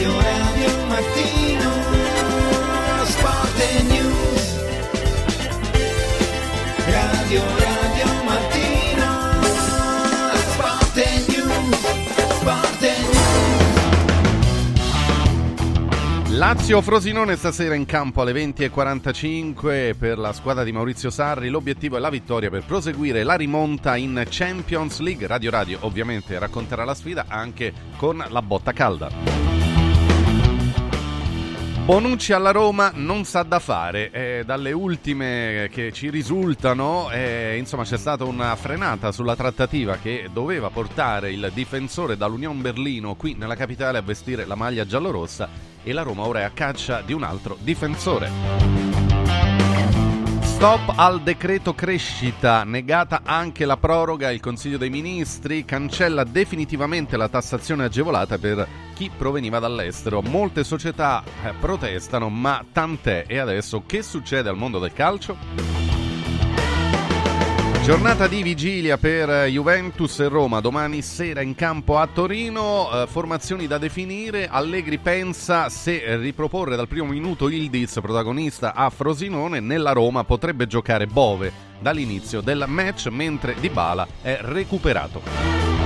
Radio Radio Mattino Sport e News Radio Radio Mattino Sport e News Sport e News Lazio-Frosinone stasera in campo alle 20.45 per la squadra di Maurizio Sarri. L'obiettivo è la vittoria per proseguire la rimonta in Champions League. Radio Radio ovviamente racconterà la sfida anche con la botta calda. Bonucci alla Roma non sa da fare, eh, dalle ultime che ci risultano, eh, insomma c'è stata una frenata sulla trattativa che doveva portare il difensore dall'Union Berlino qui nella capitale a vestire la maglia giallorossa e la Roma ora è a caccia di un altro difensore. Stop al decreto crescita, negata anche la proroga, il Consiglio dei Ministri cancella definitivamente la tassazione agevolata per chi proveniva dall'estero. Molte società eh, protestano, ma tant'è. E adesso che succede al mondo del calcio? Giornata di vigilia per Juventus e Roma, domani sera in campo a Torino, eh, formazioni da definire, Allegri pensa se riproporre dal primo minuto Ildiz, protagonista a Frosinone, nella Roma potrebbe giocare Bove dall'inizio del match mentre Dybala è recuperato.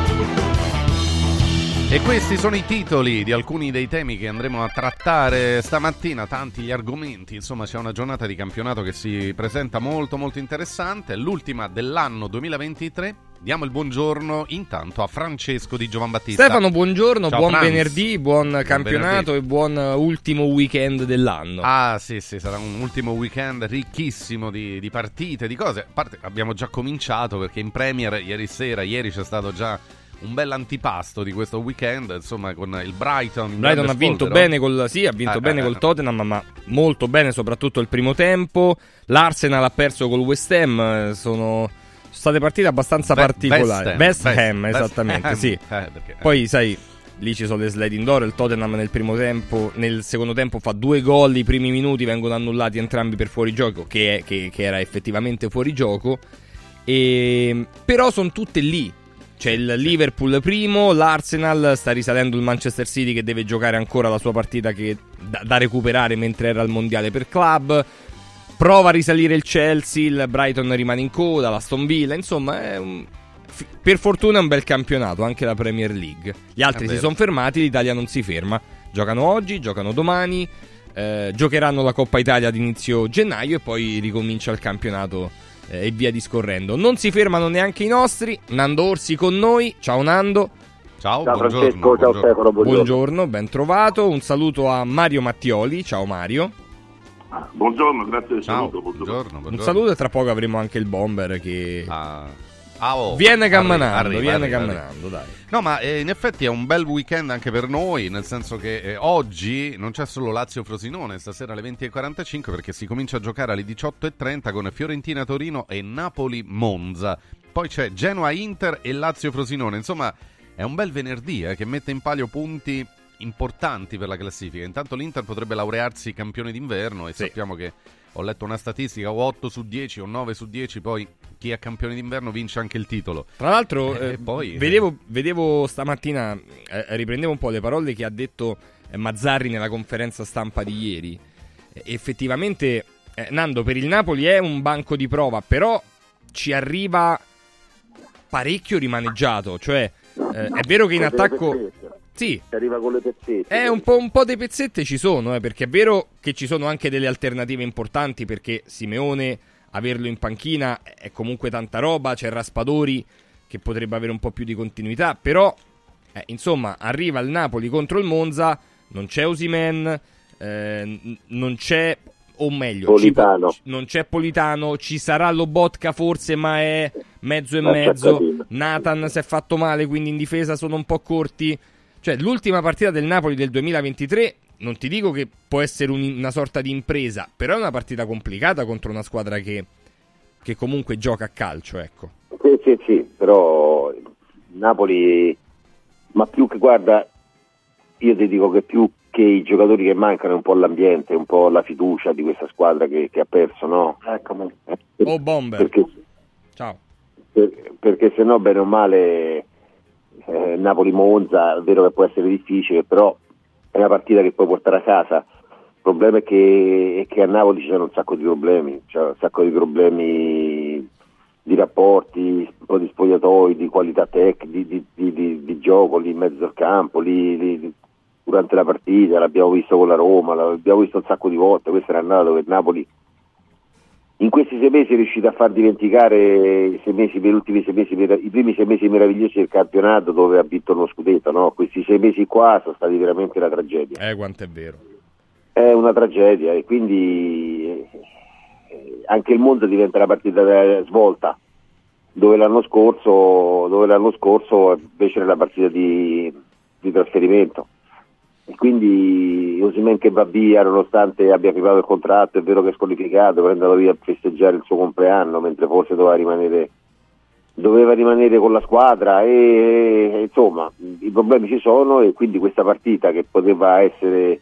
E questi sono i titoli di alcuni dei temi che andremo a trattare stamattina, tanti gli argomenti, insomma c'è una giornata di campionato che si presenta molto molto interessante, l'ultima dell'anno 2023. Diamo il buongiorno intanto a Francesco di Giovan Battista. Stefano, buongiorno, Ciao, buon Franz. venerdì, buon campionato venerdì. e buon ultimo weekend dell'anno. Ah sì sì, sarà un ultimo weekend ricchissimo di, di partite, di cose. A parte abbiamo già cominciato perché in Premier ieri sera, ieri c'è stato già un bel antipasto di questo weekend, insomma con il Brighton. Brighton ha vinto sfoltero. bene col, sì, ha vinto Eh, bene eh, col eh. Tottenham, ma molto bene soprattutto il primo tempo. L'Arsenal ha perso col West Ham, sono state partite abbastanza Ve- particolari. West Ham, esattamente, Ham. sì. Eh, perché- Poi sai, lì ci sono le sliding door, il Tottenham nel primo tempo, nel secondo tempo fa due gol, i primi minuti vengono annullati entrambi per fuorigioco, che, è- che, che era effettivamente fuorigioco. E, però sono tutte lì. C'è il Liverpool primo, l'Arsenal sta risalendo il Manchester City che deve giocare ancora la sua partita che- da, da recuperare mentre era al mondiale per club. Prova a risalire il Chelsea, il Brighton rimane in coda, l'Aston Villa, insomma è un- per fortuna è un bel campionato, anche la Premier League. Gli altri si sono fermati, l'Italia non si ferma. Giocano oggi, giocano domani, eh, giocheranno la Coppa Italia ad inizio gennaio e poi ricomincia il campionato eh, e via discorrendo. Non si fermano neanche i nostri. Nando Orsi con noi. Ciao Nando. Ciao, Ciao buongiorno, Francesco, ciao buongiorno. Stefano, buongiorno. Buongiorno, ben trovato. Un saluto a Mario Mattioli. Ciao Mario. Buongiorno, grazie del Ciao, saluto. buongiorno, buongiorno. Un saluto e tra poco avremo anche il bomber che Ah. Ah, oh, viene arriva, camminando, arriva, viene arriva, arriva. camminando, dai. No, ma eh, in effetti è un bel weekend anche per noi, nel senso che eh, oggi non c'è solo Lazio-Frosinone, stasera alle 20.45 perché si comincia a giocare alle 18.30 con Fiorentina-Torino e Napoli-Monza. Poi c'è Genoa-Inter e Lazio-Frosinone. Insomma, è un bel venerdì eh, che mette in palio punti importanti per la classifica. Intanto l'Inter potrebbe laurearsi campione d'inverno e Sì. sappiamo che ho letto una statistica, o 8 su 10 o 9 su 10, poi chi è campione d'inverno vince anche il titolo. Tra l'altro, Eh, eh, poi- vedevo, vedevo stamattina, eh, riprendevo un po' le parole che ha detto eh, Mazzarri nella conferenza stampa di ieri. Eh, effettivamente, eh, Nando, per il Napoli è un banco di prova, però ci arriva parecchio rimaneggiato. Cioè, eh, è vero che in attacco. Sì, Si arriva con le pezzette. eh, un po', un po' di pezzette ci sono, eh, perché è vero che ci sono anche delle alternative importanti, perché Simeone, averlo in panchina è comunque tanta roba, c'è Raspadori che potrebbe avere un po' più di continuità, però, eh, insomma, arriva il Napoli contro il Monza, non c'è Osimen, eh, non c'è, o meglio, ci- Politano. non c'è Politano, ci sarà Lobotka forse, ma è mezzo e Ma mezzo. Nathan si è fatto male, quindi in difesa sono un po' corti. Cioè, l'ultima partita del Napoli del 2023, non ti dico che può essere un- una sorta di impresa, però è una partita complicata contro una squadra che, che comunque gioca a calcio, ecco. Sì, sì, sì, però Napoli, ma più che guarda, io ti dico che più che i giocatori che mancano è un po' l'ambiente, un po' la fiducia di questa squadra che, che ha perso, no? Eccomi. Oh, Bomber. Perché, Ciao. per- perché se no, bene o male, eh, Napoli-Monza, è vero che può essere difficile, però è una partita che puoi portare a casa. Il problema è che, è che a Napoli ci sono un sacco di problemi, c'è un sacco di problemi di rapporti, un po' di spogliatoi, di qualità tecnica, di, di, di, di, gioco lì in mezzo al campo, lì, lì, durante la partita, l'abbiamo visto con la Roma, l'abbiamo visto un sacco di volte, questa è un'annata dove Napoli in questi sei mesi è riuscito a far dimenticare i, sei mesi, gli ultimi sei mesi, i primi sei mesi meravigliosi del campionato dove ha vinto uno scudetto, no? questi sei mesi qua sono stati veramente una tragedia. Eh, quanto è vero. È una tragedia e quindi eh, anche il Monza diventa una partita svolta, dove l'anno scorso, dove l'anno scorso invece era la partita di, di trasferimento. E quindi Osimen che va via nonostante abbia firmato il contratto, è vero che è squalificato, però è andato via a festeggiare il suo compleanno, mentre forse doveva rimanere, doveva rimanere con la squadra e, e, insomma i problemi ci sono e quindi questa partita che poteva essere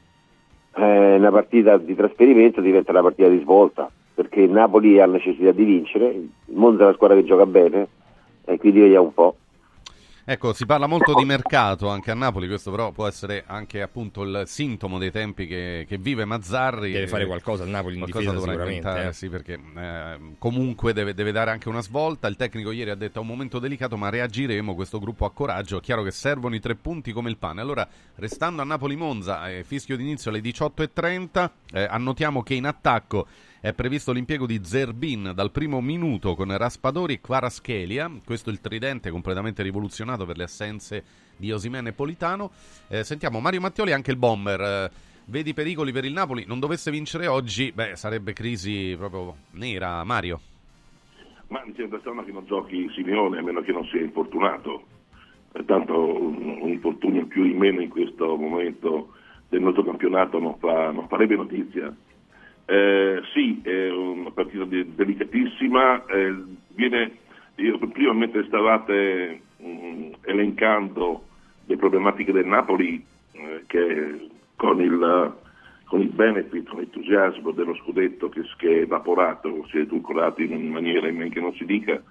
eh, una partita di trasferimento diventa una partita di svolta perché Napoli ha necessità di vincere, il Monza è una squadra che gioca bene e quindi vediamo un po'. Ecco, si parla molto di mercato anche a Napoli, questo però può essere anche appunto il sintomo dei tempi che, che vive Mazzarri. Deve fare qualcosa il Napoli in qualcosa difesa sicuramente. eh. sì, perché eh, comunque deve, deve dare anche una svolta. Il tecnico ieri ha detto è un momento delicato, ma reagiremo. Questo gruppo ha coraggio. È chiaro che servono i tre punti come il pane. Allora, restando a Napoli-Monza, eh, fischio d'inizio alle 18.30, eh, annotiamo che in attacco è previsto l'impiego di Zerbin dal primo minuto con Raspadori e Quaraschelia. Questo è il tridente completamente rivoluzionato per le assenze di Osimene e Politano. Eh, sentiamo Mario Mattioli e anche il bomber. Eh, vedi pericoli per il Napoli? Non dovesse vincere oggi, beh, sarebbe crisi proprio nera. Mario. Ma mi sembra strano che non giochi Simeone a meno che non sia infortunato. Eh, Tanto un, un infortunio più in meno in questo momento del nostro campionato non, fa- non farebbe notizia. Eh, sì, è una partita de- delicatissima. eh, viene, io, prima mentre stavate mm, elencando le problematiche del Napoli, eh, che con il, con il benefit, con l'entusiasmo dello scudetto che, che è evaporato, si è edulcorato in maniera in che non si dica,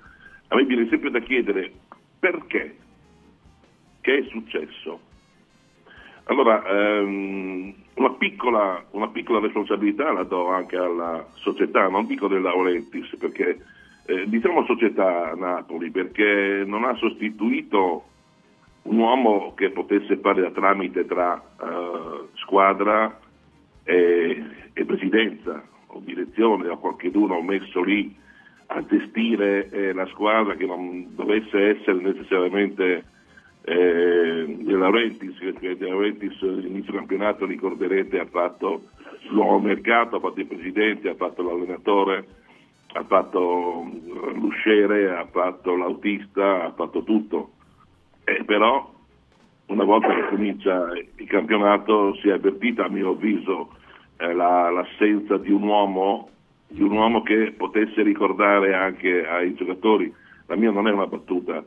a me viene sempre da chiedere perché? Che è successo? Allora, ehm, una, piccola, una piccola responsabilità la do anche alla società, non dico del Laurentiis, perché eh, diciamo società Napoli, perché non ha sostituito un uomo che potesse fare da tramite tra eh, squadra e, e presidenza o direzione o qualcheduno messo lì a gestire eh, la squadra che non dovesse essere necessariamente eh, De Laurentiis, De Laurentiis all'inizio campionato ricorderete ha fatto l'uomo mercato, ha fatto il presidente, ha fatto l'allenatore, ha fatto eh, l'usciere, ha fatto l'autista, ha fatto tutto. Eh, però una volta che comincia il campionato si è avvertita a mio avviso eh, la- l'assenza di un uomo di un uomo che potesse ricordare anche ai giocatori, la mia non è una battuta,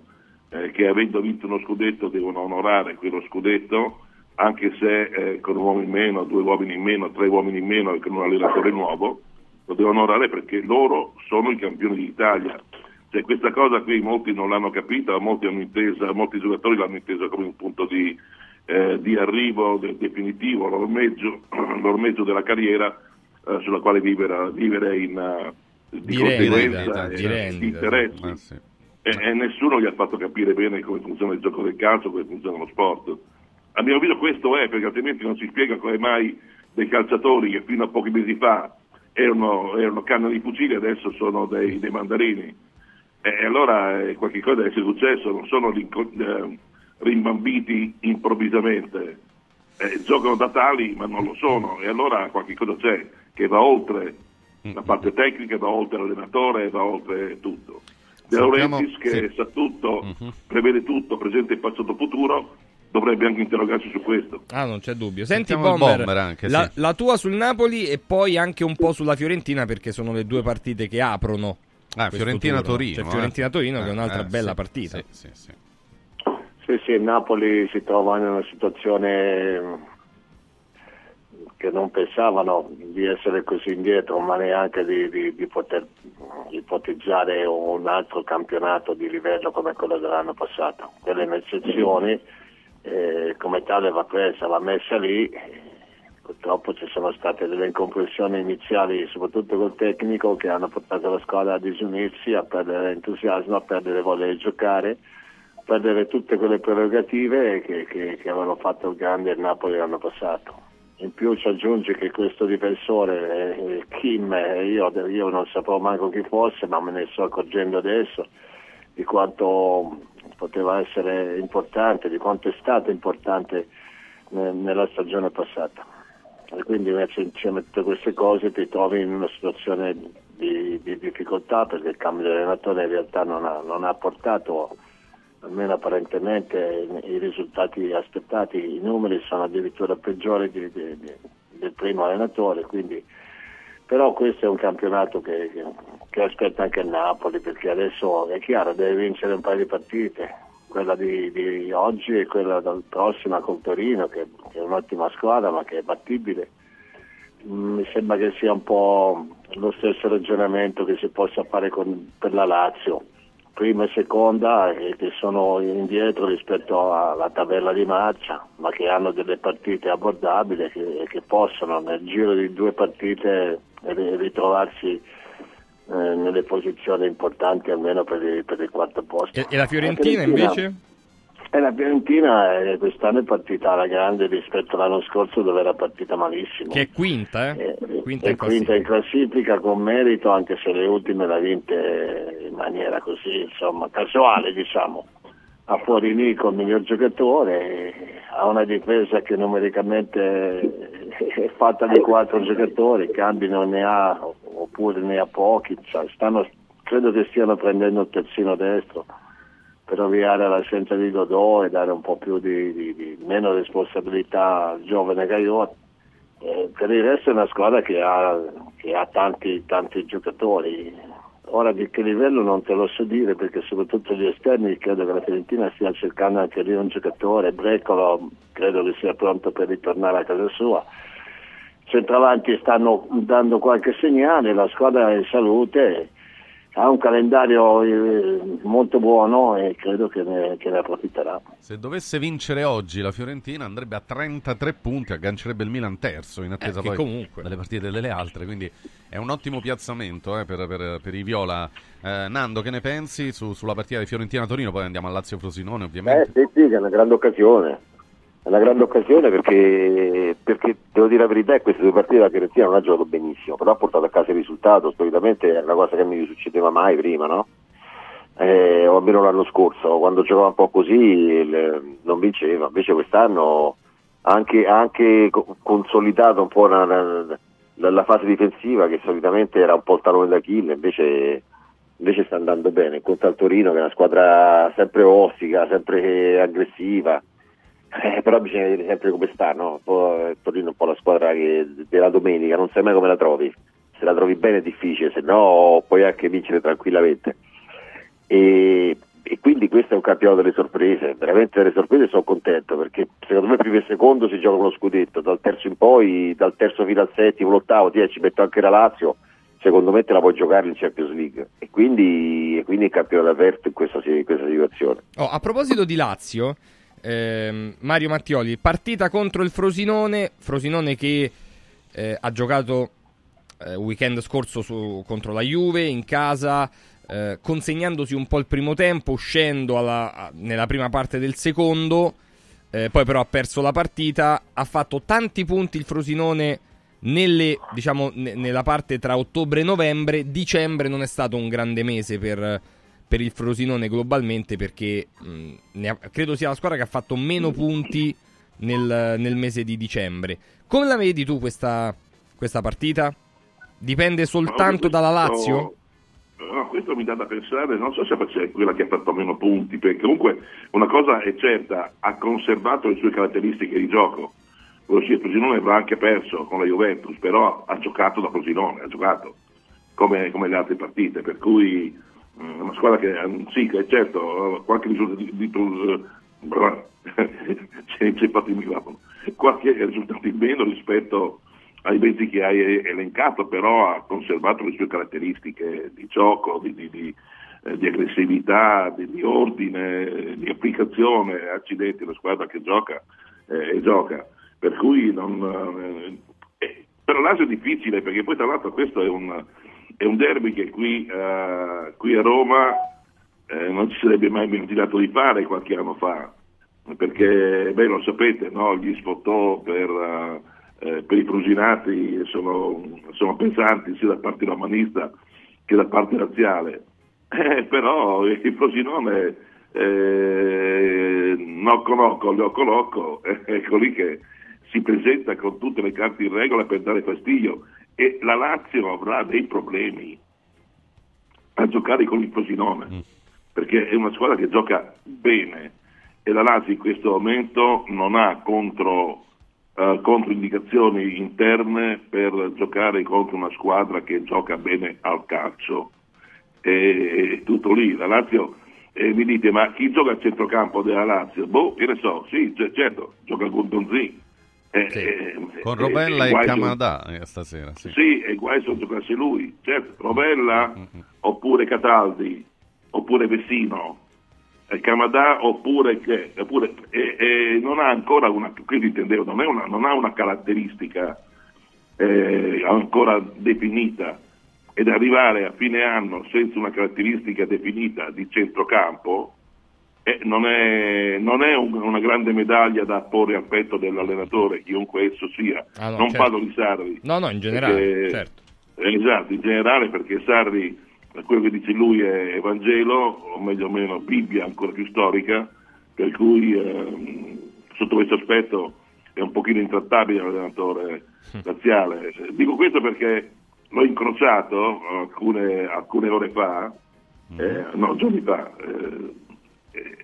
eh, che avendo vinto uno scudetto devono onorare quello scudetto, anche se eh, con un uomo in meno, due uomini in meno, tre uomini in meno e con un allenatore nuovo, lo devono onorare perché loro sono i campioni d'Italia. Cioè, questa cosa qui molti non l'hanno capita, molti, hanno intesa, molti giocatori l'hanno intesa come un punto di, eh, di arrivo de- definitivo, l'ormeggio, l'ormeggio della carriera eh, sulla quale vivere, vivere in, eh, di, Di conseguenza rendita, e di rendita. di interessi. Eh, sì. E, e nessuno gli ha fatto capire bene come funziona il gioco del calcio, come funziona lo sport. A mio avviso questo è, perché altrimenti non si spiega come mai dei calciatori che fino a pochi mesi fa erano, erano canne di fucile adesso sono dei, dei mandarini. E, e allora eh, qualche cosa deve essere successo, non sono eh, rimbambiti improvvisamente. Eh, giocano da tali ma non lo sono e allora qualche cosa c'è che va oltre la parte tecnica, va oltre l'allenatore, va oltre tutto. De Laurentiis che sì. sa tutto, Mhm. prevede tutto, presente, passato, futuro, dovrebbe anche interrogarsi su questo. Ah, non c'è dubbio. Senti, Sentiamo Bomber, Bomber anche, la, sì. la tua sul Napoli e poi anche un po' sulla Fiorentina perché sono le due partite che aprono. Ah, Fiorentina-Torino. turno. C'è eh. Fiorentina-Torino che è Eh, un'altra eh, bella sì, partita. Sì, sì, sì. Sì, sì, il Napoli si trova in una situazione che non pensavano di essere così indietro, ma neanche di, di- di poter ipotizzare un altro campionato di livello come quello dell'anno passato. Quelle un'eccezione eh, come tale va presa, va messa lì. Purtroppo ci sono state delle incomprensioni iniziali, soprattutto col tecnico, che hanno portato la squadra a disunirsi, a perdere entusiasmo, a perdere voglia di giocare, perdere tutte quelle prerogative che, che, che avevano fatto il grande Napoli l'anno passato. In più ci aggiunge che questo difensore, eh, Kim, eh, io, io non sapevo manco chi fosse, ma me ne sto accorgendo adesso di quanto poteva essere importante, di quanto è stato importante eh, nella stagione passata. E quindi insieme a tutte queste cose ti trovi in una situazione di, di difficoltà perché il cambio di allenatore in realtà non ha, non ha portato almeno apparentemente i risultati aspettati, i numeri sono addirittura peggiori di, di, di, del primo allenatore, quindi, però questo è un campionato che, che, che, aspetta anche il Napoli, perché adesso è chiaro, deve vincere un paio di partite, quella di, oggi e quella prossima con Torino, che, che, è un'ottima squadra ma che è battibile. Mm, mi sembra che sia un po' lo stesso ragionamento che si possa fare con, per la Lazio prima e seconda eh, che sono indietro rispetto alla tabella di marcia, ma che hanno delle partite abbordabili e che, che, possono nel giro di due partite ritrovarsi eh, nelle posizioni importanti almeno per il, per il quarto posto. E, e la Fiorentina, la Fiorentina invece? E la Fiorentina eh, quest'anno è partita alla grande rispetto all'anno scorso dove era partita malissimo. Che è quinta, eh? eh quinta, in, quinta in, classifica con merito, anche se le ultime l'ha vinte in maniera così, insomma, casuale, diciamo. Ha fuori Nico il miglior giocatore, ha una difesa che numericamente è fatta di quattro giocatori, cambi non ne ha oppure ne ha pochi, cioè, stanno, credo che stiano prendendo il terzino destro per ovviare all'assenza di Dodò e dare un po' più di, di, di meno responsabilità al giovane Gaiotti. Eh, per il resto è una squadra che ha, che ha tanti, tanti, giocatori. Ora di che livello non te lo so dire perché soprattutto gli esterni credo che la Fiorentina stia cercando anche lì un giocatore, Brecolo credo che sia pronto per ritornare a casa sua. Centravanti stanno dando qualche segnale, la squadra è in salute ha un calendario eh, molto buono e credo che ne, che ne, approfitterà. Se dovesse vincere oggi la Fiorentina andrebbe a 33 punti, aggancerebbe il Milan terzo in attesa eh, poi comunque. delle partite delle altre, quindi è un ottimo piazzamento eh, per, per, per, i Viola. Eh, Nando, che ne pensi su, sulla partita di Fiorentina-Torino? Poi andiamo al Lazio-Frosinone ovviamente. Eh, sì, sì, è una grande occasione è una grande occasione perché, perché, devo dire la verità queste due partite la Fiorentina non ha giocato benissimo però ha portato a casa il risultato. Solitamente è una cosa che non mi succedeva mai prima no? eh, o almeno l'anno scorso quando giocava un po' così il, non vinceva. Invece quest'anno ha anche, anche consolidato un po' la, la, la, fase difensiva che solitamente era un po' il talone d'Achille invece invece sta andando bene. Contro il Torino che è una squadra sempre ostica sempre aggressiva eh, però bisogna vedere sempre come sta, no? Poi, Torino è un po' la squadra che, della domenica, non sai mai come la trovi. Se la trovi bene è difficile, se no puoi anche vincere tranquillamente. E, e quindi questo è un campionato delle sorprese, veramente delle sorprese sono contento perché secondo me primo e secondo si gioca lo scudetto, dal terzo in poi, dal terzo fino al settimo, l'ottavo, ti ci metto anche la Lazio, secondo me te la puoi giocare in Champions League e quindi, e quindi il campionato aperto in questa, in questa situazione. Oh, a proposito di Lazio, eh, Mario Mattioli, partita contro il Frosinone, Frosinone che eh, ha giocato eh, weekend scorso su, contro la Juve in casa, eh, consegnandosi un po' il primo tempo, uscendo alla, a, nella prima parte del secondo, eh, poi però ha perso la partita, ha fatto tanti punti il Frosinone nelle, diciamo, n- nella parte tra ottobre e novembre, dicembre non è stato un grande mese per per il Frosinone globalmente perché mh, ha, credo sia la squadra che ha fatto meno punti nel, nel mese di dicembre. Come la vedi tu questa, questa partita? Dipende soltanto no, dalla Lazio? No, questo mi dà da pensare, non so se è quella che ha fatto meno punti, perché comunque una cosa è certa, ha conservato le sue caratteristiche di gioco. Ossia, Frosinone aveva anche perso con la Juventus, però ha giocato da Frosinone, ha giocato come, come le altre partite, per cui Mm, una squadra che mm, sì, che certo, qualche risultato di, di c'è, c'è fatto in Milano, qualche risultato in meno rispetto ai mezzi che hai elencato, però ha conservato le sue caratteristiche di gioco, di, di, di, eh, di aggressività, di, di ordine, eh, di applicazione, accidenti, la squadra che gioca eh, e gioca. Per cui non, eh, eh, però l'Asio è difficile perché poi tra l'altro questo è un, è un derby che qui, eh, qui a Roma eh, non ci sarebbe mai immaginato di fare qualche anno fa, perché beh, lo sapete, no? gli sfottò per, eh, per, i frusinati sono, sono, pesanti sia da parte romanista che da parte razziale, eh, però il Frosinone eh, nocco nocco, locco locco, ecco lì che si presenta con tutte le carte in regola per dare fastidio e la Lazio avrà dei problemi a giocare con il Frosinone mm. perché è una squadra che gioca bene e la Lazio in questo momento non ha contro, uh, controindicazioni interne per giocare contro una squadra che gioca bene al calcio e, è tutto lì la Lazio e mi dite ma chi gioca al centrocampo della Lazio? Boh, che ne so, sì, certo, gioca con Donzì eh, sì. eh, con Robella e, e Camadà eh, stasera. Sì, sì e guai se giocasse lui. Certo, Robella mm-hmm. oppure Cataldi oppure Vessino. Camadà oppure, che, oppure non ha ancora una, quindi intendevo, non, una, non ha una caratteristica eh, ancora definita ed arrivare a fine anno senza una caratteristica definita di centrocampo eh, non è, non è un, una grande medaglia da porre al petto dell'allenatore, chiunque esso sia. Ah, no, non certo. parlo di Sarri. No, no, in generale, perché, certo. Esatto, in generale perché Sarri, quello che dice lui è Vangelo, o meglio o meno Bibbia ancora più storica, per cui eh, sotto questo aspetto è un pochino intrattabile l'allenatore razziale. Dico questo perché l'ho incrociato alcune, alcune ore fa, mm. eh, no, giorni fa, eh,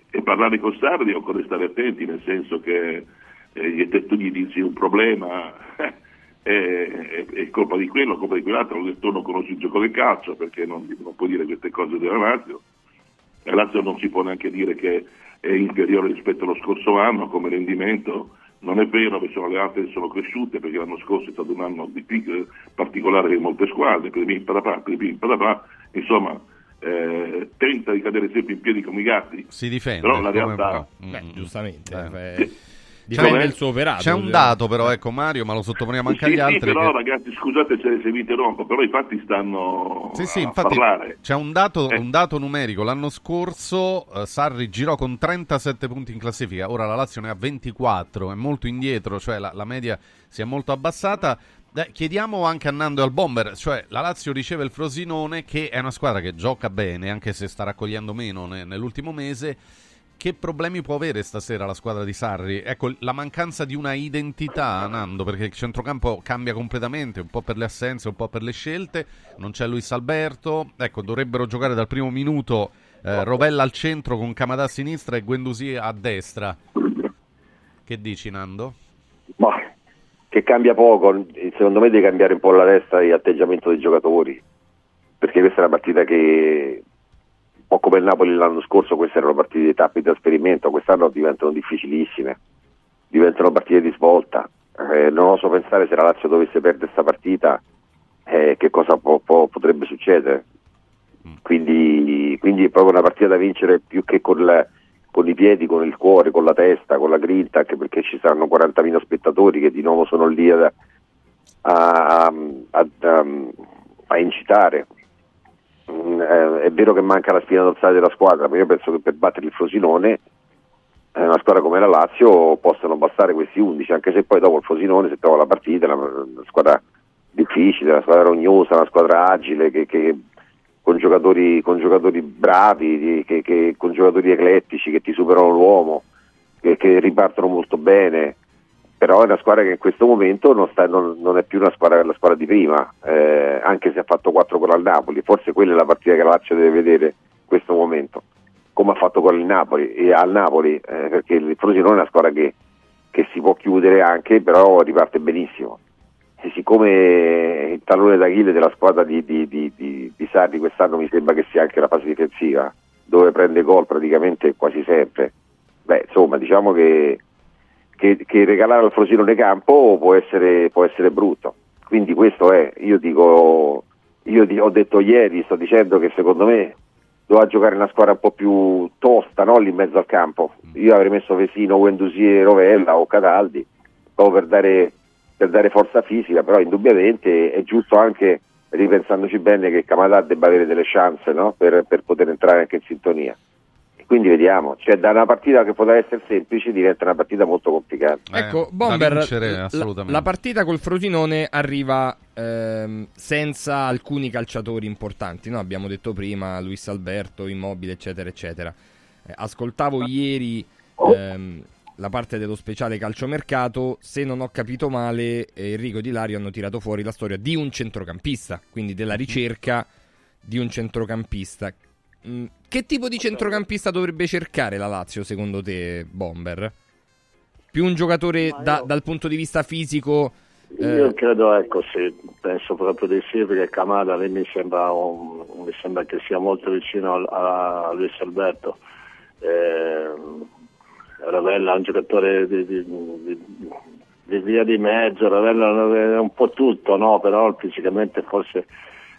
e parlare con Sardi occorre stare attenti, nel senso che eh, tu gli dici un problema è, è, è, colpa di quello, colpa di quell'altro, tu non conosci il gioco del calcio perché non, non puoi dire queste cose della Lazio. La Lazio non si può neanche dire che è inferiore rispetto allo scorso anno come rendimento, non è vero che sono le altre che sono cresciute perché l'anno scorso è stato un anno particolare per molte squadre, per il insomma eh, tenta di cadere sempre in piedi come i gatti. Si difende. Però la realtà... Beh, giustamente. Eh. Sì. Difende il suo operato. C'è un dato però, ecco Mario, ma lo sottoponiamo anche sì, agli altri. Sì, però che... ragazzi, scusate se, se vi interrompo, però i fatti stanno sì, sì, infatti parlare. C'è un dato, eh. un dato, numerico. L'anno scorso uh, Sarri girò con 37 punti in classifica, ora la Lazio ne ha 24, è molto indietro, cioè la, la media si è molto abbassata. Eh, chiediamo anche a Nando al Bomber, cioè la Lazio riceve il Frosinone che è una squadra che gioca bene, anche se sta raccogliendo meno ne, nell'ultimo mese. Che problemi può avere stasera la squadra di Sarri? Ecco, la mancanza di una identità, Nando, perché il centrocampo cambia completamente, un po' per le assenze, un po' per le scelte. Non c'è Luis Alberto. Ecco, dovrebbero giocare dal primo minuto eh, Rovella al centro con Camadà a sinistra e Guendouzi a destra. Che dici, Nando? Boh che cambia poco, secondo me deve cambiare un po' la testa e l'atteggiamento dei giocatori, perché questa è una partita che, un po' come il Napoli l'anno scorso, queste erano partite di tappi di trasferimento, quest'anno diventano difficilissime, diventano partite di svolta. Eh, non oso pensare se la Lazio dovesse perdere questa partita eh, che cosa po- po- potrebbe succedere. Quindi, quindi, è proprio una partita da vincere più che con la con i piedi, con il cuore, con la testa, con la grinta, anche perché ci saranno 40.000 spettatori che di nuovo sono lì a, a, a, a incitare. Mm, eh, è vero che manca la spina dorsale della squadra, ma io penso che per battere il Frosinone eh, una squadra come la Lazio possano bastare questi 11, anche se poi dopo il Frosinone se trova la partita, una squadra difficile, una squadra rognosa, una squadra agile che, che con giocatori, con giocatori bravi, che, che, con giocatori eclettici che ti superano l'uomo, che, che, ripartono molto bene, però è una squadra che in questo momento non, sta, non, non è più una squadra, la squadra di prima, eh, anche se ha fatto 4 gol al Napoli, forse quella è la partita che la Lazio deve vedere in questo momento, come ha fatto con il Napoli, e al Napoli, eh, perché il Frosinone è una squadra che, che si può chiudere anche, però riparte benissimo e siccome il tallone d'Achille della squadra di, di, di, di, Sarri quest'anno mi sembra che sia anche la fase difensiva, dove prende gol praticamente quasi sempre, beh insomma diciamo che, che, che regalare al Frosinone campo può essere, può essere brutto. Quindi questo è, io dico, io ho detto ieri, sto dicendo che secondo me doveva giocare una squadra un po' più tosta, no? lì in mezzo al campo. Io avrei messo Vesino, Guendousier, Rovella o Cataldi, proprio per dare, per dare forza fisica, però indubbiamente è giusto anche, ripensandoci bene, che Camadà debba avere delle chance no? per, per poter entrare anche in sintonia. E quindi vediamo, cioè da una partita che poteva essere semplice diventa una partita molto complicata. Eh, ecco, Bomber, vincere, la- la, partita col Frosinone arriva ehm, senza alcuni calciatori importanti, no? abbiamo detto prima, Luis Alberto, Immobile, eccetera, eccetera. Eh, ascoltavo ieri ehm, la parte dello speciale calciomercato, se non ho capito male, eh, Enrico e Di Lario hanno tirato fuori la storia di un centrocampista, quindi della ricerca di un centrocampista. Mm, che tipo di centrocampista dovrebbe cercare la Lazio, secondo te, Bomber? Più un giocatore da- io- dal punto di vista fisico. Io eh, credo, ecco, sì, penso proprio di sì, perché Camada lì mi sembra, un- mi sembra che sia molto vicino a, a Luis Alberto. Ehm, Ravella è un giocatore di, di- di- di via di mezzo, Ravella è un po' tutto, no? però fisicamente forse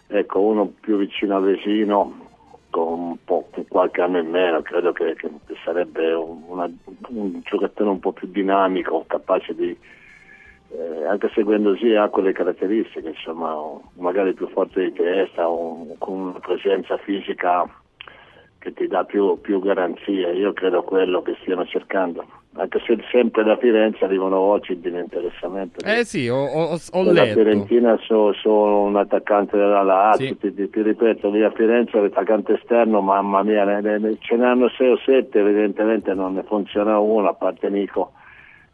ecco, uno più vicino a Vesino con con qualche anno in meno, credo che, che sarebbe un, una- un giocatore un po' più dinamico, capace di, eh, anche seguendo sì ha quelle caratteristiche, insomma, magari più forte di testa, o con una presenza fisica che ti dà più, più garanzie. Io credo quello che stiano cercando. Anche se sempre da Firenze arrivano voci di interessamento. eh sì, ho, ho- ho La letto. Fiorentina so- sono un attaccante della Lazio, Sì. ti, ti- ti ripeto, lì a Firenze l'attaccante esterno, mamma mia, ne- ne- ce ne hanno sei o sette, evidentemente non ne funziona uno, a parte Nico,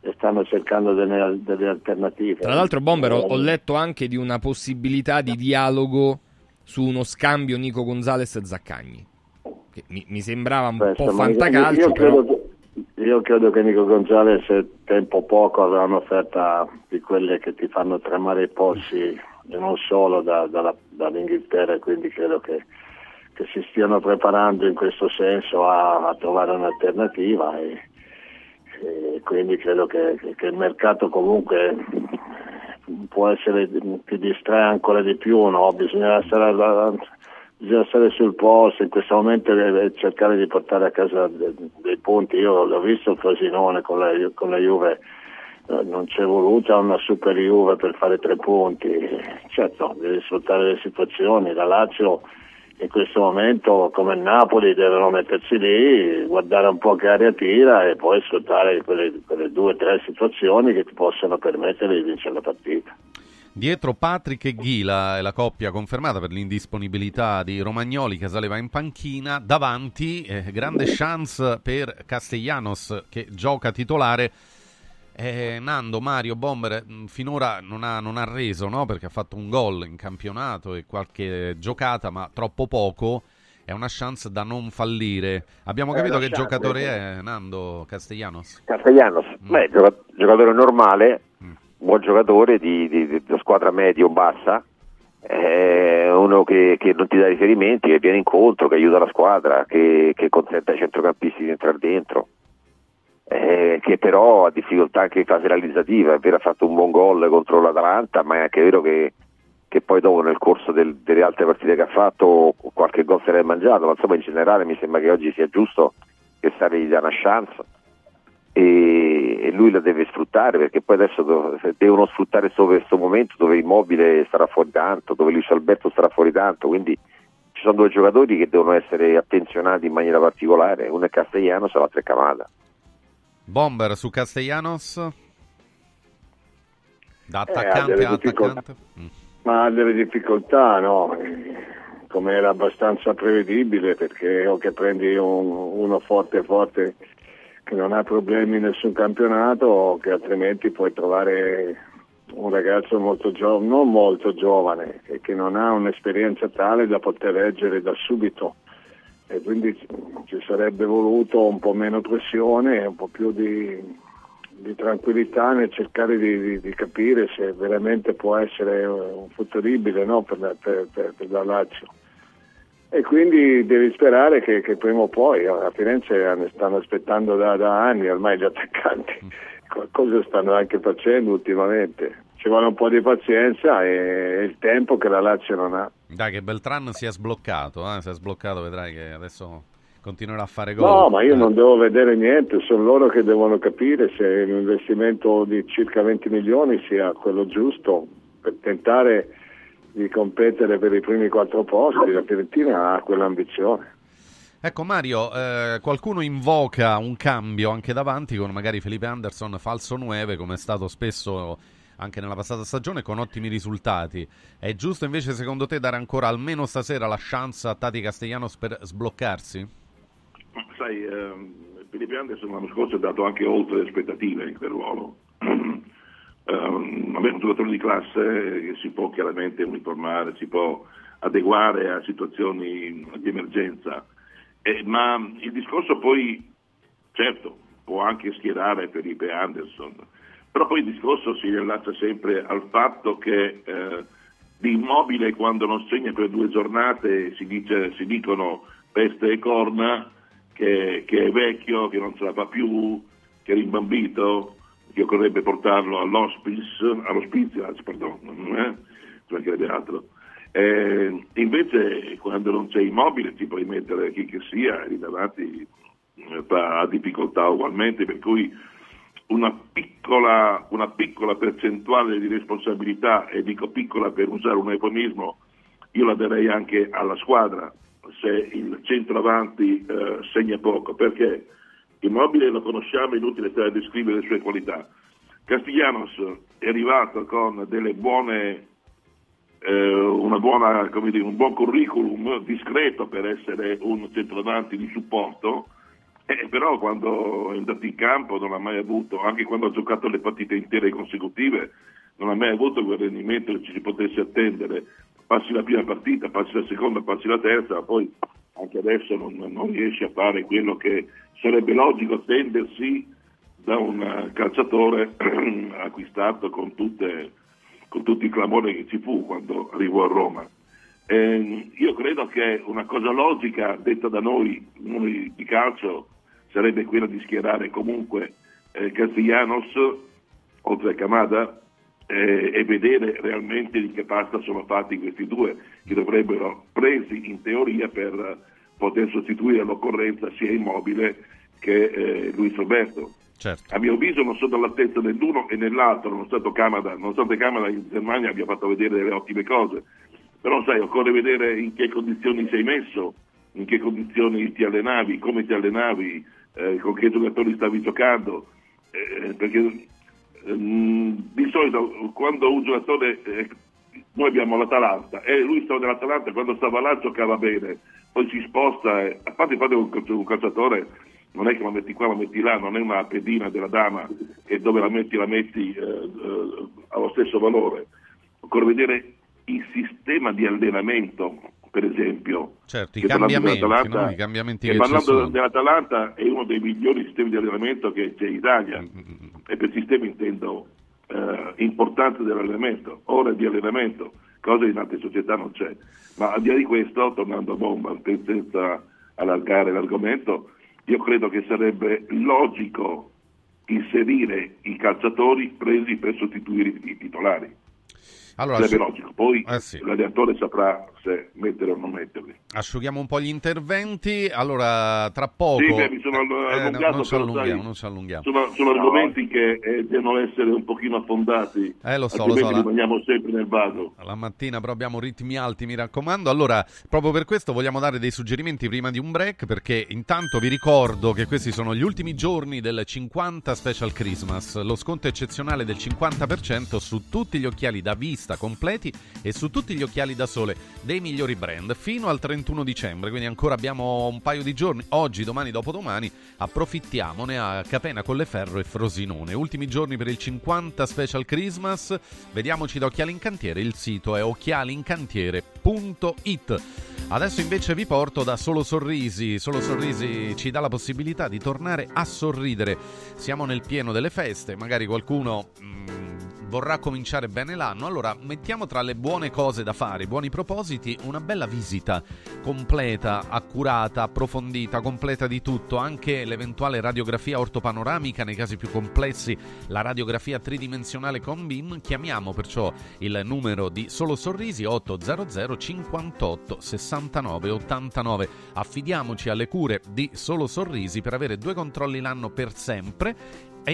e stanno cercando delle, delle alternative. Tra l'altro, Bomber, ho, ho letto anche di una possibilità di dialogo su uno scambio Nico Gonzalez-Zaccagni. Che mi, mi sembrava un Questo, po' fantacalcio, io, però... credo che, io credo che Nico Gonzalez tempo poco avrà un'offerta di quelle che ti fanno tremare i polsi e non solo da- dalla- dall'Inghilterra e quindi credo che, che si stiano preparando in questo senso a, a trovare un'alternativa e, e quindi credo che, che il mercato comunque può essere ti distrae ancora di più, no? bisogna stare bisogna stare sul posto in questo momento cercare di portare a casa de- dei punti. Io l'ho visto il Frosinone con la, con la Juve, eh, non c'è voluta una super Juve per fare tre punti. Certo, devi sfruttare le situazioni. La Lazio in questo momento, come Napoli, devono mettersi lì, guardare un po' che aria tira e poi sfruttare quelle, quelle due o tre situazioni che ti possono permettere di vincere la partita. Dietro Patrick e Ghila è la coppia confermata per l'indisponibilità di Romagnoli, Casale va in panchina. Davanti, eh, grande chance per Castellanos che gioca titolare. Eh, Nando, Mario, Bomber mh, finora non ha, non ha reso no? perché ha fatto un gol in campionato e qualche giocata, ma troppo poco. È una chance da non fallire. Abbiamo capito che chance, giocatore sì. è Nando Castellanos. Castellanos, Mm. beh, gioca- giocatore normale. Buon giocatore di, di, di- squadra medio-bassa, è uno che, che non ti dà riferimenti, che viene incontro, che aiuta la squadra, che, che consente ai centrocampisti di entrare dentro, eh, che però ha difficoltà anche in fase realizzativa, è vero ha fatto un buon gol contro l'Atalanta, ma è anche vero che, che poi dopo nel corso del- delle altre partite che ha fatto qualche gol se l'è mangiato, ma insomma in generale mi sembra che oggi sia giusto che Sarri gli dà una chance e, e lui la deve sfruttare perché poi adesso do- devono sfruttare solo questo momento dove Immobile starà fuori tanto, dove Luis Alberto starà fuori tanto, quindi ci sono due giocatori che devono essere attenzionati in maniera particolare, uno è Castellanos e l'altro è Camada. Bomber su Castellanos. Da Eh, attaccante delle a attaccante. Mm. Ma ha delle difficoltà, no? Come era abbastanza prevedibile perché o che prendi un- uno forte forte che non ha problemi in nessun campionato che altrimenti puoi trovare un ragazzo molto giovane, non molto giovane e che non ha un'esperienza tale da poter reggere da subito e quindi ci sarebbe voluto un po' meno pressione e un po' più di, di tranquillità nel cercare di, di- di capire se veramente può essere un futuribile no, per, per- per- per la Lazio. E quindi devi sperare che, che prima o poi a Firenze stanno aspettando da, da anni ormai gli attaccanti, qualcosa stanno anche facendo ultimamente. ci vuole un po' di pazienza e il tempo che la Lazio non ha. Dai, che Beltran si è sbloccato, eh? si è sbloccato, vedrai che adesso continuerà a fare gol. No, ma io Eh. non devo vedere niente, sono loro che devono capire se un investimento di circa 20 milioni sia quello giusto per tentare di competere per i primi quattro posti. La Fiorentina ha quell'ambizione. Ecco Mario, eh, qualcuno invoca un cambio anche davanti con magari Felipe Anderson falso 9 come è stato spesso anche nella passata stagione con ottimi risultati. È giusto invece secondo te dare ancora almeno stasera la chance a Tati Castellanos per sbloccarsi? Sai, ehm, Felipe Anderson l'anno scorso è dato anche oltre le aspettative in quel ruolo. Ehm, vabbè, un giocatore di classe che si può chiaramente uniformare, si può adeguare a situazioni di emergenza, Eh, ma il discorso poi, certo, può anche schierare Felipe Anderson, però poi il discorso si riallaccia sempre al fatto che eh, di immobile quando non segna per due giornate si, dice, si dicono peste e corna, che, che è vecchio, che non ce la fa più, che è rimbambito, che occorrerebbe portarlo all'hospice, all'ospizio, anzi, perdono, eh? mancherebbe altro. Eh, invece quando non c'è immobile ci puoi mettere chi che sia lì davanti eh, ha difficoltà ugualmente, per cui una piccola, una piccola percentuale di responsabilità, e dico piccola per usare un eufemismo, io la darei anche alla squadra se il centravanti eh, segna poco, perché Immobile lo conosciamo, inutile stare a descrivere le sue qualità. Castiglianos è arrivato con buone, eh, buona, dire, un buon curriculum discreto per essere un centravanti di supporto, eh, però quando è andato in campo non ha mai avuto, anche quando ha giocato le partite intere consecutive, non ha mai avuto quel rendimento che ci si potesse attendere. Passi la prima partita, passi la seconda, passi la terza, poi anche adesso non, non riesce a fare quello che sarebbe logico attendersi da un eh, calciatore acquistato con, tutte, con tutto il clamore che ci fu quando arrivò a Roma. Eh, io credo che una cosa logica detta da noi, noi di calcio, sarebbe quella di schierare comunque eh, Castellanos oltre a Camada eh, e vedere realmente di che pasta sono fatti questi due che dovrebbero presi in teoria per poter sostituire all'occorrenza sia Immobile che eh, Luis Roberto. Certo. A mio avviso non sono all'altezza dell'uno e nell'altro, nonostante Camada, nonostante Camada in Germania abbia fatto vedere delle ottime cose, però sai, occorre vedere in che condizioni sei messo, in che condizioni ti allenavi, come ti allenavi, eh, con che giocatori stavi giocando, eh, perché di solito quando un giocatore, eh, noi abbiamo l'Atalanta e lui stava nell'Atalanta quando stava là giocava bene, poi si sposta, e, a parte che un un calciatore non è che la metti qua, la metti là, non è una pedina della dama e dove la metti la metti eh, eh, allo stesso valore. Occorre vedere il sistema di allenamento, per esempio. Certo, i cambiamenti, no? I cambiamenti che parlando dell'Atalanta è uno dei migliori sistemi di allenamento che c'è in Italia Mm, e per sistema intendo eh, importanza dell'allenamento, ore di allenamento, cosa che in altre società non c'è. Ma al di là di questo, tornando a bomba, senza allargare l'argomento, io credo che sarebbe logico inserire i calciatori presi per sostituire i titolari. Allora, Sarebbe asci- logico, poi Eh sì. l'allenatore saprà se mettere o non metterli. asciughiamo un po' gli interventi. Allora, tra poco... Sì, beh, mi sono Eh, no, allungato, non ci allunghiamo, non ci allunghiamo. Sono, sono argomenti che eh, devono essere un pochino affondati, Eh, lo so, lo so, la- rimaniamo sempre nel vago. La mattina però abbiamo ritmi alti, mi raccomando. Allora, proprio per questo vogliamo dare dei suggerimenti prima di un break, perché intanto vi ricordo che questi sono gli ultimi giorni del 50 Special Christmas, lo sconto eccezionale del 50% su tutti gli occhiali da vista completi e su tutti gli occhiali da sole dei migliori brand fino al 31 dicembre, quindi ancora abbiamo un paio di giorni, oggi, domani, dopodomani, approfittiamone a Capena Colleferro e Frosinone. Ultimi giorni per il 50 Special Christmas, vediamoci da Occhiali in Cantiere, il sito è occhialincantiere.it. Adesso invece vi porto da Solo Sorrisi, Solo Sorrisi ci dà la possibilità di tornare a sorridere. Siamo nel pieno delle feste, magari qualcuno... mm, vorrà cominciare bene l'anno, allora mettiamo tra le buone cose da fare, i buoni propositi, una bella visita completa, accurata, approfondita, completa di tutto, anche l'eventuale radiografia ortopanoramica nei casi più complessi, la radiografia tridimensionale con BIM. Chiamiamo perciò il numero di Solo Sorrisi 800 58 69 89. Affidiamoci alle cure di Solo Sorrisi per avere due controlli l'anno per sempre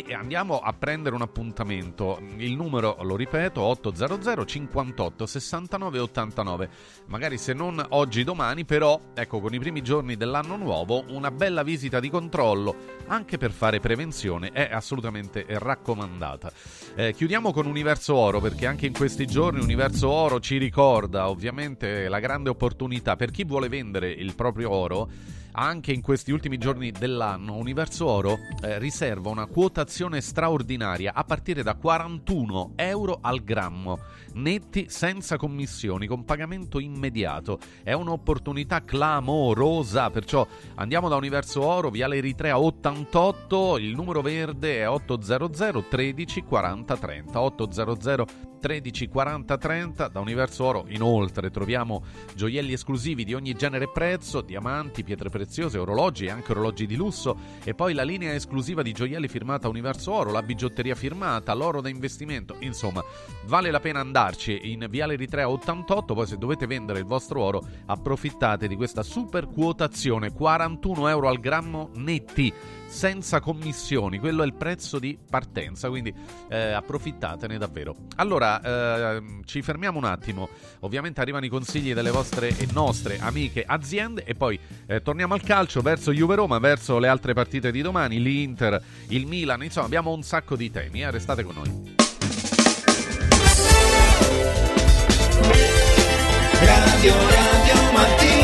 e andiamo a prendere un appuntamento. Il numero, lo ripeto, 800 58 69 89. Magari se non oggi, domani, però, ecco, con i primi giorni dell'anno nuovo, una bella visita di controllo, anche per fare prevenzione, è assolutamente raccomandata. Eh, chiudiamo con Universo Oro, perché anche in questi giorni Universo Oro ci ricorda ovviamente la grande opportunità per chi vuole vendere il proprio oro anche in questi ultimi giorni dell'anno Universo Oro eh, riserva una quotazione straordinaria a partire da 41 euro al grammo, netti senza commissioni, con pagamento immediato. È un'opportunità clamorosa, perciò andiamo da Universo Oro, Viale Eritrea 88, il numero verde è 800 13 40 30, 800 13 40 30 da Universo Oro inoltre troviamo gioielli esclusivi di ogni genere e prezzo diamanti, pietre preziose, orologi e anche orologi di lusso. E poi la linea esclusiva di gioielli firmata Universo Oro la bigiotteria firmata, l'oro da investimento. Insomma vale la pena andarci in Viale Eritrea 88 poi se dovete vendere il vostro oro approfittate di questa super quotazione. 41 euro al grammo netti senza commissioni, quello è il prezzo di partenza, quindi eh, approfittatene davvero. Allora, eh, ci fermiamo un attimo, ovviamente arrivano i consigli delle vostre e nostre amiche aziende e poi eh, torniamo al calcio verso Juve Roma, verso le altre partite di domani, l'Inter, il Milan, insomma abbiamo un sacco di temi, eh, restate con noi. Radio Radio Mattino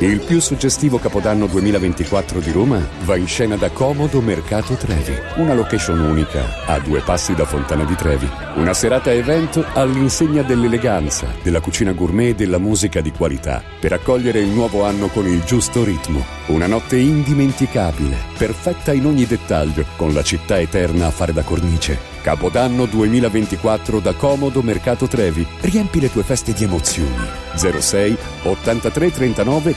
Il più suggestivo Capodanno 2024 di Roma va in scena da Comodo Mercato Trevi, una location unica a due passi da Fontana di Trevi. Una serata evento all'insegna dell'eleganza, della cucina gourmet e della musica di qualità, per accogliere il nuovo anno con il giusto ritmo. Una notte indimenticabile, perfetta in ogni dettaglio, con la città eterna a fare da cornice. Capodanno 2024 da Comodo Mercato Trevi. Riempi le tue feste di emozioni. 06 83 39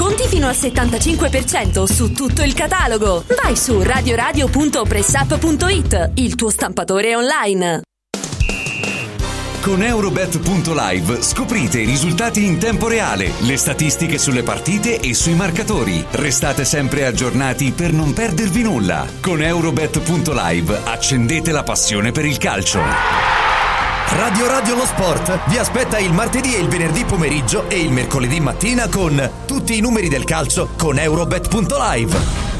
Sconti fino al 75% su tutto il catalogo. Vai su radioradio.pressup.it, il tuo stampatore online. Con Eurobet.live scoprite i risultati in tempo reale, le statistiche sulle partite e sui marcatori. Restate sempre aggiornati per non perdervi nulla. Con Eurobet.live accendete la passione per il calcio. Radio Radio Lo Sport vi aspetta il martedì e il venerdì pomeriggio e il mercoledì mattina con tutti i numeri del calcio con Eurobet.live.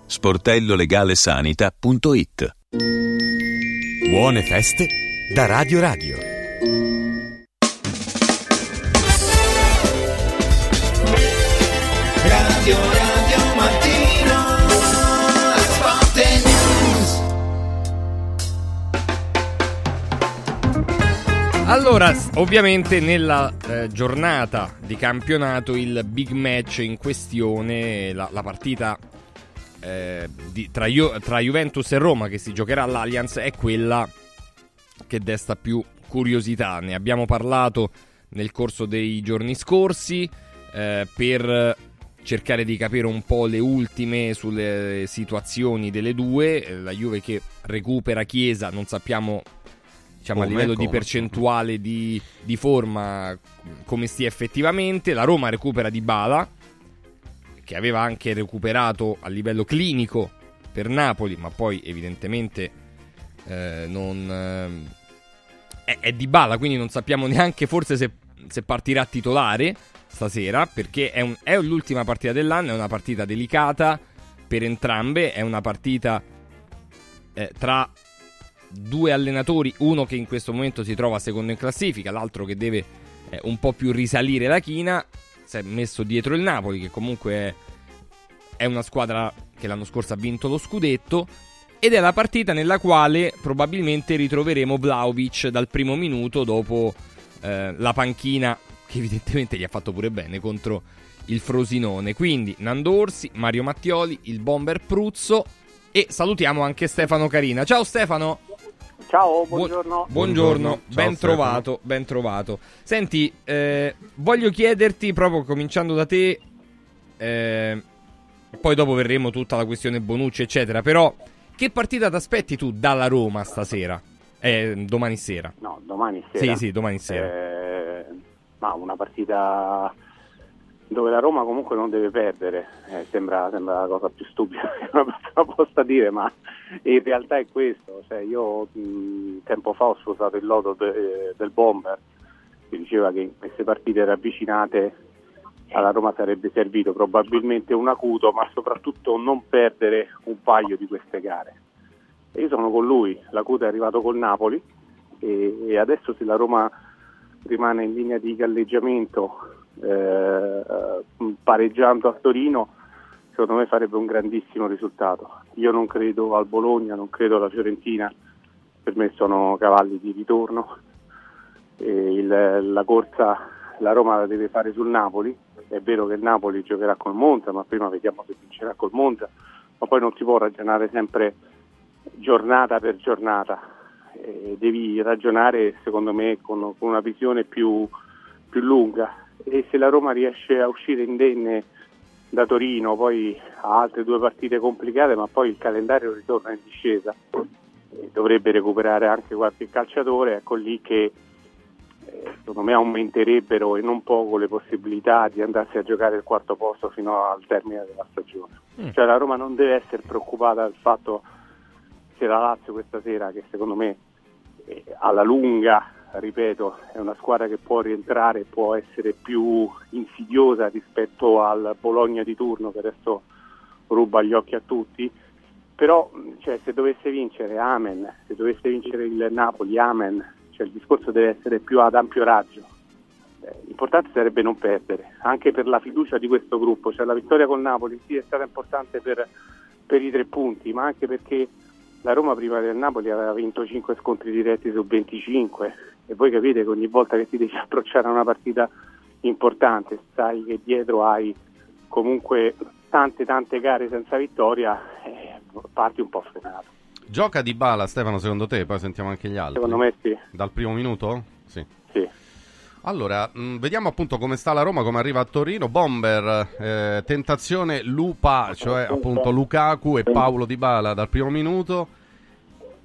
sportellolegalesanita.it Buone feste da Radio Radio. Radio Radio Mattino Sport News Allora, ovviamente nella eh, giornata di campionato il big match in questione, la, la partita eh, di- tra, Ju- tra Juventus e Roma che si giocherà all'Allianz è quella che desta più curiosità. Ne abbiamo parlato nel corso dei giorni scorsi eh, per cercare di capire un po' le ultime sulle situazioni delle due. Eh, La Juve che recupera Chiesa, non sappiamo diciamo, a Come, livello di percentuale di, di forma come stia effettivamente. La Roma recupera Di Bala, che aveva anche recuperato a livello clinico per Napoli, ma poi evidentemente eh, non... è, è Di Bala, quindi non sappiamo neanche forse se, se partirà titolare stasera, perché è, un- è l'ultima partita dell'anno, è una partita delicata per entrambe, è una partita eh, tra due allenatori, uno che in questo momento si trova secondo in classifica, l'altro che deve eh, un po' più risalire la china, si è messo dietro il Napoli che comunque è, una squadra che l'anno scorso ha vinto lo scudetto ed è la partita nella quale probabilmente ritroveremo Vlaovic dal primo minuto dopo eh, la panchina che evidentemente gli ha fatto pure bene contro il Frosinone. Quindi Nando Orsi, Mario Mattioli, il bomber Pruzzo e salutiamo anche Stefano Carina. Ciao Stefano! Ciao, buongiorno. Buongiorno, Ciao, ben Stefano. trovato, ben trovato. Senti, eh, voglio chiederti proprio cominciando da te, eh, poi dopo verremo tutta la questione Bonucci, eccetera. Però, che partita ti aspetti tu dalla Roma stasera? Eh, domani sera. No, domani sera. Sì, sì, domani sera. Eh, ma una partita dove la Roma comunque non deve perdere. Eh, sembra, sembra la cosa più stupida che una persona possa dire, ma in realtà è questo. Cioè, io mh, tempo fa ho sposato il lodo de- del Bomber che diceva che in queste partite ravvicinate alla Roma sarebbe servito probabilmente un acuto, ma soprattutto non perdere un paio di queste gare. E io sono con lui, l'acuto è arrivato col Napoli e, e adesso se la Roma rimane in linea di galleggiamento eh, pareggiando a Torino, secondo me farebbe un grandissimo risultato. Io non credo al Bologna, non credo alla Fiorentina, per me sono cavalli di ritorno. Il- la corsa la Roma la deve fare sul Napoli, è vero che il Napoli giocherà col Monza, ma prima vediamo se vincerà col Monza, ma poi non si può ragionare sempre giornata per giornata, Eh, devi ragionare secondo me con, con una visione più, più lunga e se la Roma riesce a uscire indenne da Torino, poi ha altre due partite complicate, ma poi il calendario ritorna in discesa, e dovrebbe recuperare anche qualche calciatore, ecco lì che eh, secondo me aumenterebbero e non poco le possibilità di andarsi a giocare il quarto posto fino al termine della stagione. Mm. Cioè la Roma non deve essere preoccupata del fatto se la Lazio questa sera, che secondo me eh, alla lunga, ripeto, è una squadra che può rientrare, può essere più insidiosa rispetto al Bologna di turno che adesso ruba gli occhi a tutti, però cioè, se dovesse vincere Amen, se dovesse vincere il Napoli Amen, cioè, il discorso deve essere più ad ampio raggio. Eh, L'importante sarebbe non perdere, anche per la fiducia di questo gruppo, cioè la vittoria col Napoli sì è stata importante per, per i tre punti, ma anche perché la Roma prima del Napoli aveva vinto 5 scontri diretti su 25 e voi capite che ogni volta che ti devi approcciare a una partita importante sai che dietro hai comunque tante tante gare senza vittoria e parti un po' frenato. Gioca di bala Stefano secondo te? Poi sentiamo anche gli altri. Secondo me sì. Dal primo minuto? Sì. Sì. Allora, mh, vediamo appunto come sta la Roma, come arriva a Torino. Bomber, eh, tentazione Lupa, cioè appunto Lukaku e Paolo Di Bala dal primo minuto.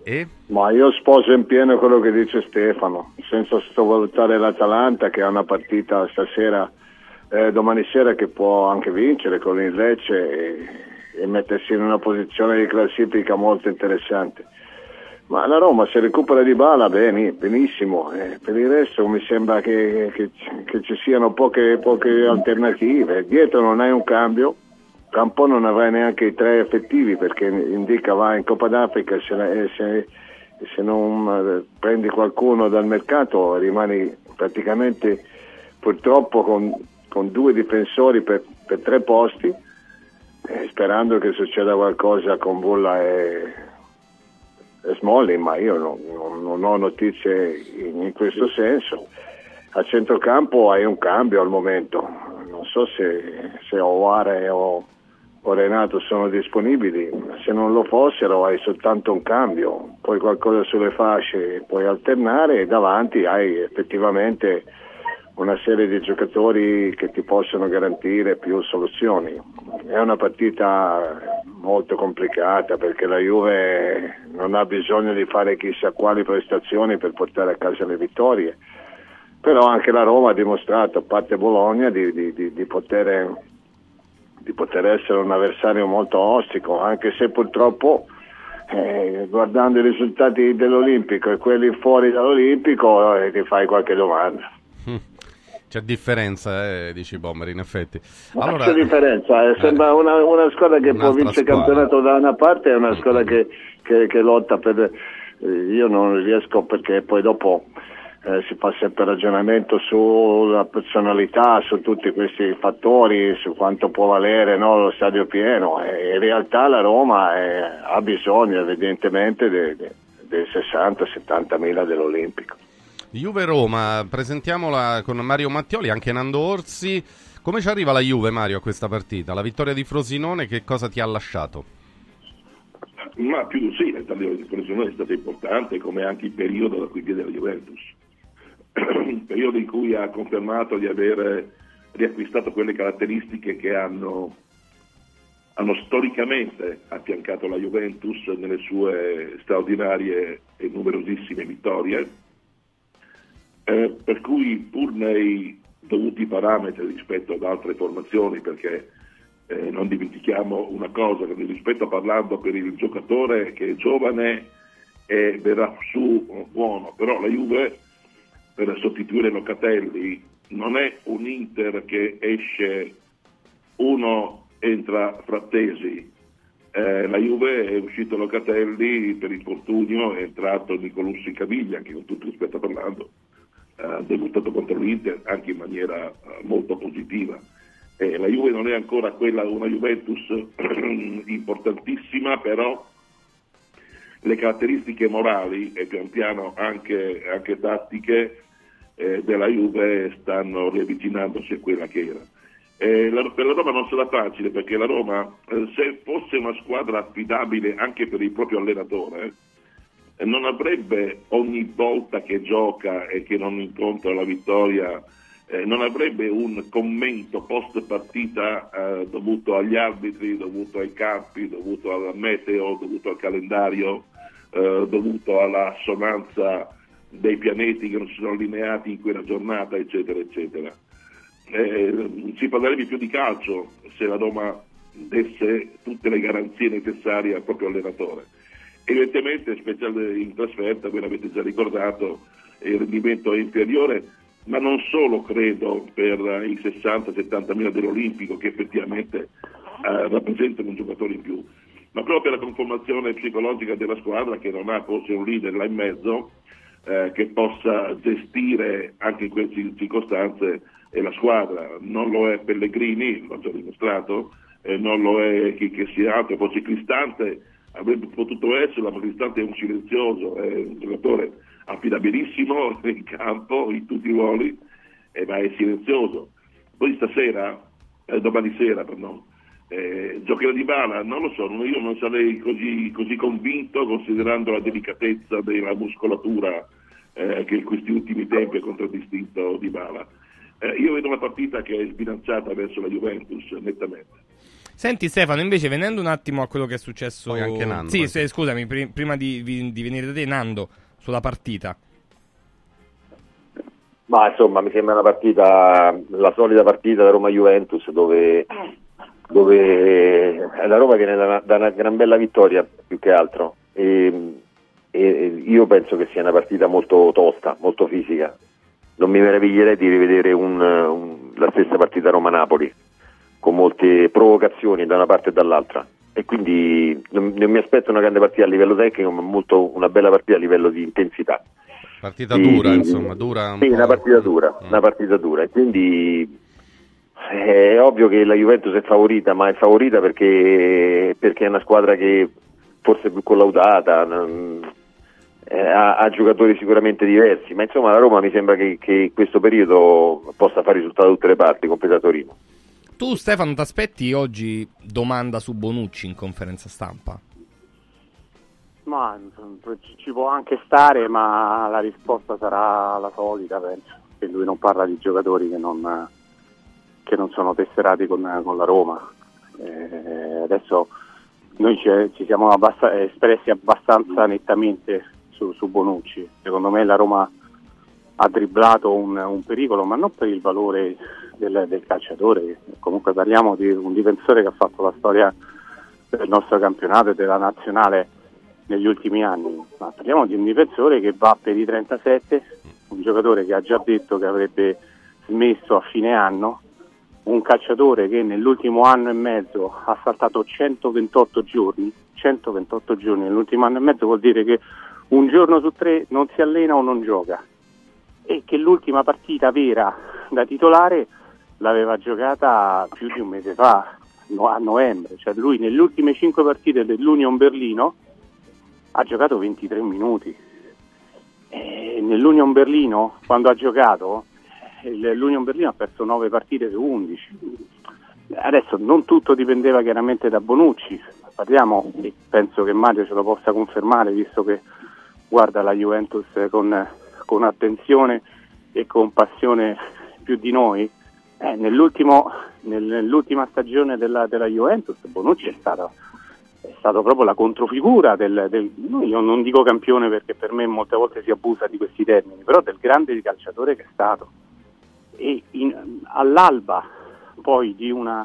E? Ma io sposo in pieno quello che dice Stefano, senza sottovalutare l'Atalanta che ha una partita stasera, eh, domani sera che può anche vincere con il Lecce e, e mettersi in una posizione di classifica molto interessante. Ma la Roma se recupera di bala bene, benissimo, eh, per il resto mi sembra che, che- che ci siano poche, poche alternative. Dietro non hai un cambio, Campo non avrai neanche i tre effettivi perché indica va in Coppa d'Africa se, se- se non eh, prendi qualcuno dal mercato rimani praticamente purtroppo con, con due difensori per, per tre posti eh, sperando che succeda qualcosa con Bulla e, e Smalling ma io non, non- non ho notizie in, in questo senso. A centrocampo hai un cambio al momento. Non so se, se Oare o, o Renato sono disponibili se non lo fossero hai soltanto un cambio poi qualcosa sulle fasce puoi alternare e davanti hai effettivamente una serie di giocatori che ti possono garantire più soluzioni. È una partita molto complicata perché la Juve non ha bisogno di fare chissà quali prestazioni per portare a casa le vittorie, però anche la Roma ha dimostrato, a parte Bologna, di, di- di- di poter, di poter essere un avversario molto ostico, anche se purtroppo eh, guardando i risultati dell'Olimpico e quelli fuori dall'Olimpico eh, ti fai qualche domanda. C'è differenza, eh, dici Bomber, in effetti. Ma c'è differenza, eh, sembra una, una squadra che può vincere il campionato da una parte e una squadra che, che- che lotta per... eh, io non riesco perché poi dopo eh, si fa sempre ragionamento sulla personalità, su tutti questi fattori, su quanto può valere no, lo stadio pieno e in realtà la Roma eh, ha bisogno evidentemente de- de- dei 60-70 mila dell'Olimpico. Juve-Roma, presentiamola con Mario Mattioli, anche Nando Orsi. Come ci arriva la Juve, Mario, a questa partita? La vittoria di Frosinone che cosa ti ha lasciato? Ma più sì, la taglio di pressione è stata importante, come anche il periodo da cui viene la Juventus. Periodo in cui ha confermato di aver riacquistato quelle caratteristiche che hanno, hanno storicamente affiancato la Juventus nelle sue straordinarie e numerosissime vittorie. Eh, per cui pur nei dovuti parametri rispetto ad altre formazioni, perché eh, non dimentichiamo una cosa, che di rispetto parlando per il giocatore che è giovane e verrà su buono, però la Juve per sostituire Locatelli non è un Inter che esce uno entra Frattesi, Eh, la Juve è uscito Locatelli per infortunio, è entrato Nicolussi Caviglia, che con tutto rispetto parlando ha debuttato contro l'Inter anche in maniera eh, molto positiva. Eh, la Juve non è ancora quella una Juventus importantissima, però le caratteristiche morali e pian piano anche, anche tattiche eh, della Juve stanno riavvicinandosi a quella che era. Eh, la- per la Roma non sarà facile perché la Roma, eh, se fosse una squadra affidabile anche per il proprio allenatore, eh, non avrebbe ogni volta che gioca e che non incontra la vittoria, eh, non avrebbe un commento post partita eh, dovuto agli arbitri, dovuto ai campi, dovuto al meteo, dovuto al calendario, eh, dovuto alla assonanza dei pianeti che non si sono allineati in quella giornata, eccetera, eccetera. Eh, si parlerebbe più di calcio se la Roma desse tutte le garanzie necessarie al proprio allenatore. Evidentemente, speciale in trasferta, voi l'avete già ricordato, il rendimento è inferiore, ma non solo credo per i 60-70 mila dell'Olimpico che effettivamente eh, rappresentano un giocatore in più, ma proprio per la conformazione psicologica della squadra che non ha forse un leader là in mezzo eh, che possa gestire anche in queste circostanze eh, la squadra. Non lo è Pellegrini, l'ho già dimostrato, eh, non lo è chi che sia altro, forse Cristante avrebbe potuto essere, ma Cristante è un silenzioso, è un giocatore affidabilissimo in campo, in tutti i ruoli, eh, ma è silenzioso. Poi stasera, eh, domani sera, pardon, eh, giocherà di bala, non lo so, io non sarei così, così convinto considerando la delicatezza della muscolatura eh, che in questi ultimi tempi ha contraddistinto di bala. Eh, io vedo una partita che è sbilanciata verso la Juventus, nettamente. Senti Stefano, invece venendo un attimo a quello che è successo... Poi anche Nando, Sì, eh. se- scusami, pri- prima di, di- venire da te, Nando, sulla partita. Ma insomma mi sembra una partita, la solita partita da Roma-Juventus dove, dove eh, la Roma viene da una, da una gran bella vittoria più che altro e, e io penso che sia una partita molto tosta, molto fisica. Non mi meraviglierei di rivedere un- un- la stessa partita Roma-Napoli con molte provocazioni da una parte e dall'altra e quindi non, non mi aspetto una grande partita a livello tecnico ma molto, una bella partita a livello di intensità. Partita Sì, dura, sì, insomma, dura un Sì, po'. una partita dura, una partita dura. E quindi è ovvio che la Juventus è favorita, ma è favorita perché, perché è una squadra che forse è più collaudata, eh, ha, ha giocatori sicuramente diversi, ma insomma la Roma mi sembra che, che in questo periodo possa fare risultato da tutte le parti, compresa Torino. Tu Stefano ti aspetti oggi domanda su Bonucci in conferenza stampa? Ma ci- ci può anche stare, ma la risposta sarà la solita, penso. Che lui non parla di giocatori che non, che non sono tesserati con, con la Roma. Eh, adesso noi ci, ci siamo abbast- espressi abbastanza nettamente su, su Bonucci. Secondo me la Roma ha dribblato un, un pericolo, ma non per il valore del, del calciatore. Comunque parliamo di un difensore che ha fatto la storia del nostro campionato e della nazionale negli ultimi anni, ma parliamo di un difensore che va per i 37, un giocatore che ha già detto che avrebbe smesso a fine anno, un calciatore che nell'ultimo anno e mezzo ha saltato 128 giorni, 128 giorni nell'ultimo anno e mezzo vuol dire che un giorno su tre non si allena o non gioca e che l'ultima partita vera da titolare l'aveva giocata più di un mese fa, a novembre, cioè lui nelle ultime 5 partite dell'Union Berlino ha giocato 23 minuti. E nell'Union Berlino, quando ha giocato, l'Union Berlino ha perso 9 partite su 11. Adesso non tutto dipendeva chiaramente da Bonucci, parliamo, penso che Mario ce lo possa confermare, visto che guarda la Juventus con, con attenzione e con passione più di noi. Eh, nel- nell'ultima stagione della, della Juventus Bonucci è stato è stato proprio la controfigura del, del- io non dico campione perché per me molte volte si abusa di questi termini, però del grande calciatore che è stato. E in- all'alba poi di una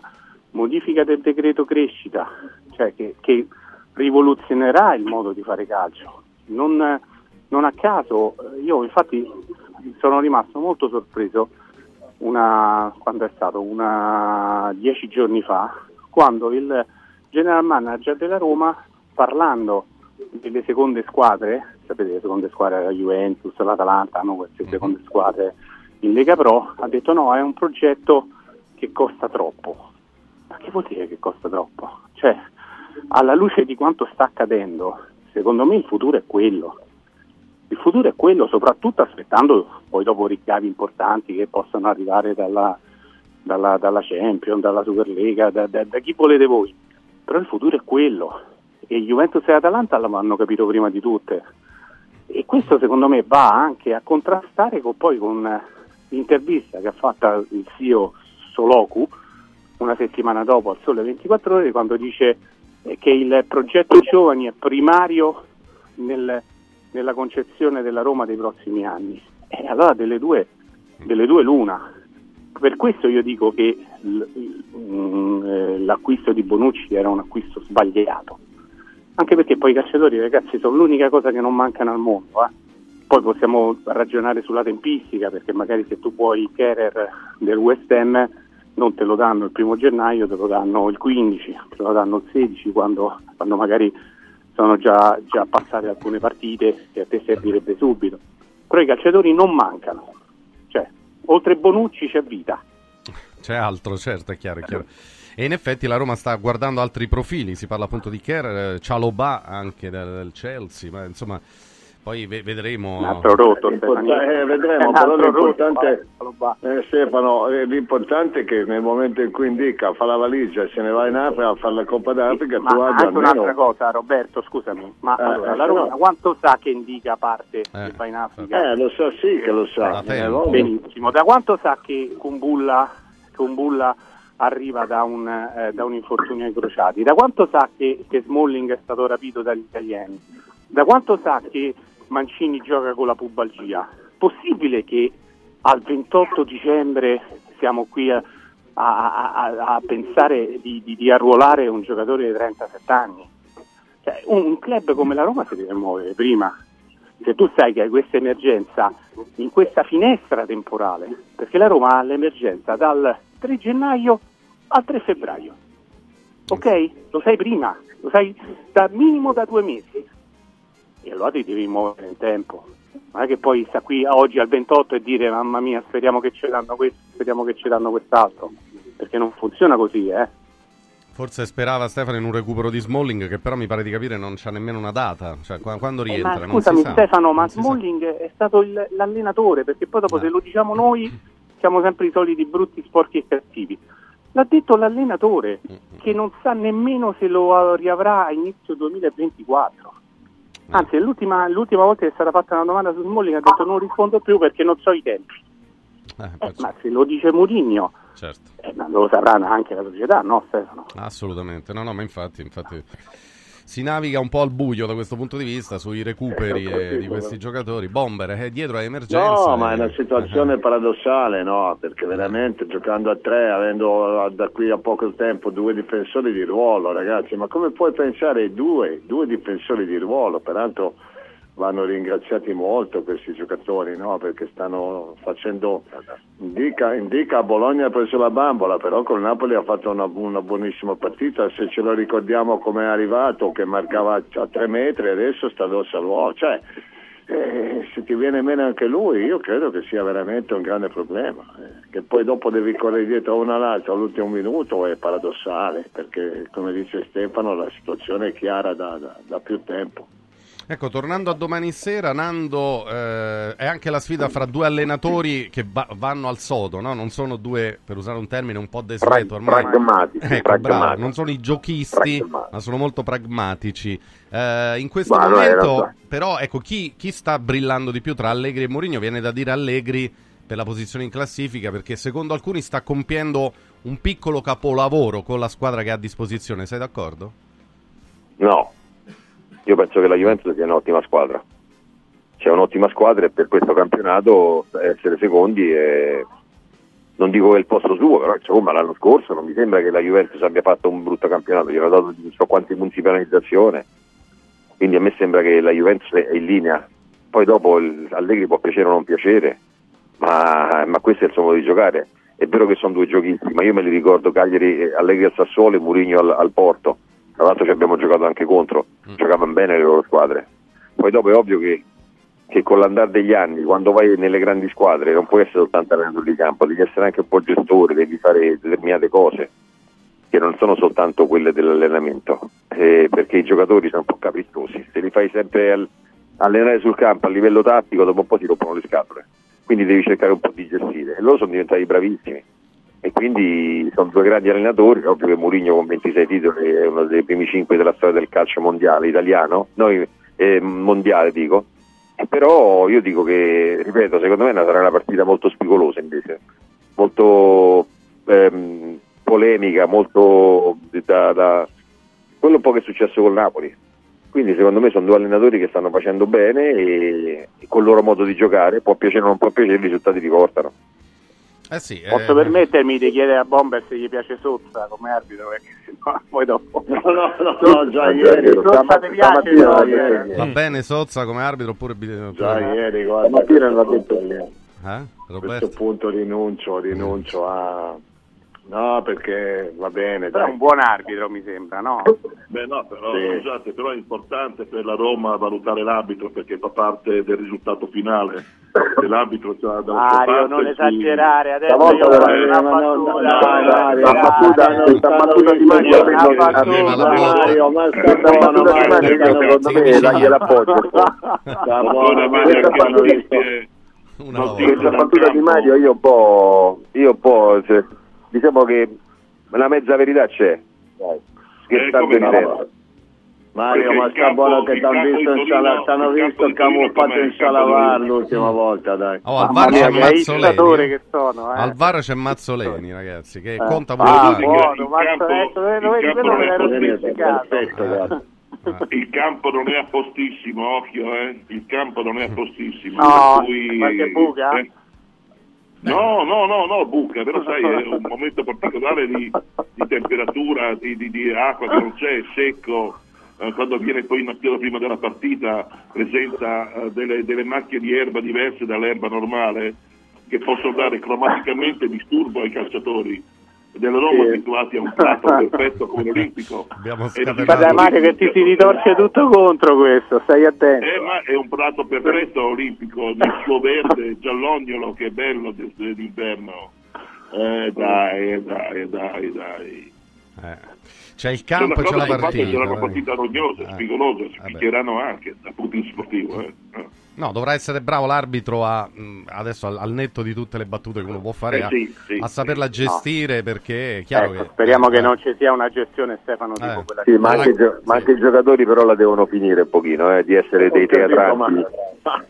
modifica del decreto crescita, cioè che, che rivoluzionerà il modo di fare calcio. Non, non a caso, io infatti sono rimasto molto sorpreso una, quando è stato? Una dieci giorni fa, quando il general manager della Roma, parlando delle seconde squadre, sapete le seconde squadre, la Juventus, l'Atalanta hanno queste seconde squadre in Lega Pro, ha detto no, è un progetto che costa troppo. Ma che vuol dire che costa troppo? Cioè, alla luce di quanto sta accadendo, secondo me il futuro è quello. Il futuro è quello, soprattutto aspettando poi dopo ricavi importanti che possano arrivare dalla, dalla, dalla Champions, dalla Superlega, da, da- da chi volete voi. Però il futuro è quello e Juventus e Atalanta l'hanno capito prima di tutte. E questo secondo me va anche a contrastare con, poi con l'intervista che ha fatto il CEO Soloku una settimana dopo al Sole 24 Ore quando dice che il progetto giovani è primario nel, nella concezione della Roma dei prossimi anni. E allora delle due, delle due l'una. Per questo io dico che mm, eh, l'acquisto di Bonucci era un acquisto sbagliato. Anche perché poi i calciatori, ragazzi, sono l'unica cosa che non mancano al mondo. eh. Poi possiamo ragionare sulla tempistica, perché magari se tu puoi Kerer del West Ham non te lo danno il primo gennaio, te lo danno il 15, te lo danno il 16, quando, quando magari sono già, già passate alcune partite che a te servirebbe subito. Però i calciatori non mancano. Cioè, oltre Bonucci c'è vita. C'è altro, certo, è chiaro, è chiaro. E in effetti la Roma sta guardando altri profili, si parla appunto di Kerr, Cialobà anche del Chelsea, ma insomma poi ve- vedremo. Un altro rotto, Stefani. eh, vedremo, però l'importante, eh, Stefano, eh, l'importante è che nel momento in cui indica fa la valigia e se ne va in Africa a fare la Coppa d'Africa, Ma tu abbia anche un'altra almeno... cosa, Roberto, scusami, ma Eh, allora, eh, la Roma no. quanto sa che indica parte che va in Africa? Eh, lo sa sì che lo sa. Eh, voglio- Benissimo, da quanto sa che Kumbulla, Kumbulla arriva da un, eh, da un infortunio ai crociati? Da quanto sa che, che Smalling è stato rapito dagli italiani? Da quanto sa che Mancini gioca con la pubalgia? Possibile che al 28 dicembre siamo qui a, a- a- a pensare di, di- di arruolare un giocatore di 37 anni? Cioè, un, un club come la Roma si deve muovere prima. Se tu sai che hai questa emergenza in questa finestra temporale, perché la Roma ha l'emergenza dal 3 gennaio al 3 febbraio. Ok? Lo sai prima, lo sai da minimo da due mesi. E allora ti devi muovere in tempo. Non è che poi sta qui oggi al 28 e dire mamma mia speriamo che ci danno questo, speriamo che ci danno quest'altro. Perché non funziona così, eh. Forse sperava Stefano in un recupero di Smalling, che però mi pare di capire non c'ha nemmeno una data. Cioè, qua- quando Eh, rientra? ma non si scusami sa. Stefano, ma sa. Smalling è stato il- l'allenatore, perché poi dopo se lo diciamo noi siamo sempre i soliti brutti, sporchi e cattivi. L'ha detto l'allenatore, che non sa nemmeno se lo riavrà a inizio 2024. Anzi, l'ultima, l'ultima volta che è stata fatta una domanda su Smalling ha detto non rispondo più perché non so i tempi. Eh, ma se lo dice Mourinho, Certo. eh, lo saprà anche la società, no Stefano? Assolutamente, no, no, ma infatti, infatti si naviga un po' al buio da questo punto di vista sui recuperi eh, di questi giocatori. Bomber è dietro a emergenza. No, ma è eh, una situazione paradossale, no? Perché veramente giocando a tre, avendo da qui a poco tempo due difensori di ruolo, ragazzi, ma come puoi pensare ai due, due difensori di ruolo? Peraltro vanno ringraziati molto questi giocatori, no? Perché stanno facendo indica, indica a Bologna ha preso la bambola, però con Napoli ha fatto una, una buonissima partita, se ce lo ricordiamo come è arrivato, che marcava a tre metri, adesso sta addosso all'uomo, cioè eh, se ti viene meno anche lui, io credo che sia veramente un grande problema. eh, che poi dopo devi correre dietro uno all'altro all'ultimo minuto è paradossale, perché come dice Stefano la situazione è chiara da, da- da più tempo. Ecco, tornando a domani sera, Nando, eh, è anche la sfida fra due allenatori che va- vanno al sodo, no? Non sono due, per usare un termine un po' desueto ormai. pragmatici, Ecco, pragmatici. bravo, non sono i giochisti, ma sono molto pragmatici. Eh, in questo Ma momento, però, ecco, chi, chi sta brillando di più tra Allegri e Mourinho viene da dire Allegri per la posizione in classifica, perché secondo alcuni sta compiendo un piccolo capolavoro con la squadra che ha a disposizione, sei d'accordo? No, io penso che la Juventus sia un'ottima squadra. C'è un'ottima squadra e per questo campionato essere secondi è... non dico che è il posto suo, però insomma l'anno scorso non mi sembra che la Juventus abbia fatto un brutto campionato, gli hanno dato non so quanti punti di penalizzazione, quindi a me sembra che la Juventus è in linea. Poi dopo Allegri può piacere o non piacere, ma, ma questo è il suo modo di giocare. È vero che sono due giochisti, ma io me li ricordo Cagliari, Allegri al Sassuolo e Mourinho al, al Porto. Tra l'altro ci abbiamo giocato anche contro, giocavano bene le loro squadre. Poi dopo è ovvio che, che con l'andare degli anni, quando vai nelle grandi squadre, non puoi essere soltanto allenatore di campo, devi essere anche un po' gestore, devi fare determinate cose che non sono soltanto quelle dell'allenamento, eh, perché i giocatori sono un po' capricciosi, se li fai sempre al- allenare sul campo a livello tattico, dopo un po' ti rompono le scatole, quindi devi cercare un po' di gestire. E loro sono diventati bravissimi e quindi sono due grandi allenatori, ovvio che Mourinho con 26 titoli è uno dei primi 5 della storia del calcio mondiale italiano, noi eh, mondiale dico, però io dico che, ripeto, secondo me sarà una partita molto spigolosa invece, molto ehm, polemica, molto da, da- quello un po' che è successo col Napoli. Quindi secondo me sono due allenatori che stanno facendo bene e, e col loro modo di giocare, può piacere o non può piacere, i risultati li portano. Eh sì, Posso permettermi di chiedere a Bomber se gli piace Sozza come arbitro? Perché sennò poi dopo. No, no, no, no, già ieri, Sozza ti piace? stamattina, no? ieri. Va bene Sozza come arbitro oppure... Già ieri, guarda, Stamattina l'ha detto Eh? a questo Roberto? punto rinuncio, rinuncio a... No, perché va bene, Però è un buon arbitro mi sembra, no? Beh no, però, Sì. scusate, però è importante per la Roma valutare l'arbitro perché fa parte del risultato finale. Se l'arbitro c'ha da Mario, non esagerare, adesso io faccio una battuta. la battuta- di Mario la. Mario, ma sta battuta di Mario, secondo me, dai, dagli l'appoggio. Sta buono, Mario, Questa che battuta- Questa battuta di Mario io un po', io un po' diciamo che la mezza verità c'è. Scherzando come di no? dentro. Mario, ma sta buono che t'hanno campo visto in sala, t'hanno il visto camuffato in sala VAR l'ultima volta, dai. Oh, al VAR c'è che Mazzoleni. che sono, eh. Al VAR c'è Mazzoleni, ragazzi, che Eh. conta pure Ah, il VAR. buono, Il ma campo- adesso, lo il campo non è dimenticato. Perfetto, guarda. Il campo non è a postissimo, occhio, eh. Il campo non è a postissimo. No, per cui- qualche buca? eh. No, no, no, no, buca, però sai, è un momento particolare di, di temperatura, di, di- di acqua che non c'è, è secco. Eh, quando viene poi innaffiato prima della partita presenta eh, delle, delle macchie di erba diverse dall'erba normale che possono dare cromaticamente disturbo ai calciatori. Della Roma abituati a un prato perfetto come l'Olimpico. Guarda Mario che ti si ritorce tutto contro questo, stai attento. Eh, ma è un prato perfetto olimpico, nel suo verde giallognolo che è bello d'inverno. Eh dai, dai, dai, dai. Eh. C'è il campo e C'è c'è la partita. C'è una partita rognosa, Eh. spigolosa, si Vabbè. picchieranno anche dal punto di sportivo. eh. No, dovrà essere bravo l'arbitro a, mh, adesso al, al netto di tutte le battute che uno può fare, Eh a, sì, sì, a sì. saperla gestire perché è chiaro Ecco, che... speriamo che eh, non ci sia una gestione Stefano tipo Eh. quella Sì, che ma anche, i gio- ma anche i giocatori però la devono finire un pochino, eh, di essere dei teatranti. ma-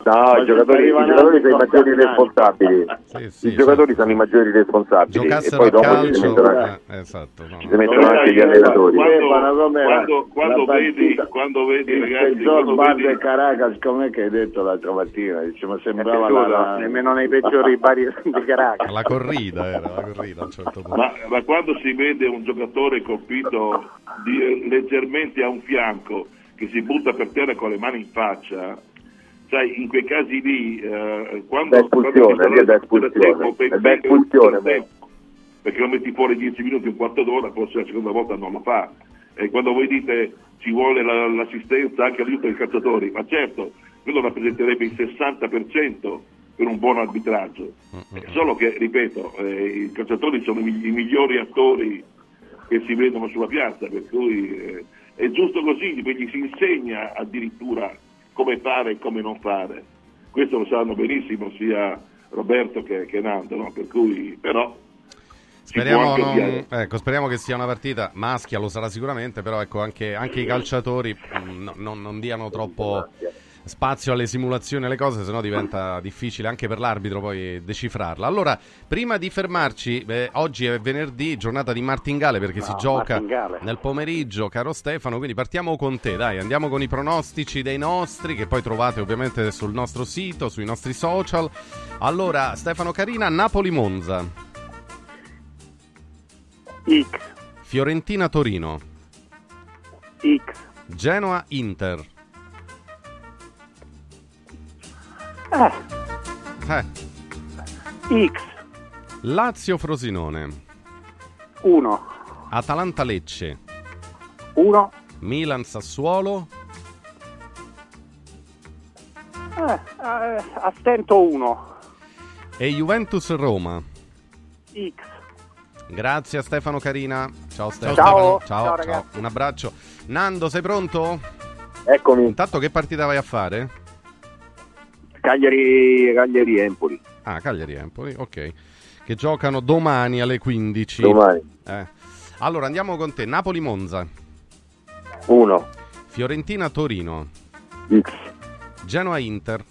No, i giocatori, i giocatori sono i maggiori responsabili. Sì, sì, I giocatori sono i maggiori responsabili. E Giocassero poi dopo ci si calcio... mettono, eh, esatto. no, ci no. si mettono anche gli allenatori. Quando, quando La vedi, quando vedi Il ragazzi, peggior quando bar vedi, del Caracas, com'è che hai detto l'altra mattina? Dice, ma sembrava Scusa, la... nemmeno nei peggiori bari di Caracas. La corrida era, la corrida a un certo punto. ma, ma quando si vede un giocatore colpito di- leggermente a un fianco che si butta per terra con le mani in faccia, sai, in quei casi lì, eh, quando... Da espulsione, quando lì è da tempo, espulsione. ben- È da espulsione, perché lo metti fuori 10 minuti, un quarto d'ora, forse la seconda volta non lo fa. E quando voi dite ci vuole la- l'assistenza anche l'aiuto dei calciatori, ma certo, quello rappresenterebbe il 60% per un buon arbitraggio. Solo che, ripeto, eh, i calciatori sono i, migliori attori che si vedono sulla piazza, per cui eh, è giusto così, gli si insegna addirittura come fare e come non fare. Questo lo sanno benissimo sia Roberto che, che Nando, no? per cui però Speriamo, non- ecco, speriamo che sia una partita maschia, lo sarà sicuramente, però ecco, anche, anche i calciatori mh, no- non, non diano troppo spazio alle simulazioni e alle cose, sennò diventa difficile anche per l'arbitro poi decifrarla. Allora, prima di fermarci, eh, oggi è venerdì, giornata di martingale perché si No, gioca martingale. nel pomeriggio, caro Stefano, quindi partiamo con te, dai, andiamo con i pronostici dei nostri che poi trovate ovviamente sul nostro sito, sui nostri social. Allora, Stefano Carina, Napoli-Monza. X, Fiorentina Torino, X. Genoa Eh, eh, X, Lazio Frosinone, 1, Atalanta Lecce, 1. Milan Sassuolo, Eh, eh, a stento 1. e Juventus Roma. X. Grazie a Stefano Carina. Ciao Stefano. Ciao. Ciao, Ciao, ciao. Un abbraccio. Nando, sei pronto? Eccomi, Intanto che partita vai a fare? Cagliari, Cagliari Empoli. Ah, Cagliari Empoli, ok. Che giocano domani alle 15. Domani. Eh. Allora andiamo con te. Napoli Monza, 1, Fiorentina Torino, X, Genoa Inter,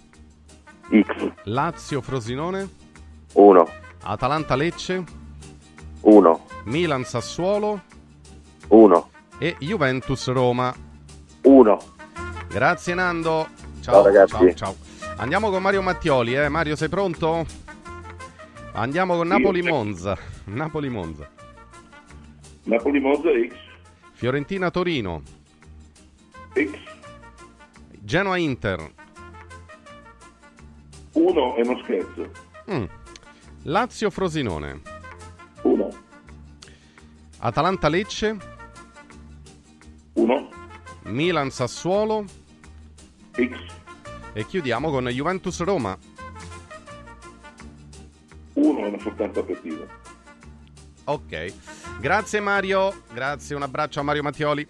X, Lazio Frosinone, 1, Atalanta Lecce, 1, Milan Sassuolo 1, e Juventus Roma. 1. Grazie Nando. Ciao, Ciao, ragazzi. Ciao, ciao. Andiamo con Mario Mattioli, eh. Mario, sei pronto? Andiamo con. Napoli-Monza. Napoli-Monza. Napoli-Monza X. Fiorentina-Torino. X. Genoa-Inter. Uno e non scherzo. Mm. Lazio-Frosinone. Uno. Atalanta-Lecce. Uno. Milan-Sassuolo. X. E chiudiamo con Juventus-Roma. Uno è una soltanto partita. Ok. Grazie Mario, grazie, un abbraccio a Mario Mattioli.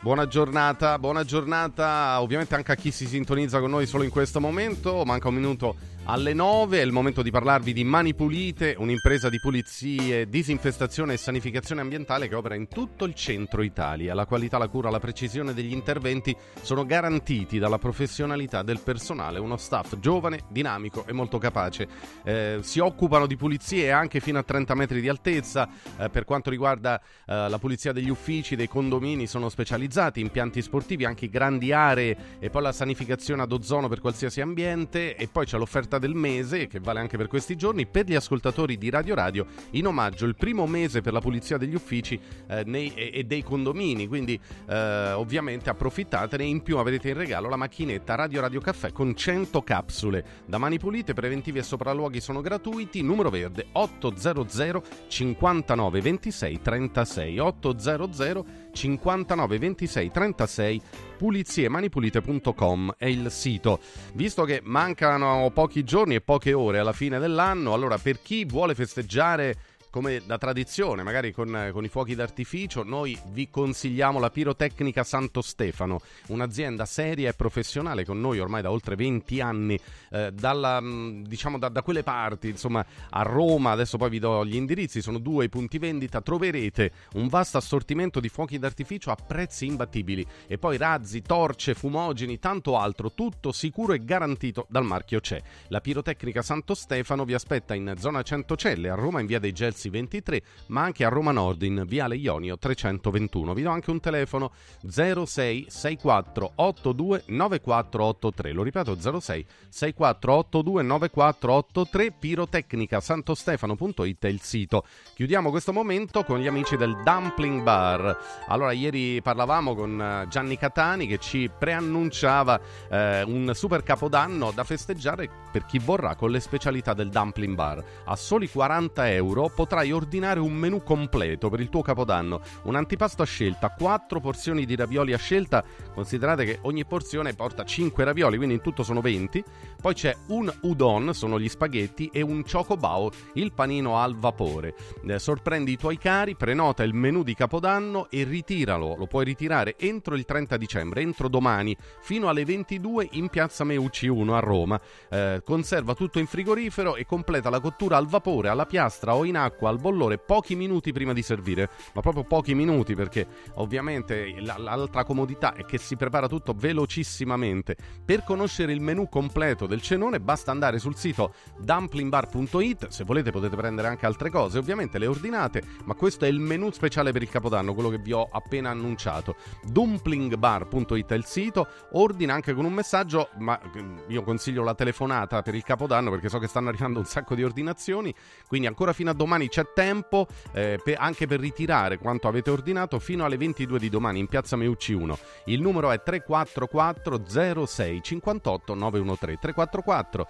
Buona giornata, buona giornata ovviamente anche a chi si sintonizza con noi solo in questo momento. Manca un minuto alle 9, è il momento di parlarvi di Mani Pulite, un'impresa di pulizie, disinfestazione e sanificazione ambientale che opera in tutto il centro Italia. La qualità, la cura, la precisione degli interventi sono garantiti dalla professionalità del personale, uno staff giovane, dinamico e molto capace. Eh, si occupano di pulizie anche fino a 30 metri di altezza, eh, per quanto riguarda eh, la pulizia degli uffici, dei condomini, sono specializzati, impianti sportivi, anche grandi aree e poi la sanificazione ad ozono per qualsiasi ambiente e poi c'è l'offerta del mese che vale anche per questi giorni per gli ascoltatori di Radio Radio in omaggio il primo mese per la pulizia degli uffici eh, nei- e, e dei condomini. Quindi eh, ovviamente approfittatene. In più avrete in regalo la macchinetta Radio Radio Caffè con 100 capsule. Da mani pulite preventivi e sopralluoghi sono gratuiti. Numero verde 800 59 26 36 800 59 26 36 puliziemanipulite.com è il sito. Visto che mancano pochi giorni e poche ore alla fine dell'anno, allora per chi vuole festeggiare come da tradizione, magari con, con i fuochi d'artificio, noi vi consigliamo la Pirotecnica Santo Stefano, un'azienda seria e professionale con noi ormai da oltre 20 anni, eh, dalla, mh, diciamo da, da quelle parti, insomma a Roma, adesso poi vi do gli indirizzi, sono due i punti vendita, troverete un vasto assortimento di fuochi d'artificio a prezzi imbattibili e poi razzi, torce, fumogeni, tanto altro, tutto sicuro e garantito dal marchio CE. La Pirotecnica Santo Stefano vi aspetta in zona Centocelle, a Roma in via dei Gelsi 23, ma anche a Roma Nord in viale Ionio 321. Vi do anche un telefono 06 64 82 9483. Lo ripeto 06 64 82 9483 pirotecnicasantostefano.it è il sito. Chiudiamo questo momento con gli amici del Dumpling Bar. Allora, ieri parlavamo con eh, Gianni Catani che ci preannunciava eh, un super capodanno da festeggiare per chi vorrà con le specialità del Dumpling Bar. A soli 40 euro potrai ordinare un menù completo per il tuo capodanno, un antipasto a scelta, 4 porzioni di ravioli a scelta, considerate che ogni porzione porta 5 ravioli, quindi in tutto sono 20. Poi c'è un udon, sono gli spaghetti, e un chocobao, il panino al vapore. Eh, sorprendi i tuoi cari, prenota il menù di capodanno e ritiralo. Lo puoi ritirare entro il 30 dicembre, entro domani, fino alle 22 in piazza Meucci 1 a Roma. Eh, conserva tutto in frigorifero e completa la cottura al vapore, alla piastra o in acqua al bollore pochi minuti prima di servire, ma proprio pochi minuti perché ovviamente la- l'altra comodità è che si prepara tutto velocissimamente. Per conoscere il menù completo del cenone basta andare sul sito dumplingbar.it, se volete potete prendere anche altre cose, ovviamente le ordinate, ma questo è il menù speciale per il Capodanno, quello che vi ho appena annunciato. dumplingbar.it è il sito, ordina anche con un messaggio, ma eh, io consiglio la telefonata per il Capodanno perché so che stanno arrivando un sacco di ordinazioni, quindi ancora fino a domani c'è tempo eh, per- anche per ritirare quanto avete ordinato fino alle 22 di domani in piazza Meucci 1. Il numero è 344 06 58 913 344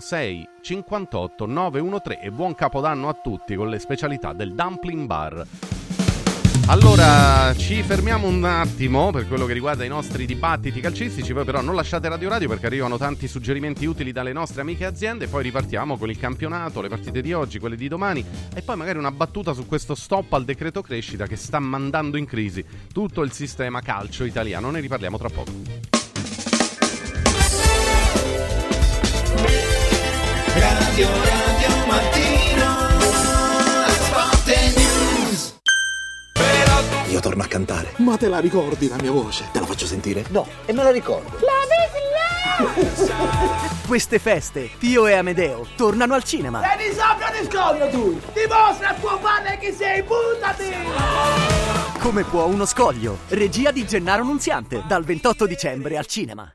06 58 913 e buon capodanno a tutti con le specialità del Dumpling Bar. Allora, ci fermiamo un attimo per quello che riguarda i nostri dibattiti calcistici, poi però non lasciate Radio Radio perché arrivano tanti suggerimenti utili dalle nostre amiche aziende, poi ripartiamo con il campionato, le partite di oggi, quelle di domani e poi magari una battuta su questo stop al decreto crescita che sta mandando in crisi tutto il sistema calcio italiano. Ne riparliamo tra poco. Radio Radio Mattino Io torno a cantare. Ma te la ricordi la mia voce? Te la faccio sentire? No, e me la ricordo. Queste feste, Pio e Amedeo tornano al cinema. Sei di sabbia di scoglio tu! Dimostra a tuo padre che sei, buttati! come può uno scoglio. Regia di Gennaro Nunziante, dal 28 dicembre al cinema.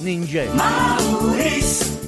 Ninja. Maurício.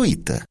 gratuita.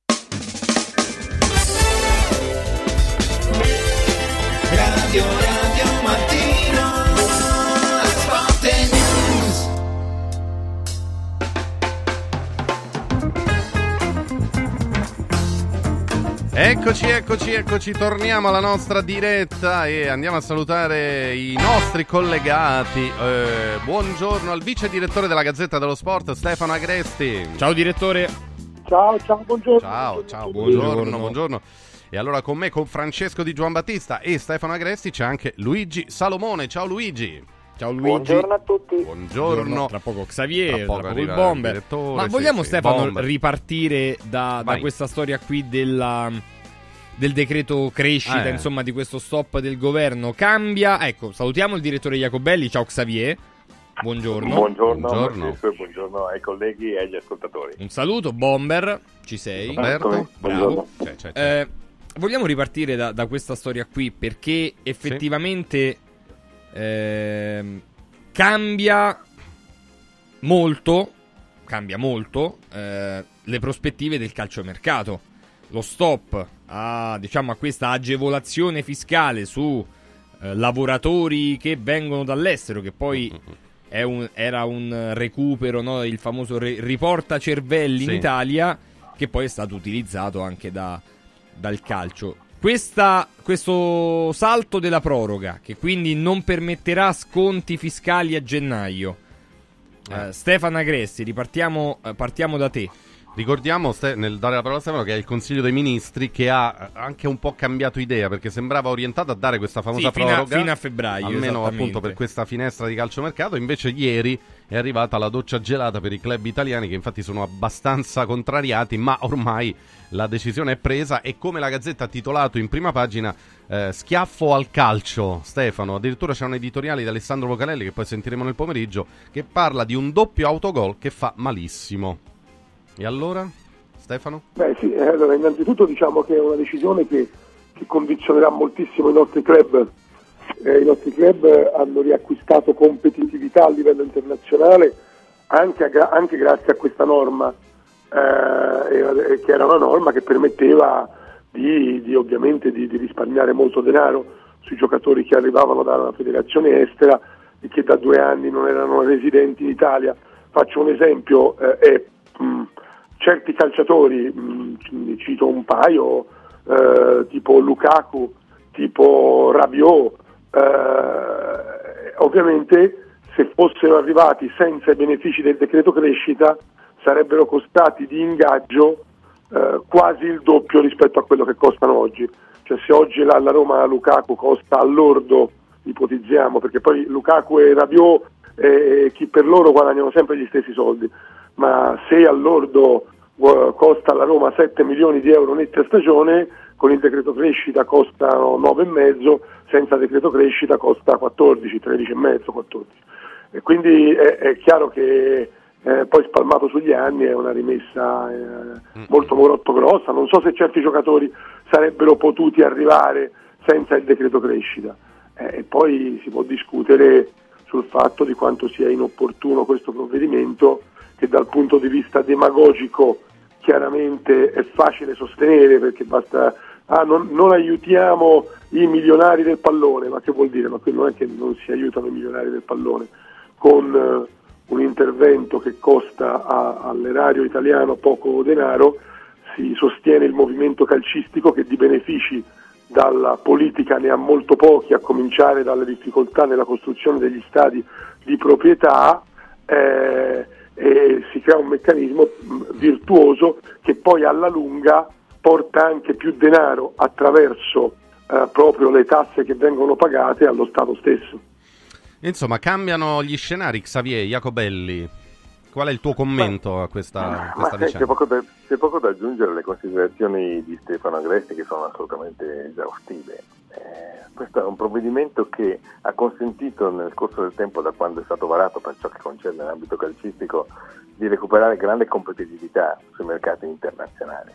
Eccoci, eccoci, eccoci, torniamo alla nostra diretta e andiamo a salutare i nostri collegati. Eh, buongiorno al vice direttore della Gazzetta dello Sport, Stefano Agresti. Ciao direttore. Ciao, ciao, buongiorno. Ciao, ciao, buongiorno, buongiorno. E allora con me, con Francesco Di Giovan Battista e Stefano Agresti c'è anche Luigi Salomone. Ciao Luigi. Ciao Luigi. Buongiorno a tutti. Buongiorno. Tra poco Xavier, tra Tra poco poco, il il bomber. direttore, Ma sì, vogliamo sì, Stefano bomber. ripartire da, da questa storia qui della, del decreto crescita, Eh. insomma, di questo stop del governo? Cambia. Ecco, salutiamo il direttore Jacobelli. Ciao Xavier. Buongiorno. Buongiorno, Buongiorno. Francesco, e buongiorno ai colleghi e agli ascoltatori. Un saluto, Bomber. Ci sei? Roberto, Bravo. buongiorno. Cioè, cioè, Eh, vogliamo ripartire da, da questa storia qui perché effettivamente ehm, cambia molto, cambia molto eh, le prospettive del calciomercato. lo stop a, diciamo, a questa agevolazione fiscale su eh, lavoratori che vengono dall'estero, che poi è un- era un recupero, no? il famoso re- riporta cervelli in Sì. Italia, che poi è stato utilizzato anche da- dal calcio. Questa- questo salto della proroga, che quindi non permetterà sconti fiscali a gennaio. Eh, Stefano Agresti, ripartiamo eh, partiamo da te. Ricordiamo nel dare la parola a Stefano che è il Consiglio dei Ministri che ha eh, anche un po' cambiato idea perché sembrava orientato a dare questa famosa Sì, fino a- proroga fino a febbraio, almeno appunto per questa finestra di calciomercato invece ieri è arrivata la doccia gelata per i club italiani che infatti sono abbastanza contrariati ma ormai la decisione è presa e come la Gazzetta ha titolato in prima pagina eh, schiaffo al calcio Stefano addirittura c'è un editoriale di Alessandro Vocalelli che poi sentiremo nel pomeriggio che parla di un doppio autogol che fa malissimo e allora Stefano? Beh sì, eh, allora innanzitutto diciamo che è una decisione che, che condizionerà moltissimo i nostri club. Eh, I nostri club hanno riacquistato competitività a livello internazionale anche, a anche grazie a questa norma, eh, che era una norma che permetteva di, di, ovviamente di, di risparmiare molto denaro sui giocatori che arrivavano dalla federazione estera e che da due anni non erano residenti in Italia. Faccio un esempio, eh, è, mh, certi calciatori, mh, ne cito un paio, eh, tipo Lukaku, tipo Rabiot, eh, ovviamente se fossero arrivati senza i benefici del decreto crescita sarebbero costati di ingaggio eh, quasi il doppio rispetto a quello che costano oggi. Cioè se oggi la, la Roma Lukaku costa all'ordo, ipotizziamo, perché poi Lukaku e Rabiot e, e chi per loro guadagnano sempre gli stessi soldi, ma se all'ordo eh, costa alla Roma 7 milioni di euro netti a stagione, con il decreto crescita costano 9,5, senza decreto crescita costa 14, 13,5, 14. E quindi è, è chiaro che eh, poi spalmato sugli anni è una rimessa eh, molto molto grossa. Non so se certi giocatori sarebbero potuti arrivare senza il decreto crescita. Eh, e poi si può discutere sul fatto di quanto sia inopportuno questo provvedimento che dal punto di vista demagogico chiaramente è facile sostenere perché basta ah, non, non aiutiamo i milionari del pallone, ma che vuol dire? Ma non è che non si aiutano i milionari del pallone con eh, un intervento che costa a- all'erario italiano poco denaro, si sostiene il movimento calcistico che di benefici dalla politica ne ha molto pochi, a cominciare dalle difficoltà nella costruzione degli stadi di proprietà eh, e si crea un meccanismo mh, virtuoso che poi alla lunga porta anche più denaro attraverso eh, proprio le tasse che vengono pagate allo Stato stesso. Insomma, cambiano gli scenari, Xavier, Jacobelli. Qual è il tuo commento a questa, a Ma questa sai, c'è, vicenda? poco da, c'è poco da aggiungere alle considerazioni di Stefano Agresti che sono assolutamente esaustive. Eh, questo è un provvedimento che ha consentito nel corso del tempo, da quando è stato varato per ciò che concerne l'ambito calcistico, di recuperare grande competitività sui mercati internazionali.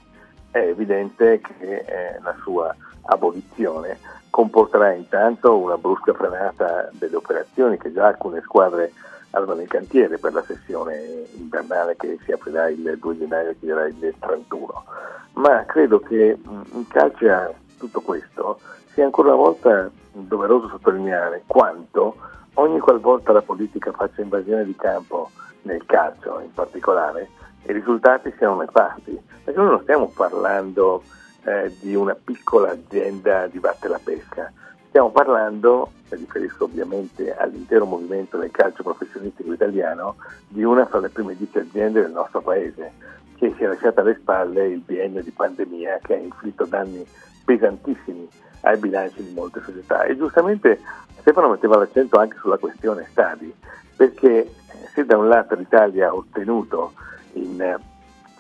È evidente che eh, la sua abolizione comporterà intanto una brusca frenata delle operazioni che già alcune squadre avevano in cantiere per la sessione invernale che si aprirà il 2 gennaio e chiuderà il 31. Ma credo che mh, in calcio a tutto questo sia ancora una volta doveroso sottolineare quanto ogni qualvolta la politica faccia invasione di campo nel calcio in particolare, i risultati siano nefasti, perché noi non stiamo parlando eh, di una piccola azienda di batte la pesca, stiamo parlando, mi riferisco ovviamente all'intero movimento del calcio professionistico italiano, di una fra le prime dieci aziende del nostro paese, che si è lasciata alle spalle il biennio di pandemia che ha inflitto danni pesantissimi ai bilanci di molte società. E giustamente Stefano metteva l'accento anche sulla questione stadi, perché eh, se da un lato l'Italia ha ottenuto in eh,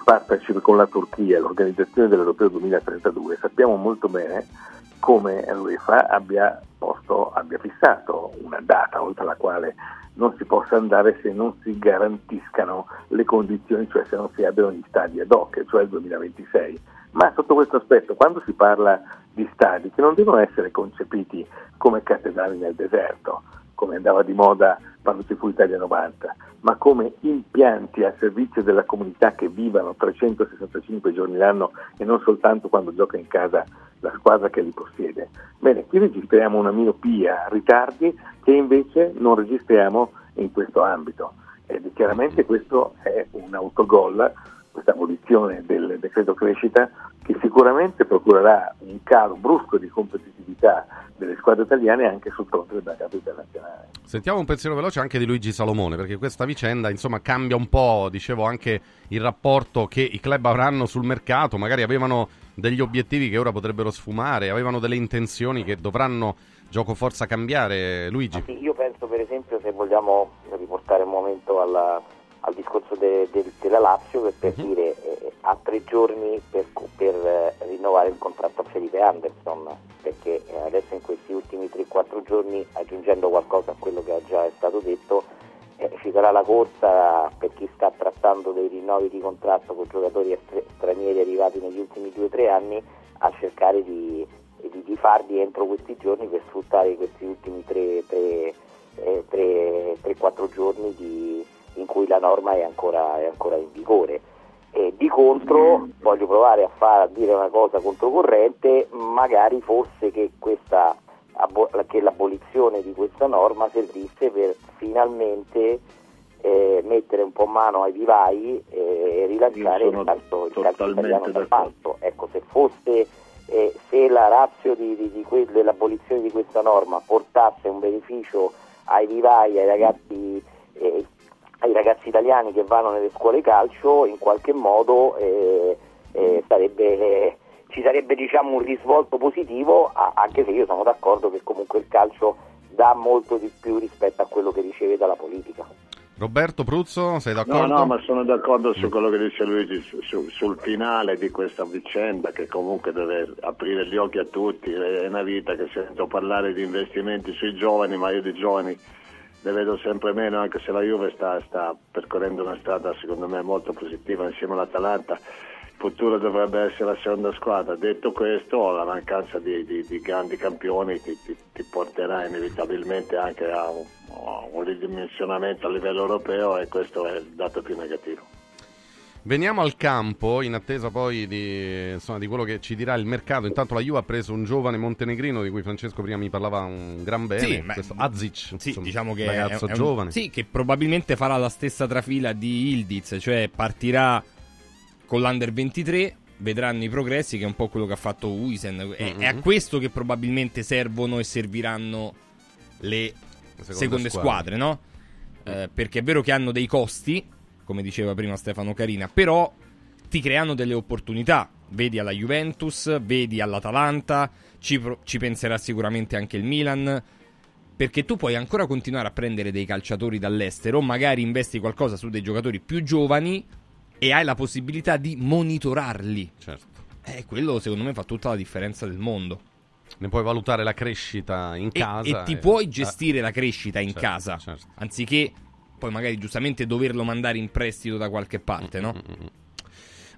partnership con la Turchia l'organizzazione dell'Europeo 2032, sappiamo molto bene come l'UEFA abbia, posto, abbia fissato una data oltre la quale non si possa andare se non si garantiscano le condizioni, cioè se non si abbiano gli stadi ad hoc, cioè il 2026. Ma sotto questo aspetto, quando si parla di stadi che non devono essere concepiti come cattedrali nel deserto, come andava di moda quando si fu Italia 90, ma come impianti a servizio della comunità che vivano 365 giorni l'anno e non soltanto quando gioca in casa la squadra che li possiede. Bene, qui registriamo una miopia, ritardi che invece non registriamo in questo ambito. Ed chiaramente questo è un autogol, questa abolizione del decreto crescita, che sicuramente procurerà un calo brusco di competitività delle squadre italiane anche sul fronte del mercato internazionale. Sentiamo un pensiero veloce anche di Luigi Salomone, perché questa vicenda insomma cambia un po', dicevo, anche il rapporto che i club avranno sul mercato, magari avevano degli obiettivi che ora potrebbero sfumare, avevano delle intenzioni che dovranno gioco forza cambiare. Luigi. Sì, io penso per esempio se vogliamo riportare un momento alla- al discorso de- de- della Lazio per, per dire eh, ha tre giorni per, per, eh, rinnovare il contratto a Felipe Anderson perché eh, adesso in questi ultimi 3-4 giorni aggiungendo qualcosa a quello che già è stato detto eh, ci sarà la corsa per chi sta trattando dei rinnovi di contratto con giocatori stranieri arrivati negli ultimi 2-3 anni a cercare di, di- di farli entro questi giorni per sfruttare questi ultimi 3-4 giorni di- in cui la norma è ancora, è ancora in vigore. E di contro voglio provare a, far, a dire una cosa controcorrente, magari forse che, questa, che l'abolizione di questa norma servisse per finalmente eh, mettere un po' mano ai vivai eh, e rilanciare il calcio, il calcio italiano dal d'accordo. basso. Ecco, se fosse eh, se la razio di, di- di que- dell'abolizione di questa norma portasse un beneficio ai vivai, ai ragazzi, eh, ai ragazzi italiani che vanno nelle scuole calcio, in qualche modo eh, eh, sarebbe, eh, ci sarebbe diciamo, un risvolto positivo, a- anche se io sono d'accordo che comunque il calcio dà molto di più rispetto a quello che riceve dalla politica. Roberto Pruzzo, sei No, d'accordo? no, ma sono d'accordo su quello che dice Luigi su- su- sul finale di questa vicenda che comunque deve aprire gli occhi a tutti. È una vita che sento parlare di investimenti sui giovani, ma io di giovani ne vedo sempre meno, anche se la Juve sta, sta percorrendo una strada secondo me molto positiva insieme all'Atalanta. Il futuro dovrebbe essere la seconda squadra. Detto questo, la mancanza di, di- di grandi campioni ti, ti- ti porterà inevitabilmente anche a un, a un ridimensionamento a livello europeo e questo è il dato più negativo. Veniamo al campo in attesa poi di, insomma, di quello che ci dirà il mercato. Intanto la Juve ha preso un giovane montenegrino di cui Francesco prima mi parlava un gran bene, Sì, ma- questo Azic, Sì, insomma, diciamo che ragazzo è, è un- giovane. sì, che probabilmente farà la stessa trafila di Ildiz, cioè partirà con l'Under 23, vedranno i progressi, che è un po' quello che ha fatto Uisen. È, è a questo che probabilmente servono e serviranno le seconde seconde, squadre. squadre, no? Eh, perché è vero che hanno dei costi, come diceva prima Stefano Carina, però ti creano delle opportunità. Vedi alla Juventus, vedi all'Atalanta, ci, pro- ci penserà sicuramente anche il Milan. Perché tu puoi ancora continuare a prendere dei calciatori dall'estero, magari investi qualcosa su dei giocatori più giovani e hai la possibilità di monitorarli. Certo. E quello secondo me fa tutta la differenza del mondo. Ne puoi valutare la crescita in E- casa. E, ti e- puoi eh, gestire la crescita in certo, casa, certo. anziché poi magari giustamente doverlo mandare in prestito da qualche parte, no?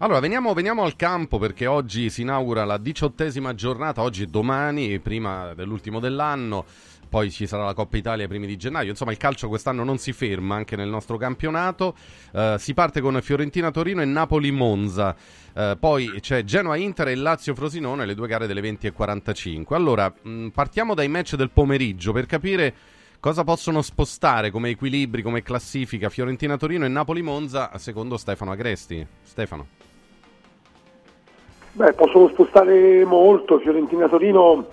Allora, veniamo, veniamo al campo perché oggi si inaugura la diciottesima giornata, oggi e domani, prima dell'ultimo dell'anno. Poi ci sarà la Coppa Italia ai primi di gennaio. Insomma, il calcio quest'anno non si ferma anche nel nostro campionato. Eh, si parte con Fiorentina-Torino e Napoli-Monza. Eh, poi c'è Genoa-Inter e Lazio-Frosinone, le due gare delle 20.45. Allora, mh, partiamo dai match del pomeriggio per capire cosa possono spostare come equilibri, come classifica Fiorentina-Torino e Napoli-Monza, secondo Stefano Agresti. Stefano. Beh, possono spostare molto, Fiorentina-Torino,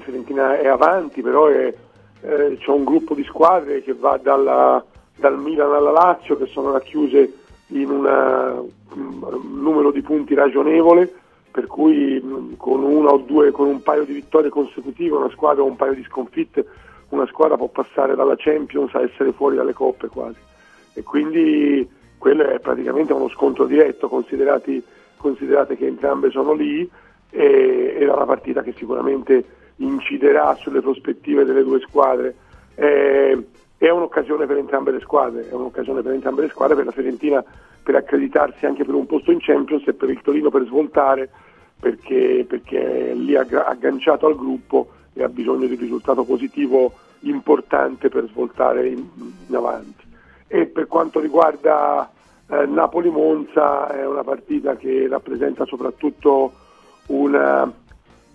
Fiorentina è avanti, però è- eh, c'è un gruppo di squadre che va dalla- dal Milan alla Lazio che sono racchiuse in una- un numero di punti ragionevole, per cui mh, con una o due, con un paio di vittorie consecutive, una squadra o un paio di sconfitte, una squadra può passare dalla Champions a essere fuori dalle coppe quasi. E quindi quello è praticamente uno scontro diretto, considerate che entrambe sono lì, e era una partita che sicuramente inciderà sulle prospettive delle due squadre. Eh, è un'occasione per entrambe le squadre, è un'occasione per entrambe le squadre, per la Fiorentina per accreditarsi anche per un posto in Champions e per il Torino per svoltare perché, perché è lì agga- agganciato al gruppo e ha bisogno di un risultato positivo importante per svoltare in, in avanti. E per quanto riguarda eh, Napoli-Monza è una partita che rappresenta soprattutto una,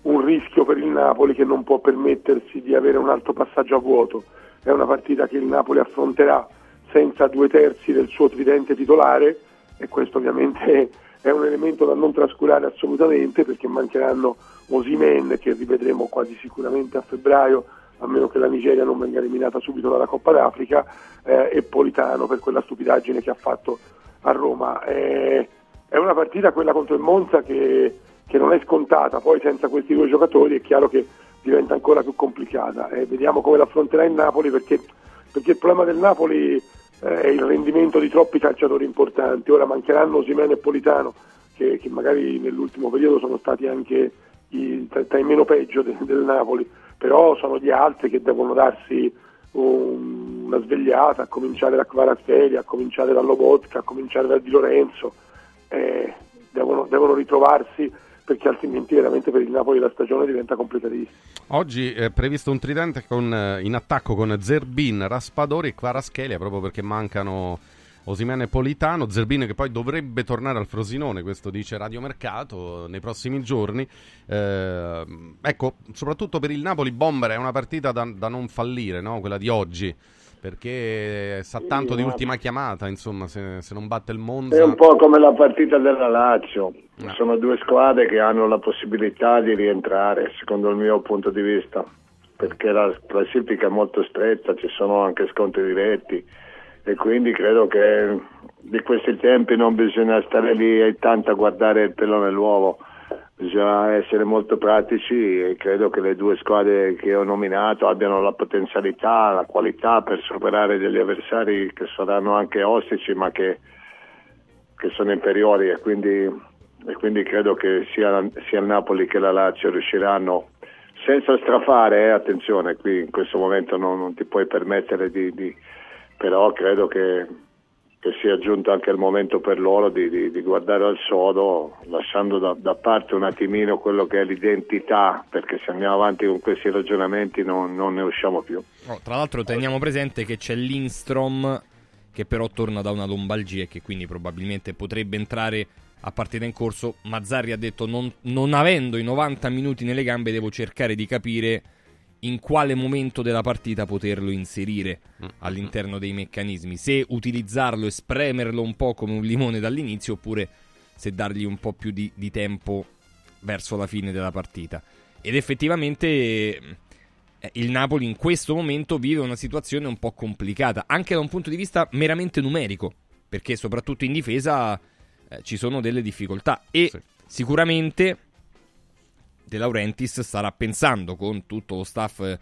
un rischio per il Napoli che non può permettersi di avere un altro passaggio a vuoto. È una partita che il Napoli affronterà senza due terzi del suo tridente titolare e questo ovviamente è un elemento da non trascurare assolutamente perché mancheranno Osimen che rivedremo quasi sicuramente a febbraio a meno che la Nigeria non venga eliminata subito dalla Coppa d'Africa eh, e Politano per quella stupidaggine che ha fatto a Roma. Eh, è una partita quella contro il Monza che, che, non è scontata, poi senza questi due giocatori è chiaro che diventa ancora più complicata. Eh, vediamo come l'affronterà il Napoli perché, perché il problema del Napoli eh, è il rendimento di troppi calciatori importanti. Ora mancheranno Simene e Politano che, che magari nell'ultimo periodo sono stati anche tra, tra, i meno peggio de, del Napoli, però sono gli altri che devono darsi un, una svegliata, a cominciare da Kvaratskhelia, a cominciare da Lobotka, a cominciare da Di Lorenzo, eh, devono, devono ritrovarsi perché altrimenti veramente per il Napoli la stagione diventa complicatissima. Oggi è previsto un tridente con, eh, in attacco con Zerbin, Raspadori e Kvaraschelia proprio perché mancano Osimene Politano, Zerbin che poi dovrebbe tornare al Frosinone, questo dice Radio Mercato, nei prossimi giorni. Eh, ecco, soprattutto per il Napoli Bomber è una partita da, da non fallire, no? quella di oggi, perché sa tanto di ultima chiamata, insomma, se, se, non batte il Monza... È un po' come la partita della Lazio, no. sono due squadre che hanno la possibilità di rientrare, secondo il mio punto di vista, perché la classifica è molto stretta, ci sono anche scontri diretti e quindi credo che di questi tempi non bisogna stare lì tanto a guardare il pelo nell'uovo, bisogna essere molto pratici e credo che le due squadre che ho nominato abbiano la potenzialità, la qualità per superare degli avversari che saranno anche ostici ma che, che sono inferiori. E quindi, e quindi, credo che sia, sia il Napoli che la Lazio riusciranno senza strafare, eh, attenzione, qui in questo momento non, non ti puoi permettere di, di però credo che, che, sia giunto anche il momento per loro di, di, di guardare al sodo, lasciando da, da, parte un attimino quello che è l'identità, perché se andiamo avanti con questi ragionamenti non, non ne usciamo più. Oh, tra l'altro teniamo presente che c'è Lindstrom che però torna da una lombalgia e che quindi probabilmente potrebbe entrare a partita in corso. Mazzarri ha detto non, non avendo i 90 minuti nelle gambe devo cercare di capire in quale momento della partita poterlo inserire mm. all'interno dei meccanismi, se utilizzarlo e spremerlo un po' come un limone dall'inizio oppure se dargli un po' più di, di tempo verso la fine della partita. Ed effettivamente eh, il Napoli in questo momento vive una situazione un po' complicata, anche da un punto di vista meramente numerico, perché soprattutto in difesa eh, ci sono delle difficoltà e sì. sicuramente De Laurentiis starà pensando con tutto lo staff eh,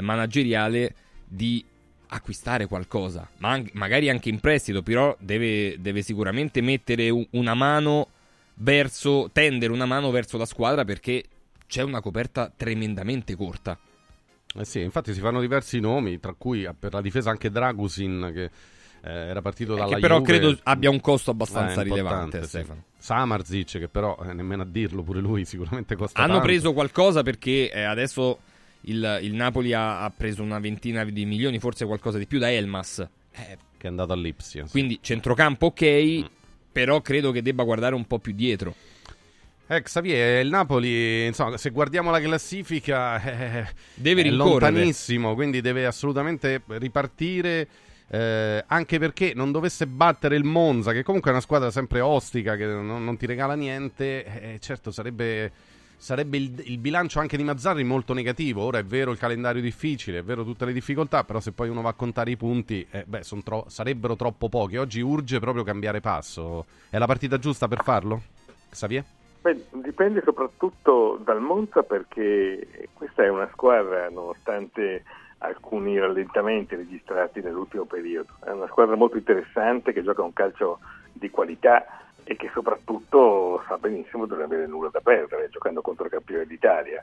manageriale di acquistare qualcosa, ma magari anche in prestito, però deve, deve sicuramente mettere una mano verso, tendere una mano verso la squadra perché c'è una coperta tremendamente corta. Eh sì, infatti si fanno diversi nomi, tra cui per la difesa anche Dragusin che eh, era partito dalla che però Juve. credo abbia un costo abbastanza eh, rilevante sì. Stefano. Samarzic che però eh, nemmeno a dirlo pure lui sicuramente costa hanno tanto. preso qualcosa perché eh, adesso il, il Napoli ha, ha, preso una ventina di milioni forse qualcosa di più da Elmas eh, che è andato all'Ipsia sì. quindi centrocampo ok mm. però credo che debba guardare un po' più dietro eh, Xavier, il Napoli, insomma, se guardiamo la classifica, eh, deve è lontanissimo, quindi deve assolutamente ripartire eh, anche perché non dovesse battere il Monza, che comunque è una squadra sempre ostica, che non, non ti regala niente, eh, certo sarebbe, sarebbe il, il, bilancio anche di Mazzarri molto negativo. Ora è vero il calendario difficile, è vero tutte le difficoltà, però se poi uno va a contare i punti, eh, beh, tro- sarebbero troppo pochi. Oggi urge proprio cambiare passo. È la partita giusta per farlo? Xavier? Beh, dipende soprattutto dal Monza perché questa è una squadra, nonostante alcuni rallentamenti registrati nell'ultimo periodo. È una squadra molto interessante che gioca un calcio di qualità e che soprattutto sa benissimo di non avere nulla da perdere giocando contro il campione d'Italia.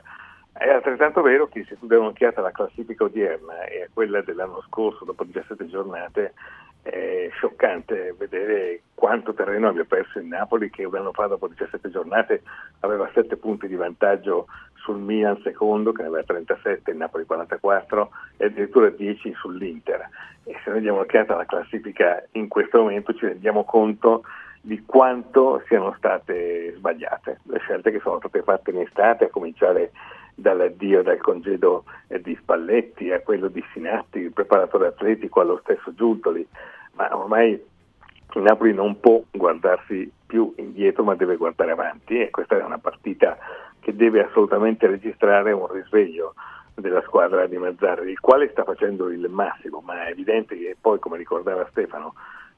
È altrettanto vero che se tu dai un'occhiata alla classifica odierna e a quella dell'anno scorso dopo 17 giornate, è scioccante vedere quanto terreno abbia perso il Napoli che un anno fa dopo 17 giornate aveva 7 punti di vantaggio sul Milan secondo che ne aveva 37, il Napoli 44 e addirittura 10 sull'Inter. E se noi diamo un'occhiata alla classifica in questo momento ci rendiamo conto di quanto siano state sbagliate le scelte che sono state fatte in estate, a cominciare dall'addio dal congedo di Spalletti a quello di Sinatti, il preparatore atletico allo stesso Giuntoli, ma ormai il Napoli non può guardarsi più indietro ma deve guardare avanti e questa è una partita che deve assolutamente registrare un risveglio della squadra di Mazzarri, il quale sta facendo il massimo, ma è evidente che poi, come ricordava Stefano,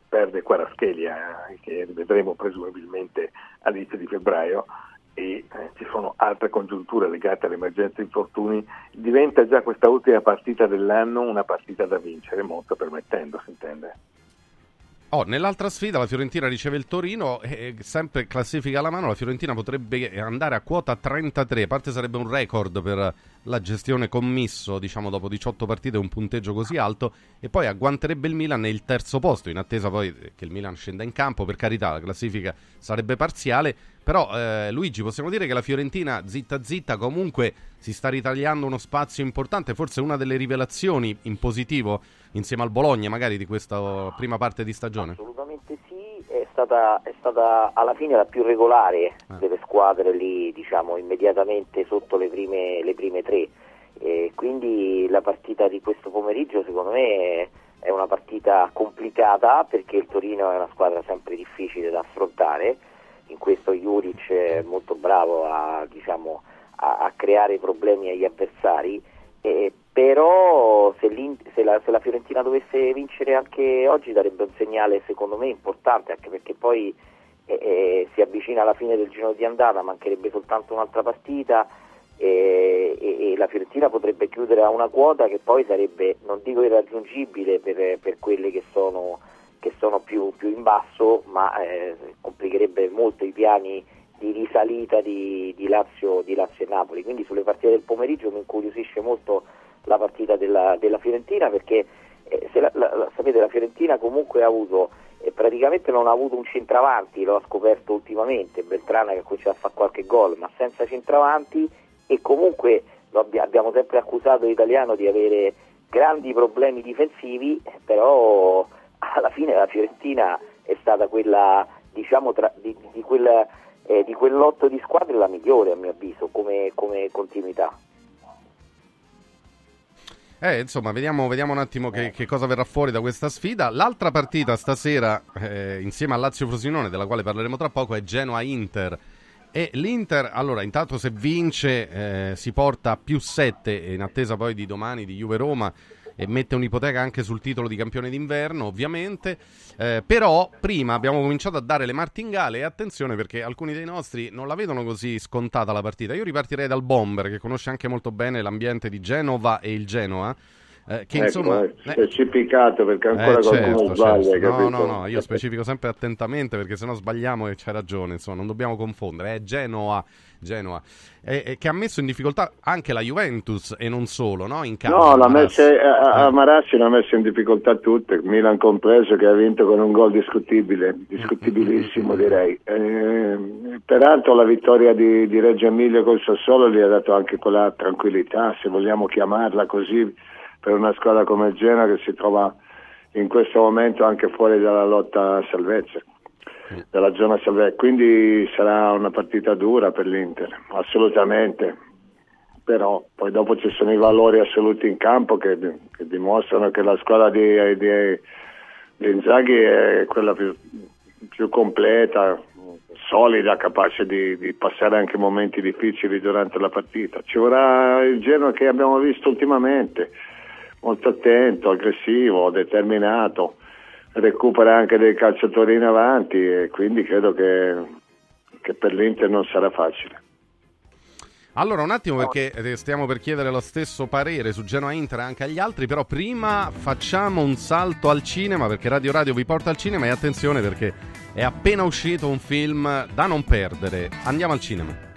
perde Quaraschelia, che vedremo presumibilmente all'inizio di febbraio, e eh, ci sono altre congiunture legate all'emergenza infortuni, diventa già questa ultima partita dell'anno una partita da vincere, molto permettendo, si intende. Oh, nell'altra sfida la Fiorentina riceve il Torino e sempre classifica alla mano la Fiorentina potrebbe andare a quota 33, a parte sarebbe un record per la gestione commisso, diciamo dopo 18 partite un punteggio così alto e poi agguanterebbe il Milan nel terzo posto in attesa poi che il Milan scenda in campo, per carità la classifica sarebbe parziale, però eh, Luigi possiamo dire che la Fiorentina zitta zitta comunque si sta ritagliando uno spazio importante, forse una delle rivelazioni in positivo insieme al Bologna magari di questa prima parte di stagione. Assolutamente sì, è stata, è stata alla fine la più regolare Ah. delle squadre lì, diciamo, immediatamente sotto le prime, le prime tre. E quindi la partita di questo pomeriggio secondo me è una partita complicata perché il Torino è una squadra sempre difficile da affrontare. In questo Juric è molto bravo a, diciamo, a- a creare problemi agli avversari. Eh, però se, se la, se la Fiorentina dovesse vincere anche oggi darebbe un segnale secondo me importante anche perché poi eh, eh, si avvicina alla fine del giro di andata, mancherebbe soltanto un'altra partita eh, e, e la Fiorentina potrebbe chiudere a una quota che poi sarebbe, non dico irraggiungibile per, per quelle che sono, che sono più, più in basso, ma eh, complicherebbe molto i piani di risalita di, di Lazio, di Lazio e Napoli. Quindi sulle partite del pomeriggio mi incuriosisce molto la partita della, della Fiorentina perché eh, la, la- sapete la Fiorentina comunque ha avuto eh, praticamente non ha avuto un centravanti, lo ha scoperto ultimamente, Beltrana che ha cominciato a fare qualche gol, ma senza centravanti e comunque abbi- abbiamo sempre accusato l'italiano di avere grandi problemi difensivi, però alla fine la Fiorentina è stata quella diciamo tra- di, di quel, eh, di quell'otto di squadre la migliore a mio avviso come, come continuità. Eh, insomma, vediamo, vediamo un attimo che, che cosa verrà fuori da questa sfida. L'altra partita stasera, eh, insieme al Lazio Frosinone, della quale parleremo tra poco, è Genoa-Inter. E l'Inter, allora, intanto se vince eh, si porta a più 7 in attesa poi di domani di Juve-Roma e mette un'ipoteca anche sul titolo di campione d'inverno, ovviamente. Eh, però prima abbiamo cominciato a dare le martingale e attenzione perché alcuni dei nostri non la vedono così scontata la partita. Io ripartirei dal Bomber che conosce anche molto bene l'ambiente di Genova e il Genoa. eh, che Ecco, insomma eh, specificato perché ancora eh, certo, sbaglia. certo. No, no, no, io specifico sempre attentamente perché sennò sbagliamo e c'hai ragione, insomma, non dobbiamo confondere. È Genoa, Genoa eh, eh, che ha messo in difficoltà anche la Juventus e non solo, no? In casa. No, l'ha messa, a, a Marassi l'ha messa in difficoltà tutte, Milan compreso che ha vinto con un gol discutibile, discutibilissimo direi. Eh, peraltro la vittoria di, di Reggio Emilia col Sassuolo gli ha dato anche quella tranquillità, se vogliamo chiamarla così, per una squadra come il Genoa che si trova in questo momento anche fuori dalla lotta a salvezza dalla zona salvezza, quindi sarà una partita dura per l'Inter, assolutamente. Però poi dopo ci sono i valori assoluti in campo che, che dimostrano che la squadra di, di, di Inzaghi è quella più, più completa, solida, capace di, di passare anche momenti difficili durante la partita. Ci vorrà il Genoa che abbiamo visto ultimamente, molto attento, aggressivo, determinato recupera anche dei calciatori in avanti e quindi credo che, che per l'Inter non sarà facile. Allora, un attimo perché stiamo per chiedere lo stesso parere su Genoa Inter anche agli altri, però prima facciamo un salto al cinema perché Radio Radio vi porta al cinema e attenzione perché è appena uscito un film da non perdere. Andiamo al cinema.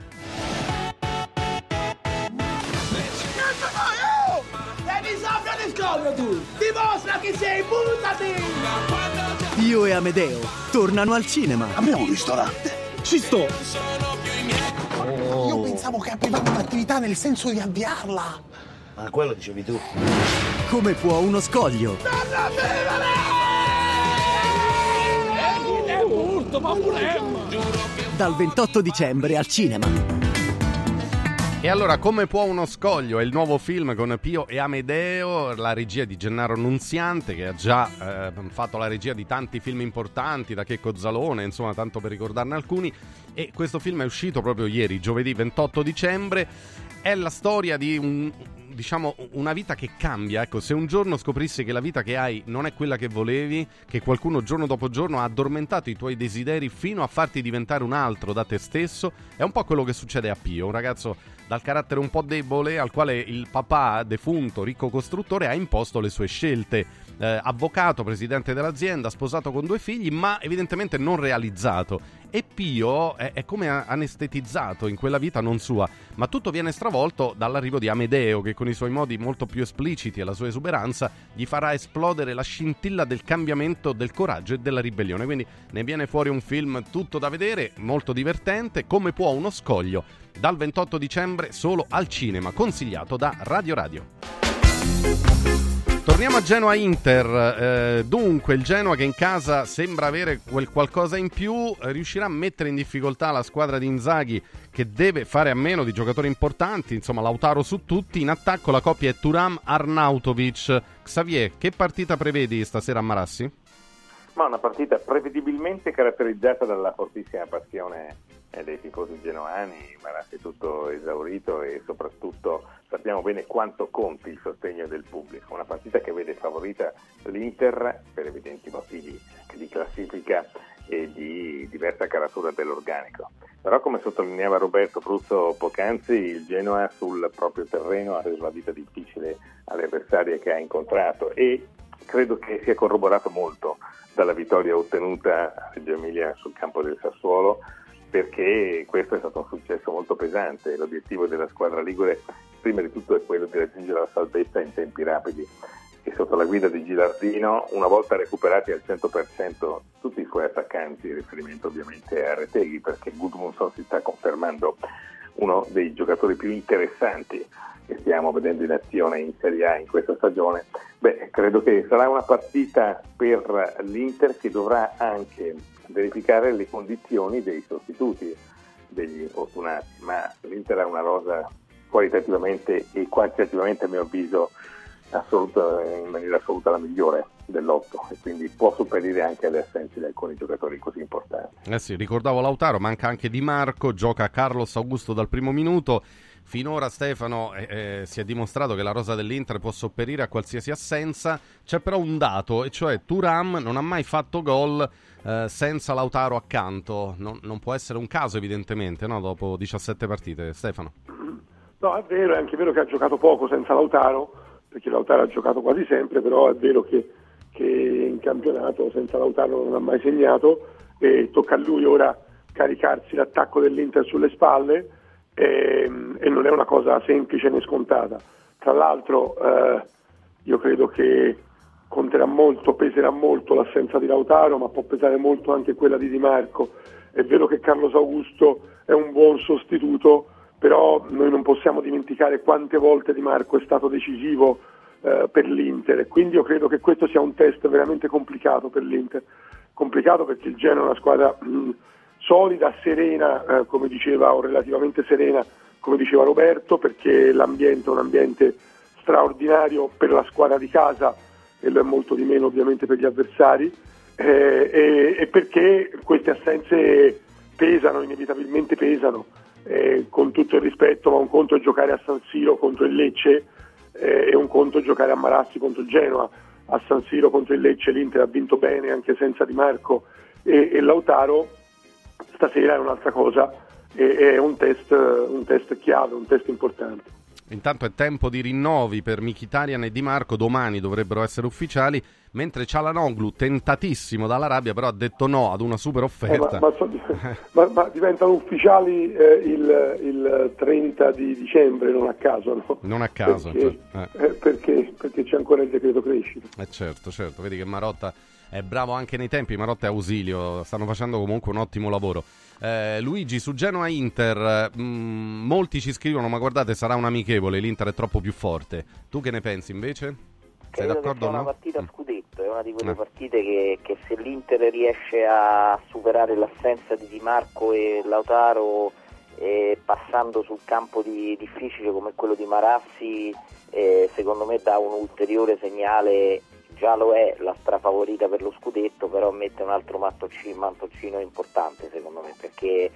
Discorrere tu! Dimostra chi sei, buttati! Io e Amedeo tornano al cinema. Abbiamo un ristorante. Ci sto. Io pensavo che aprivamo l'attività nel senso di avviarla. Ma quello dicevi tu. Come può uno scoglio? Dal 28 dicembre al cinema. E allora, come può uno scoglio? È il nuovo film con Pio e Amedeo, la regia di Gennaro Nunziante, che ha già eh, fatto la regia di tanti film importanti, da Checco Zalone, insomma, tanto per ricordarne alcuni. E questo film è uscito proprio ieri, giovedì 28 dicembre. È la storia di un, diciamo, una vita che cambia. Ecco, se un giorno scoprissi che la vita che hai non è quella che volevi, che qualcuno giorno dopo giorno ha addormentato i tuoi desideri fino a farti diventare un altro da te stesso, è un po' quello che succede a Pio, un ragazzo dal carattere un po' debole al quale il papà defunto, ricco costruttore, ha imposto le sue scelte. Eh, avvocato, presidente dell'azienda, sposato con due figli, ma evidentemente non realizzato. E Pio è, è come anestetizzato in quella vita non sua, ma tutto viene stravolto dall'arrivo di Amedeo, che con i suoi modi molto più espliciti e la sua esuberanza gli farà esplodere la scintilla del cambiamento, del coraggio e della ribellione. Quindi ne viene fuori un film tutto da vedere, molto divertente, come può uno scoglio, dal 28 dicembre solo al cinema, consigliato da Radio Radio. Torniamo a Genoa Inter. Eh, dunque, il Genoa che in casa sembra avere quel qualcosa in più, eh, riuscirà a mettere in difficoltà la squadra di Inzaghi che deve fare a meno di giocatori importanti, insomma, Lautaro su tutti. In attacco la coppia è Turam Arnautovic. Xavier, che partita prevedi stasera a Marassi? Ma una partita prevedibilmente caratterizzata dalla fortissima passione dei tifosi genoani, Marassi tutto esaurito e soprattutto sappiamo bene quanto conti il sostegno del pubblico. Una partita che vede favorita l'Inter per evidenti motivi di classifica e di diversa caratura dell'organico. Però come sottolineava Roberto Pruzzo poc'anzi, il Genoa sul proprio terreno ha reso la vita difficile alle avversarie che ha incontrato e credo che sia corroborato molto dalla vittoria ottenuta a Reggio Emilia sul campo del Sassuolo perché questo è stato un successo molto pesante. L'obiettivo della squadra Ligure prima di tutto è quello di raggiungere la salvezza in tempi rapidi e sotto la guida di Gilardino, una volta recuperati al 100% tutti i suoi attaccanti, riferimento ovviamente a Reteghi perché Gudmundsson si sta confermando uno dei giocatori più interessanti che stiamo vedendo in azione in Serie A in questa stagione, beh, credo che sarà una partita per l'Inter che dovrà anche verificare le condizioni dei sostituti degli infortunati, ma l'Inter ha una rosa qualitativamente e quantitativamente a mio avviso assoluta, in maniera assoluta la migliore dell'otto e quindi può sopperire anche alle assenze di alcuni giocatori così importanti. Eh sì, ricordavo Lautaro, manca anche Di Marco, gioca Carlos Augusto dal primo minuto. Finora Stefano eh, eh, si è dimostrato che la rosa dell'Inter può sopperire a qualsiasi assenza, c'è però un dato, e cioè Turam non ha mai fatto gol eh, senza Lautaro accanto, non, non, può essere un caso evidentemente no? dopo 17 partite, Stefano. No, è vero, è anche vero che ha giocato poco senza Lautaro, perché Lautaro ha giocato quasi sempre, però è vero che, che in campionato senza Lautaro non ha mai segnato e tocca a lui ora caricarsi l'attacco dell'Inter sulle spalle e, ehm, e, non è una cosa semplice né scontata. Tra l'altro eh, io credo che conterà molto, peserà molto l'assenza di Lautaro, ma può pesare molto anche quella di Di Marco. È vero che Carlos Augusto è un buon sostituto, però noi non possiamo dimenticare quante volte Di Marco è stato decisivo eh, per l'Inter e quindi io credo che questo sia un test veramente complicato per l'Inter. Complicato perché il Genoa è una squadra mh, solida, serena, eh, come diceva, o relativamente serena, come diceva Roberto, perché l'ambiente è un ambiente straordinario per la squadra di casa e lo è molto di meno ovviamente per gli avversari, eh, e, e, perché queste assenze pesano, inevitabilmente pesano, eh, con tutto il rispetto, ma un conto è giocare a San Siro contro il Lecce eh, e un conto è giocare a Marassi contro il Genoa. A San Siro contro il Lecce l'Inter ha vinto bene anche senza Di Marco e, e Lautaro stasera è un'altra cosa, è un test, un test chiave, un test importante. Intanto è tempo di rinnovi per Mkhitaryan e Di Marco, domani dovrebbero essere ufficiali, mentre Cialanoglu, tentatissimo dall'Arabia, però ha detto no ad una super offerta. Eh, ma, ma, ma, ma, diventano ufficiali eh, il, il, 30 di dicembre, non a caso, no? Non a caso, perché, cioè, eh. perché, perché, c'è ancora il decreto crescita. Eh certo, certo, vedi che Marotta è bravo anche nei tempi, Marotta e Ausilio stanno facendo comunque un ottimo lavoro. Eh, Luigi, su Genoa Inter, mh, molti ci scrivono, ma guardate, sarà un amichevole, l'Inter è troppo più forte. Tu che ne pensi invece? Sei Credo d'accordo o una no? partita a scudetto, è una di quelle Eh. partite che, che se l'Inter riesce a superare l'assenza di Di Marco e Lautaro eh, passando sul campo di- difficile come quello di Marassi, eh, secondo me dà un ulteriore segnale, già lo è la strafavorita per lo scudetto, però mette un altro mattoncino importante secondo me, perché,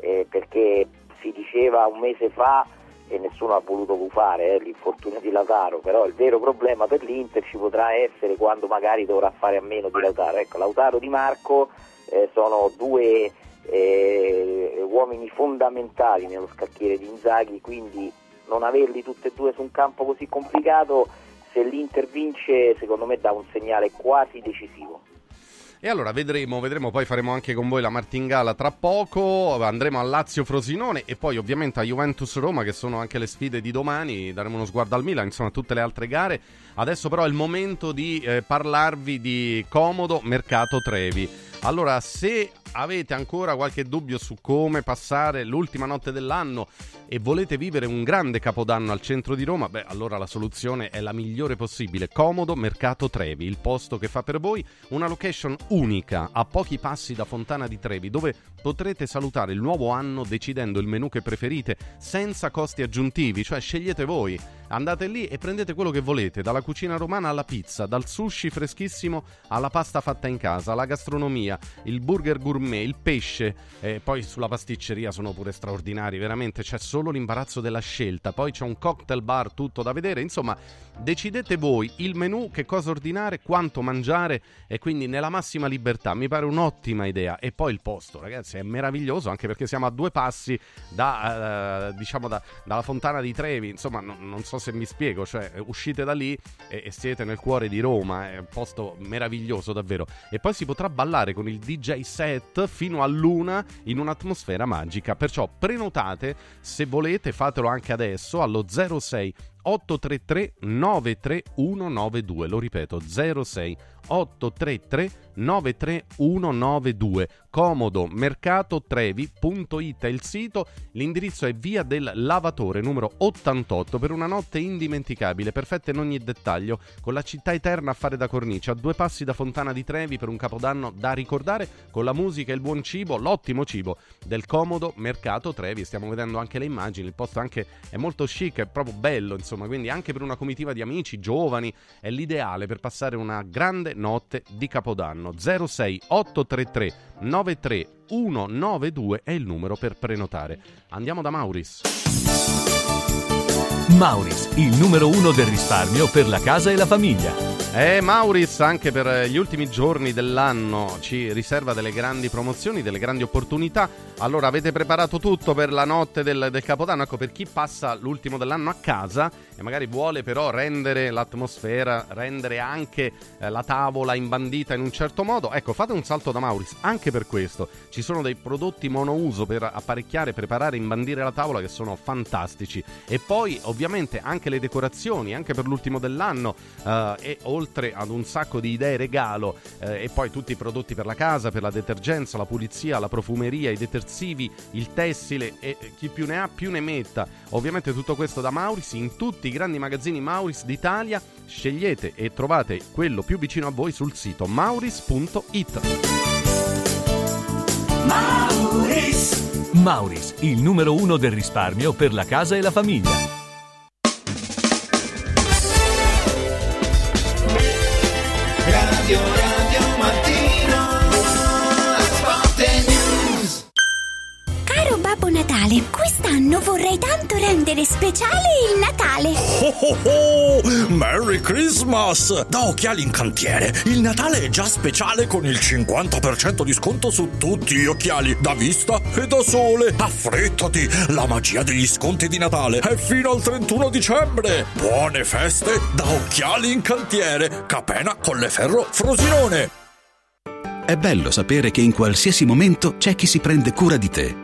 eh, perché si diceva un mese fa e nessuno ha voluto gufare eh, l'infortunio di Lautaro, però il vero problema per l'Inter ci potrà essere quando magari dovrà fare a meno di Lautaro. Ecco, Lautaro di Marco eh, sono due eh, uomini fondamentali nello scacchiere di Inzaghi, quindi non averli tutti e due su un campo così complicato, se l'Inter vince secondo me dà un segnale quasi decisivo. E allora vedremo, vedremo, poi faremo anche con voi la Martingala tra poco, andremo a Lazio-Frosinone e poi ovviamente a Juventus-Roma che sono anche le sfide di domani, daremo uno sguardo al Milan, insomma tutte le altre gare. Adesso però è il momento di eh, parlarvi di Comodo Mercato Trevi. Allora, se avete ancora qualche dubbio su come passare l'ultima notte dell'anno e volete vivere un grande capodanno al centro di Roma, beh, allora la soluzione è la migliore possibile. Comodo Mercato Trevi, il posto che fa per voi una location unica a pochi passi da Fontana di Trevi, dove potrete salutare il nuovo anno decidendo il menù che preferite senza costi aggiuntivi, cioè scegliete voi. Andate lì e prendete quello che volete, dalla cucina romana alla pizza, dal sushi freschissimo alla pasta fatta in casa, alla gastronomia, il burger gourmet, il pesce, e poi sulla pasticceria sono pure straordinari, veramente c'è solo l'imbarazzo della scelta, poi c'è un cocktail bar tutto da vedere, insomma decidete voi il menù, che cosa ordinare, quanto mangiare e quindi nella massima libertà, mi pare un'ottima idea. E poi il posto ragazzi è meraviglioso anche perché siamo a due passi da, eh, diciamo da- dalla fontana di Trevi, insomma no- non so se mi spiego, cioè eh, uscite da lì e, e siete nel cuore di Roma, è un posto meraviglioso davvero. E poi si potrà ballare con il DJ set fino a luna in un'atmosfera magica, perciò prenotate se volete, fatelo anche adesso allo 06 833 93192, lo ripeto 06 833 93192 comodo mercatotrevi.it è il sito. L'indirizzo è via del lavatore numero 88 per una notte indimenticabile perfetta in ogni dettaglio con la città eterna a fare da cornice a due passi da Fontana di Trevi per un capodanno da ricordare con la musica e il buon cibo l'ottimo cibo del comodo mercato Trevi. Stiamo vedendo anche le immagini il posto anche è molto chic è proprio bello insomma quindi anche per una comitiva di amici giovani è l'ideale per passare una grande notte di capodanno. 06 833 93192 è il numero per prenotare. Andiamo da Mauris. Mauris, il numero uno del risparmio per la casa e la famiglia. E Mauris anche per gli ultimi giorni dell'anno ci riserva delle grandi promozioni, delle grandi opportunità. Allora avete preparato tutto per la notte del, del Capodanno? Ecco, per chi passa l'ultimo dell'anno a casa e magari vuole però rendere l'atmosfera, rendere anche eh, la tavola imbandita in un certo modo, ecco, fate un salto da Mauris anche per questo. Ci sono dei prodotti monouso per apparecchiare, preparare, imbandire la tavola che sono fantastici. E poi ovviamente anche le decorazioni, anche per l'ultimo dell'anno eh, e oltre ad un sacco di idee regalo eh, e poi tutti i prodotti per la casa, per la detergenza, la pulizia, la profumeria, i detersivi, il tessile e e chi più ne ha più ne metta. Ovviamente tutto questo da Mauris in tutti i grandi magazzini Mauris d'Italia. Scegliete e trovate quello più vicino a voi sul sito mauris.it. Mauris. Mauris, il numero uno del risparmio per la casa e la famiglia. Radio Natale, quest'anno vorrei tanto rendere speciale il Natale. Oh oh oh! Merry Christmas! Da Occhiali in Cantiere, il Natale è già speciale con il 50% di sconto su tutti gli occhiali, da vista e da sole. Affrettati! La magia degli sconti di Natale è fino al 31 dicembre! Buone feste da Occhiali in Cantiere, Capena, Colleferro, Frosinone! È bello sapere che in qualsiasi momento c'è chi si prende cura di te.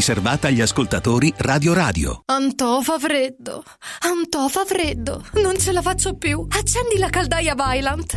riservata agli ascoltatori Radio Radio. Antò fa freddo. Antò fa freddo. Non ce la faccio più. Accendi la caldaia Vylant.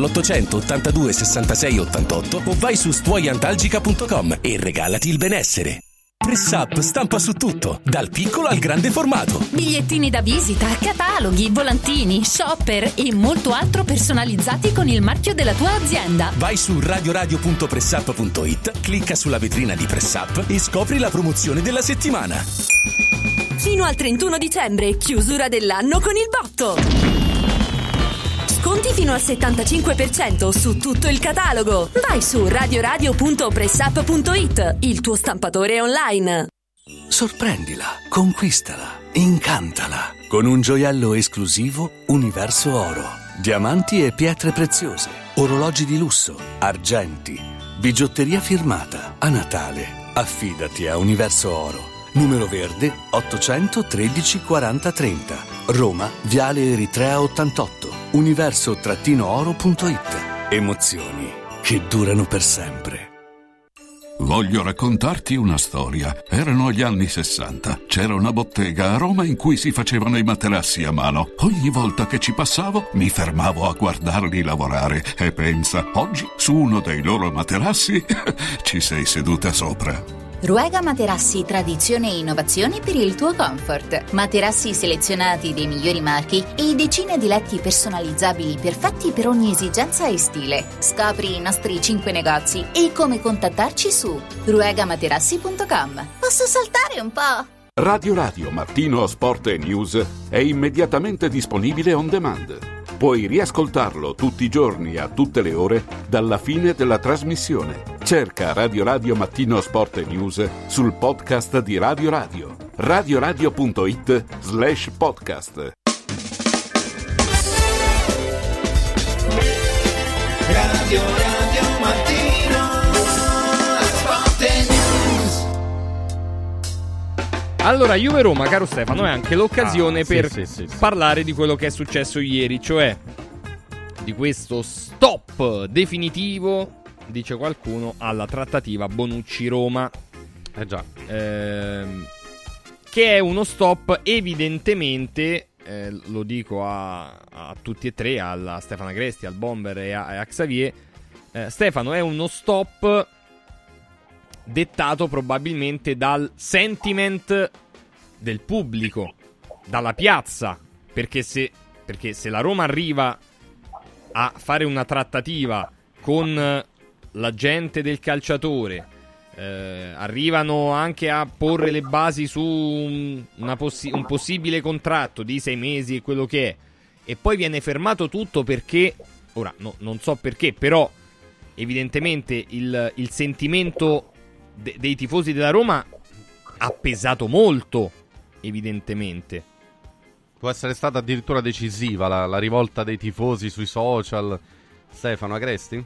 l'800 82 66 88 o vai su stuoiantalgica.com e regalati il benessere. Press Up stampa su tutto, dal piccolo al grande formato. Bigliettini da visita, cataloghi, volantini, shopper e molto altro personalizzati con il marchio della tua azienda. Vai su radioradio.pressup.it, clicca sulla vetrina di Press Up e scopri la promozione della settimana. Fino al 31 dicembre, chiusura dell'anno con il botto. Sconti fino al 75% su tutto il catalogo. Vai su radioradio.pressup.it, il tuo stampatore online. Sorprendila, conquistala, incantala con un gioiello esclusivo Universo Oro. Diamanti e pietre preziose, orologi di lusso, argenti, bigiotteria firmata. A Natale, affidati a Universo Oro. Numero verde 813 40 30. Roma, Viale Eritrea 88. Universo-oro.it. Emozioni che durano per sempre. Voglio raccontarti una storia. Erano gli anni 60. C'era una bottega a Roma in cui si facevano i materassi a mano. Ogni volta che ci passavo mi fermavo a guardarli lavorare e pensa, oggi su uno dei loro materassi ci sei seduta sopra. Ruega Materassi Tradizione e Innovazione per il tuo comfort. Materassi selezionati dei migliori marchi e decine di letti personalizzabili perfetti per ogni esigenza e stile. Scopri i nostri 5 negozi e come contattarci su ruegamaterassi.com. Posso saltare un po'? Radio Radio Mattino Sport e News è immediatamente disponibile on demand. Puoi riascoltarlo tutti i giorni a tutte le ore dalla fine della trasmissione. Cerca Radio Radio Mattino Sport e News sul podcast di Radio Radio. radioradio.it slash podcast. Radio Allora, Juve Roma, caro Stefano, è anche l'occasione Ah, sì, per sì, sì, parlare di quello che è successo ieri, cioè di questo stop definitivo, dice qualcuno, alla trattativa Bonucci-Roma. Eh già. Ehm, che è uno stop evidentemente, eh, lo dico a, a tutti e tre, alla Stefano Agresti, al Bomber e a, a Xavier, eh, Stefano è uno stop dettato probabilmente dal sentiment del pubblico, dalla piazza, perché se, perché se la Roma arriva a fare una trattativa con la gente del calciatore, eh, arrivano anche a porre le basi su un, possi- un possibile contratto di sei mesi e quello che è, e poi viene fermato tutto perché, ora no- non so perché, però evidentemente il, il sentimento de- dei tifosi della Roma ha pesato molto, evidentemente. Può essere stata addirittura decisiva la, la rivolta dei tifosi sui social. Stefano Agresti?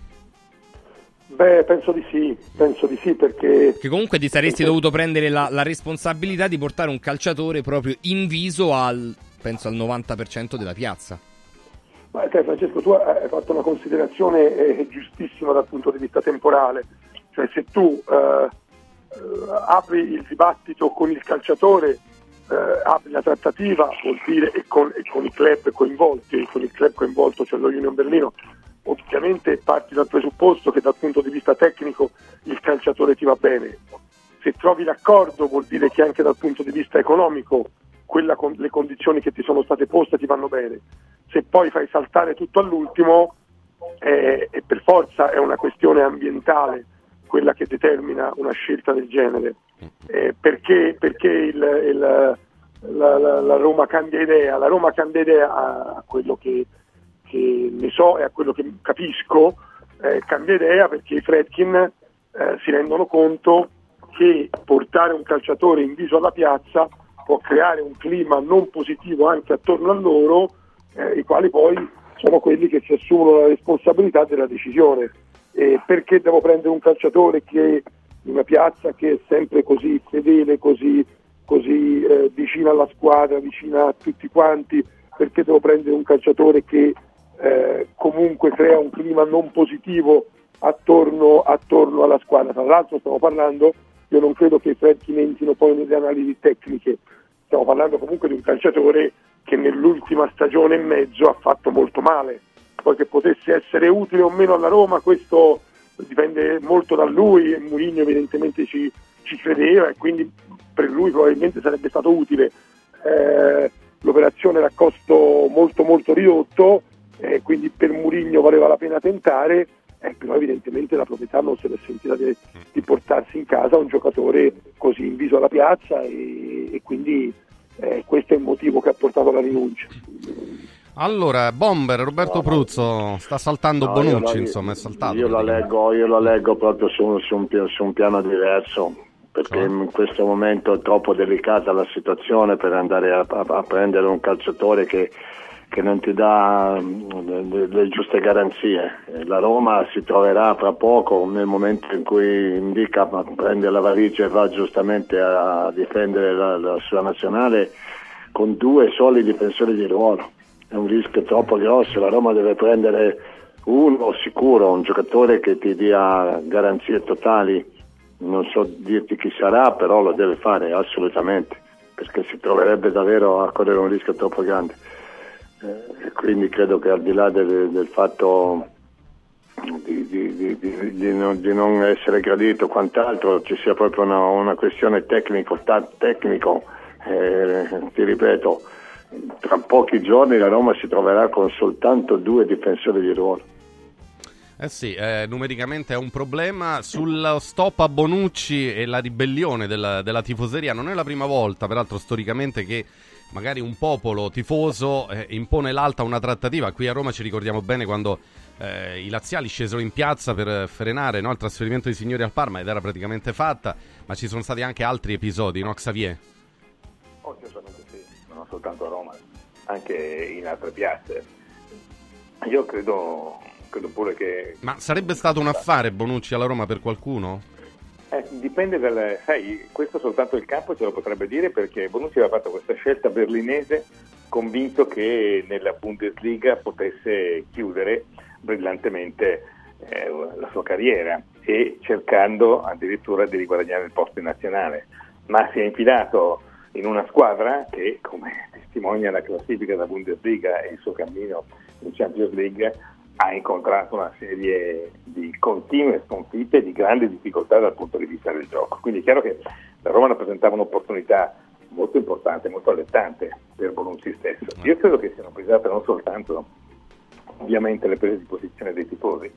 Beh, penso di sì, penso di sì perché... Che comunque ti saresti dovuto prendere la, la responsabilità di portare un calciatore proprio in viso al penso al 90% della piazza. Ma te Francesco, tu hai fatto una considerazione eh, giustissima dal punto di vista temporale, cioè se tu eh, apri il dibattito con il calciatore, eh, apri la trattativa, vuol dire e con, e con i club coinvolti, e con il club coinvolto, cioè lo Union Berlino, ovviamente parti dal presupposto che dal punto di vista tecnico il calciatore ti va bene. Se trovi l'accordo vuol dire che anche dal punto di vista economico quella le condizioni che ti sono state poste ti vanno bene. Se poi fai saltare tutto all'ultimo, eh, e per forza è una questione ambientale quella che determina una scelta del genere. Eh, perché perché il, il- la, la- la Roma cambia idea? La Roma cambia idea a quello che, che ne so e a quello che capisco, eh, cambia idea perché i Fredkin eh, si rendono conto che portare un calciatore in viso alla piazza può creare un clima non positivo anche attorno a loro, eh, i quali poi sono quelli che si assumono la responsabilità della decisione. E perché devo prendere un calciatore che in una piazza che è sempre così fedele, così, così eh, vicina alla squadra, vicina a tutti quanti? Perché devo prendere un calciatore che eh, comunque crea un clima non positivo attorno, attorno alla squadra? Tra l'altro stiamo parlando, io non credo che i Fredkin entrino poi nelle analisi tecniche, stiamo parlando comunque di un calciatore che nell'ultima stagione e mezzo ha fatto molto male. Poi che potesse essere utile o meno alla Roma, questo dipende molto da lui e Mourinho evidentemente ci, ci credeva e quindi per lui probabilmente sarebbe stato utile. Eh, l'operazione era a costo molto molto ridotto, eh, quindi per Mourinho valeva la pena tentare, eh, però evidentemente la proprietà non se l'è sentita di, di portarsi in casa un giocatore così in viso alla piazza e, e quindi eh, questo è il motivo che ha portato alla rinuncia. Allora, Bomber, Roberto Pruzzo sta saltando No, Bonucci, la- insomma, è saltato. Io la leggo, io la leggo proprio su, su un, su un piano diverso, perché Cioè? in questo momento è troppo delicata la situazione per andare a, a- a prendere un calciatore che, che non ti dà mm, le, le giuste garanzie. Eh, La Roma si troverà fra poco nel momento in cui indica prende la valigia e va giustamente a difendere la, la sua nazionale con due soli difensori di ruolo. È un rischio troppo grosso, la Roma deve prendere uno sicuro, un giocatore che ti dia garanzie totali, non so dirti chi sarà, però lo deve fare assolutamente, perché si troverebbe davvero a correre un rischio troppo grande. Eh, quindi credo che al di là del, del fatto di, di- di- non, di non essere gradito quant'altro ci sia proprio una, una questione tecnico, ta- tecnico eh, ti ripeto, tra pochi giorni la Roma si troverà con soltanto due difensori di ruolo. Eh sì, eh, numericamente è un problema. Sullo stop a Bonucci e la ribellione della, della tifoseria non è la prima volta, peraltro storicamente, che magari un popolo tifoso eh, impone l'alta una trattativa. Qui a Roma ci ricordiamo bene quando eh, i laziali scesero in piazza per frenare no, il trasferimento dei signori al Parma ed era praticamente fatta, ma ci sono stati anche altri episodi, no Xavier? Oh, non soltanto a Roma, anche in altre piazze. Io credo, credo pure che Ma sarebbe stato un affare Bonucci alla Roma per qualcuno? Eh, dipende dal... Sai, questo soltanto il campo ce lo potrebbe dire perché Bonucci aveva fatto questa scelta berlinese convinto che nella Bundesliga potesse chiudere brillantemente eh, la sua carriera e cercando addirittura di riguadagnare il posto in nazionale. Ma si è infilato in una squadra che, come testimonia la classifica della Bundesliga e il suo cammino in Champions League, ha incontrato una serie di continue sconfitte e di grandi difficoltà dal punto di vista del gioco. Quindi è chiaro che la Roma rappresentava un'opportunità molto importante, molto allettante per Bonucci stesso. Io credo che siano pesate non soltanto ovviamente le prese di posizione dei tifosi,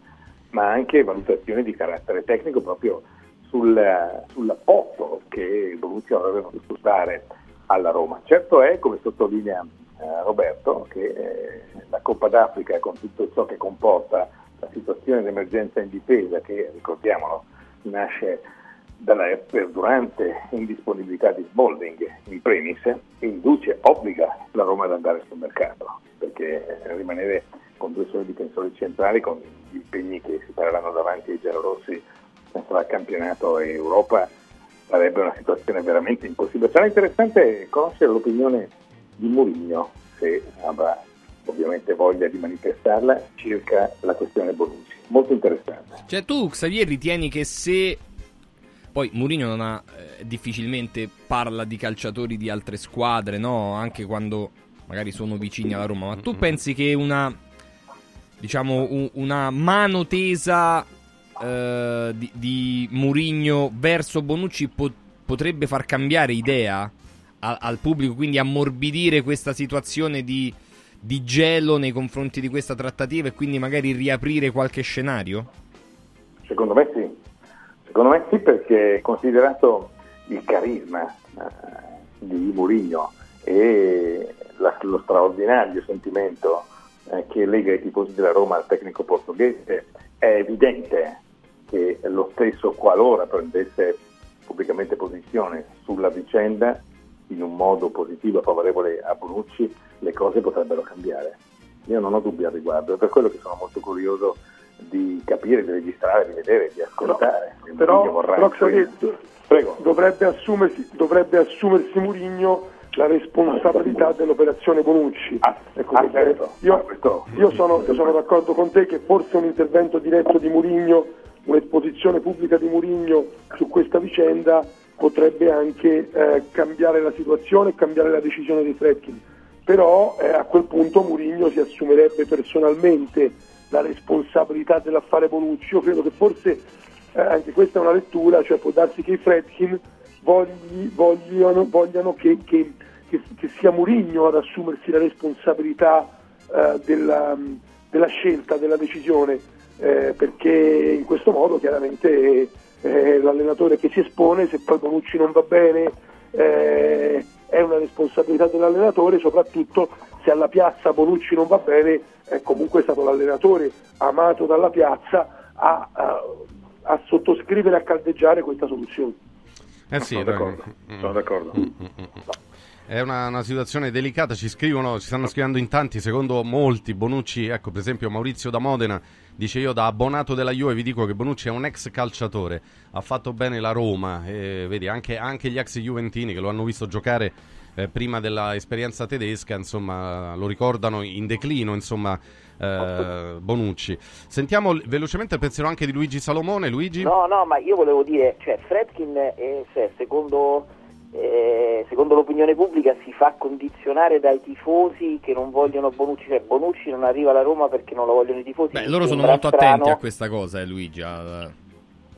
ma anche valutazioni di carattere tecnico proprio sul, sull'apporto che Bonucci avrebbe potuto dare alla Roma. Certo è, come sottolinea eh, Roberto, che eh, la Coppa d'Africa con tutto ciò che comporta la situazione di emergenza in difesa, che ricordiamolo nasce dalla perdurante indisponibilità di Smalling in premis, induce, obbliga la Roma ad andare sul mercato, perché rimanere con due soli difensori centrali, con gli impegni che si faranno davanti ai giallorossi tra campionato e Europa, sarebbe una situazione veramente impossibile. Sarà interessante conoscere l'opinione di Mourinho, se avrà ovviamente voglia di manifestarla, circa la questione Bonucci. Molto interessante. Cioè tu, Xavier, ritieni che se... Poi Mourinho non ha... eh, difficilmente parla di calciatori di altre squadre, no? Anche quando magari sono vicini alla Roma. Ma tu pensi che una... Diciamo, un- una mano tesa eh, di, di Mourinho verso Bonucci po- potrebbe far cambiare idea a- al pubblico, quindi ammorbidire questa situazione di, di gelo nei confronti di questa trattativa e quindi magari riaprire qualche scenario? Secondo me sì, secondo me sì perché considerato il carisma eh, di Mourinho e la- lo straordinario sentimento eh, che lega i tifosi della Roma al tecnico portoghese, è evidente che lo stesso qualora prendesse pubblicamente posizione sulla vicenda in un modo positivo, favorevole a Bonucci, le cose potrebbero cambiare. Io non ho dubbi al riguardo, è per quello che sono molto curioso di capire, di registrare, di vedere, di ascoltare. Se Però, però. Xavier, dovrebbe, assumersi, dovrebbe assumersi Murigno la responsabilità dell'operazione Bonucci. Ecco, ah, certo. io, io sono, io sono d'accordo con te che forse un intervento diretto di Murigno, un'esposizione pubblica di Murigno su questa vicenda potrebbe anche eh, cambiare la situazione e cambiare la decisione di Fredkin. Però eh, a quel punto Murigno si assumerebbe personalmente la responsabilità dell'affare Bonucci. Io credo che forse eh, anche questa è una lettura, cioè può darsi che i Fredkin vogli- vogliano, vogliano che, che- che- che sia Murigno ad assumersi la responsabilità eh, della, della scelta, della decisione, eh, perché in questo modo chiaramente eh, l'allenatore che si espone, se poi Bonucci non va bene, eh, è una responsabilità dell'allenatore, soprattutto se alla piazza Bonucci non va bene, è comunque stato l'allenatore amato dalla piazza a, a- a sottoscrivere e a caldeggiare questa soluzione. Eh sì, Sono d'accordo, Mm. sono d'accordo. Mm, mm, mm. È una, una situazione delicata, ci scrivono, ci stanno scrivendo in tanti, secondo molti, Bonucci, ecco per esempio Maurizio da Modena, dice io da abbonato della Juve vi dico che Bonucci è un ex calciatore, ha fatto bene la Roma, e vedi anche, anche gli ex Juventini che lo hanno visto giocare eh, prima dell'esperienza tedesca, insomma lo ricordano in declino, insomma eh, Bonucci. Sentiamo velocemente il pensiero anche di Luigi Salomone, Luigi? No, no, ma io volevo dire, cioè Fredkin, eh, cioè, secondo, eh, secondo l'opinione pubblica, si fa condizionare dai tifosi che non vogliono Bonucci, cioè Bonucci non arriva alla Roma perché non lo vogliono i tifosi. Beh, loro sono molto strano. attenti a questa cosa, eh, Luigi. a-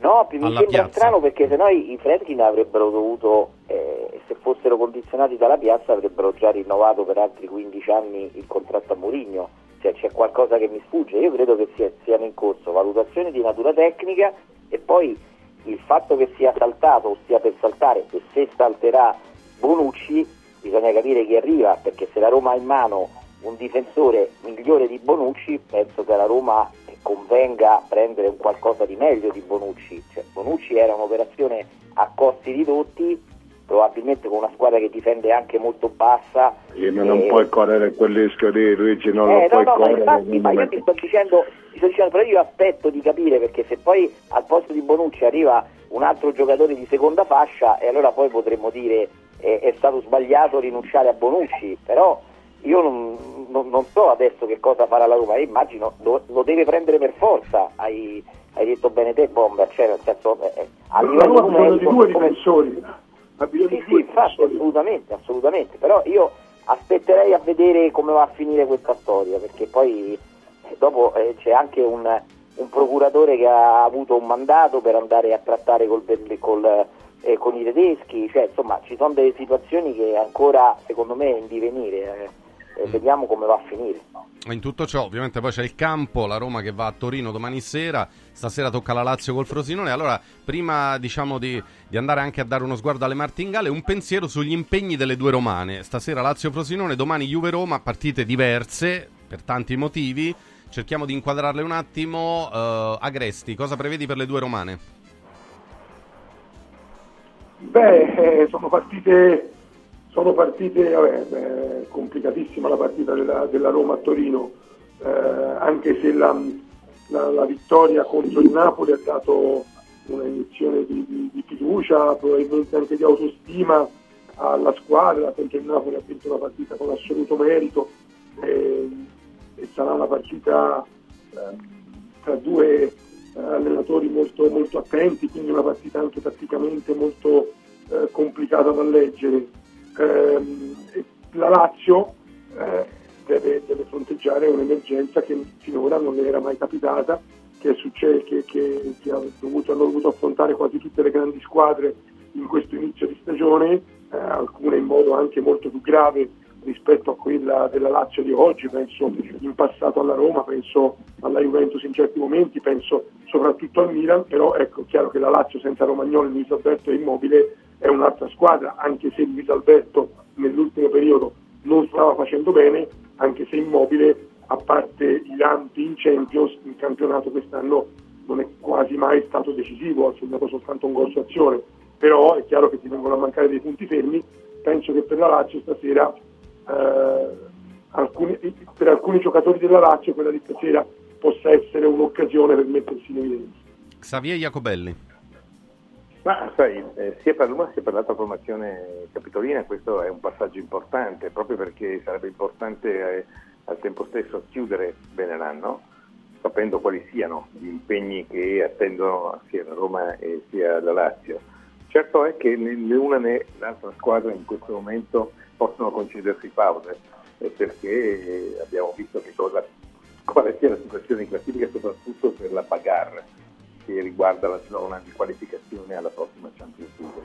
No, mi sembra piazza. strano perché sennò i, i Fredkin avrebbero dovuto, eh, se fossero condizionati dalla piazza, avrebbero già rinnovato per altri 15 anni il contratto a Mourinho. Cioè c'è qualcosa che mi sfugge. Io credo che sia- siano in corso valutazioni di natura tecnica e poi il fatto che sia saltato o stia per saltare e se salterà Bonucci bisogna capire chi arriva perché se la Roma ha in mano un difensore migliore di Bonucci penso che alla Roma convenga prendere un qualcosa di meglio di Bonucci. Cioè, Bonucci era un'operazione a costi ridotti probabilmente con una squadra che difende anche molto bassa Sì, ma non Eh, puoi correre quel rischio lì, Luigi, non eh, lo puoi no, no, ma correre. infatti, ma io ti sto dicendo, ti sto dicendo, però io aspetto di capire perché se poi al posto di Bonucci arriva un altro giocatore di seconda fascia e allora poi potremmo dire eh, è stato sbagliato rinunciare a Bonucci, però io non, non- non so adesso che cosa farà la Roma, io immagino lo, lo deve prendere per forza, hai, hai detto bene te Bomber, cioè nel senso eh, eh, a livello di due difensori. Ha bisogno sì, di sì, infatti, assolutamente, assolutamente. Però io aspetterei a vedere come va a finire questa storia, perché poi eh, dopo eh, c'è anche un, un procuratore che ha avuto un mandato per andare a trattare col, col, eh, con i tedeschi, cioè insomma ci sono delle situazioni che ancora secondo me è in divenire. eh, e vediamo come va a finire. In tutto ciò, ovviamente, poi c'è il campo, la Roma che va a Torino domani sera. Stasera tocca la Lazio col Frosinone. Allora, prima diciamo di, di andare anche a dare uno sguardo alle martingale, un pensiero sugli impegni delle due romane. Stasera Lazio-Frosinone, domani Juve-Roma, partite diverse per tanti motivi. Cerchiamo di inquadrarle un attimo. Eh, Agresti, cosa prevedi per le due romane? Beh, eh, sono partite, sono partite vabbè, beh, complicatissima la partita della, della Roma a Torino, eh, anche se la, la- la vittoria contro il Napoli ha dato una iniezione di, di- di fiducia, probabilmente anche di autostima alla squadra, contro il Napoli ha vinto una partita con assoluto merito eh, e sarà una partita eh, tra due eh, allenatori molto, molto attenti, quindi una partita anche tatticamente molto eh, complicata da leggere. Ehm, e la Lazio eh, deve, deve fronteggiare un'emergenza che finora non le era mai capitata, che, è succe- che, che- che ha dovuto- hanno dovuto affrontare quasi tutte le grandi squadre in questo inizio di stagione, eh, alcune in modo anche molto più grave rispetto a quella della Lazio di oggi, penso in passato alla Roma, penso alla Juventus in certi momenti, penso soprattutto al Milan, però ecco, chiaro che la Lazio senza Romagnoli, Luis Alberto e Immobile è un'altra squadra, anche se Luis Alberto nell'ultimo periodo non stava facendo bene, anche se Immobile, a parte i lampi in Champions, in campionato quest'anno non è quasi mai stato decisivo, ha segnato soltanto un gol su azione, però è chiaro che ti vengono a mancare dei punti fermi, penso che per la Lazio stasera, eh, alcuni- per alcuni giocatori della Lazio quella di stasera possa essere un'occasione per mettersi in evidenza. Xavier Jacobelli. Ma sai, eh, sia per l'una sia per l'altra formazione capitolina questo è un passaggio importante, proprio perché sarebbe importante eh, al tempo stesso chiudere bene l'anno, sapendo quali siano gli impegni che attendono sia la Roma e sia la Lazio. Certo è che né né una né l'altra squadra in questo momento possono concedersi pause, eh, perché eh, abbiamo visto che cosa, quale sia la situazione in classifica, soprattutto per la Bagarre che riguarda la zona di qualificazione alla prossima Champions League.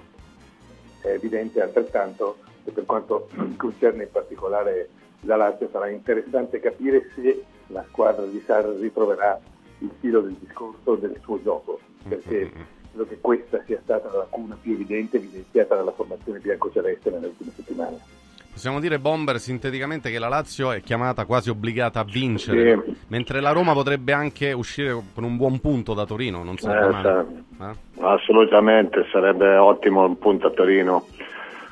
È evidente altrettanto che per quanto concerne in particolare la Lazio sarà interessante capire se la squadra di Sarri ritroverà il filo del discorso del suo gioco, perché credo che questa sia stata la lacuna più evidente evidenziata dalla formazione biancoceleste nelle ultime settimane. Possiamo dire, Bomber, sinteticamente che la Lazio è chiamata quasi obbligata a vincere, Sì. mentre la Roma potrebbe anche uscire con un buon punto da Torino, non sarebbe Eh, sa- Eh? Assolutamente, sarebbe ottimo un punto a Torino,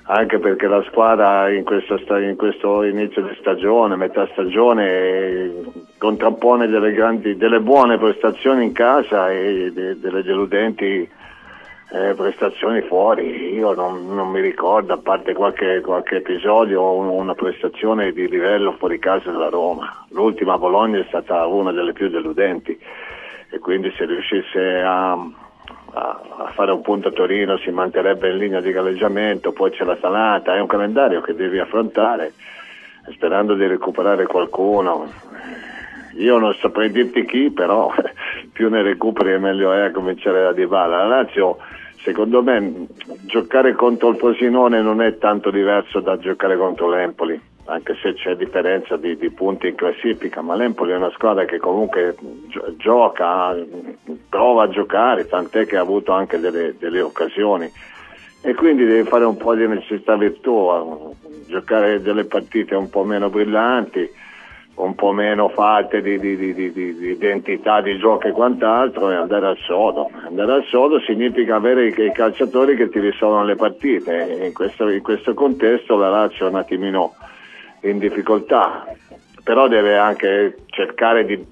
anche perché la squadra in questo, sta- in questo inizio di stagione, metà stagione, contrappone delle, grandi, delle buone prestazioni in casa e de- delle deludenti eh, prestazioni fuori. Io non, non mi ricordo, a parte qualche, qualche episodio, un- una prestazione di livello fuori casa della Roma. L'ultima a Bologna è stata una delle più deludenti e quindi se riuscisse a, a- a fare un punto a Torino si manterrebbe in linea di galleggiamento, poi c'è l'Atalanta, è un calendario che devi affrontare sperando di recuperare qualcuno. Io non saprei dirti chi, però più ne recuperi meglio è a cominciare da Dybala. La Lazio, secondo me, giocare contro il Frosinone non è tanto diverso da giocare contro l'Empoli, anche se c'è differenza di, di punti in classifica, ma l'Empoli è una squadra che comunque gio- gioca, prova a giocare, tant'è che ha avuto anche delle, delle occasioni. E quindi devi fare un po' di necessità virtù, giocare delle partite un po' meno brillanti, un po' meno fatte di, di- di- di- identità di gioco e quant'altro e andare al sodo. Andare al sodo significa avere i, i calciatori che ti risolvono le partite in questo, in questo contesto la Lazio è un attimino in difficoltà, però deve anche cercare di,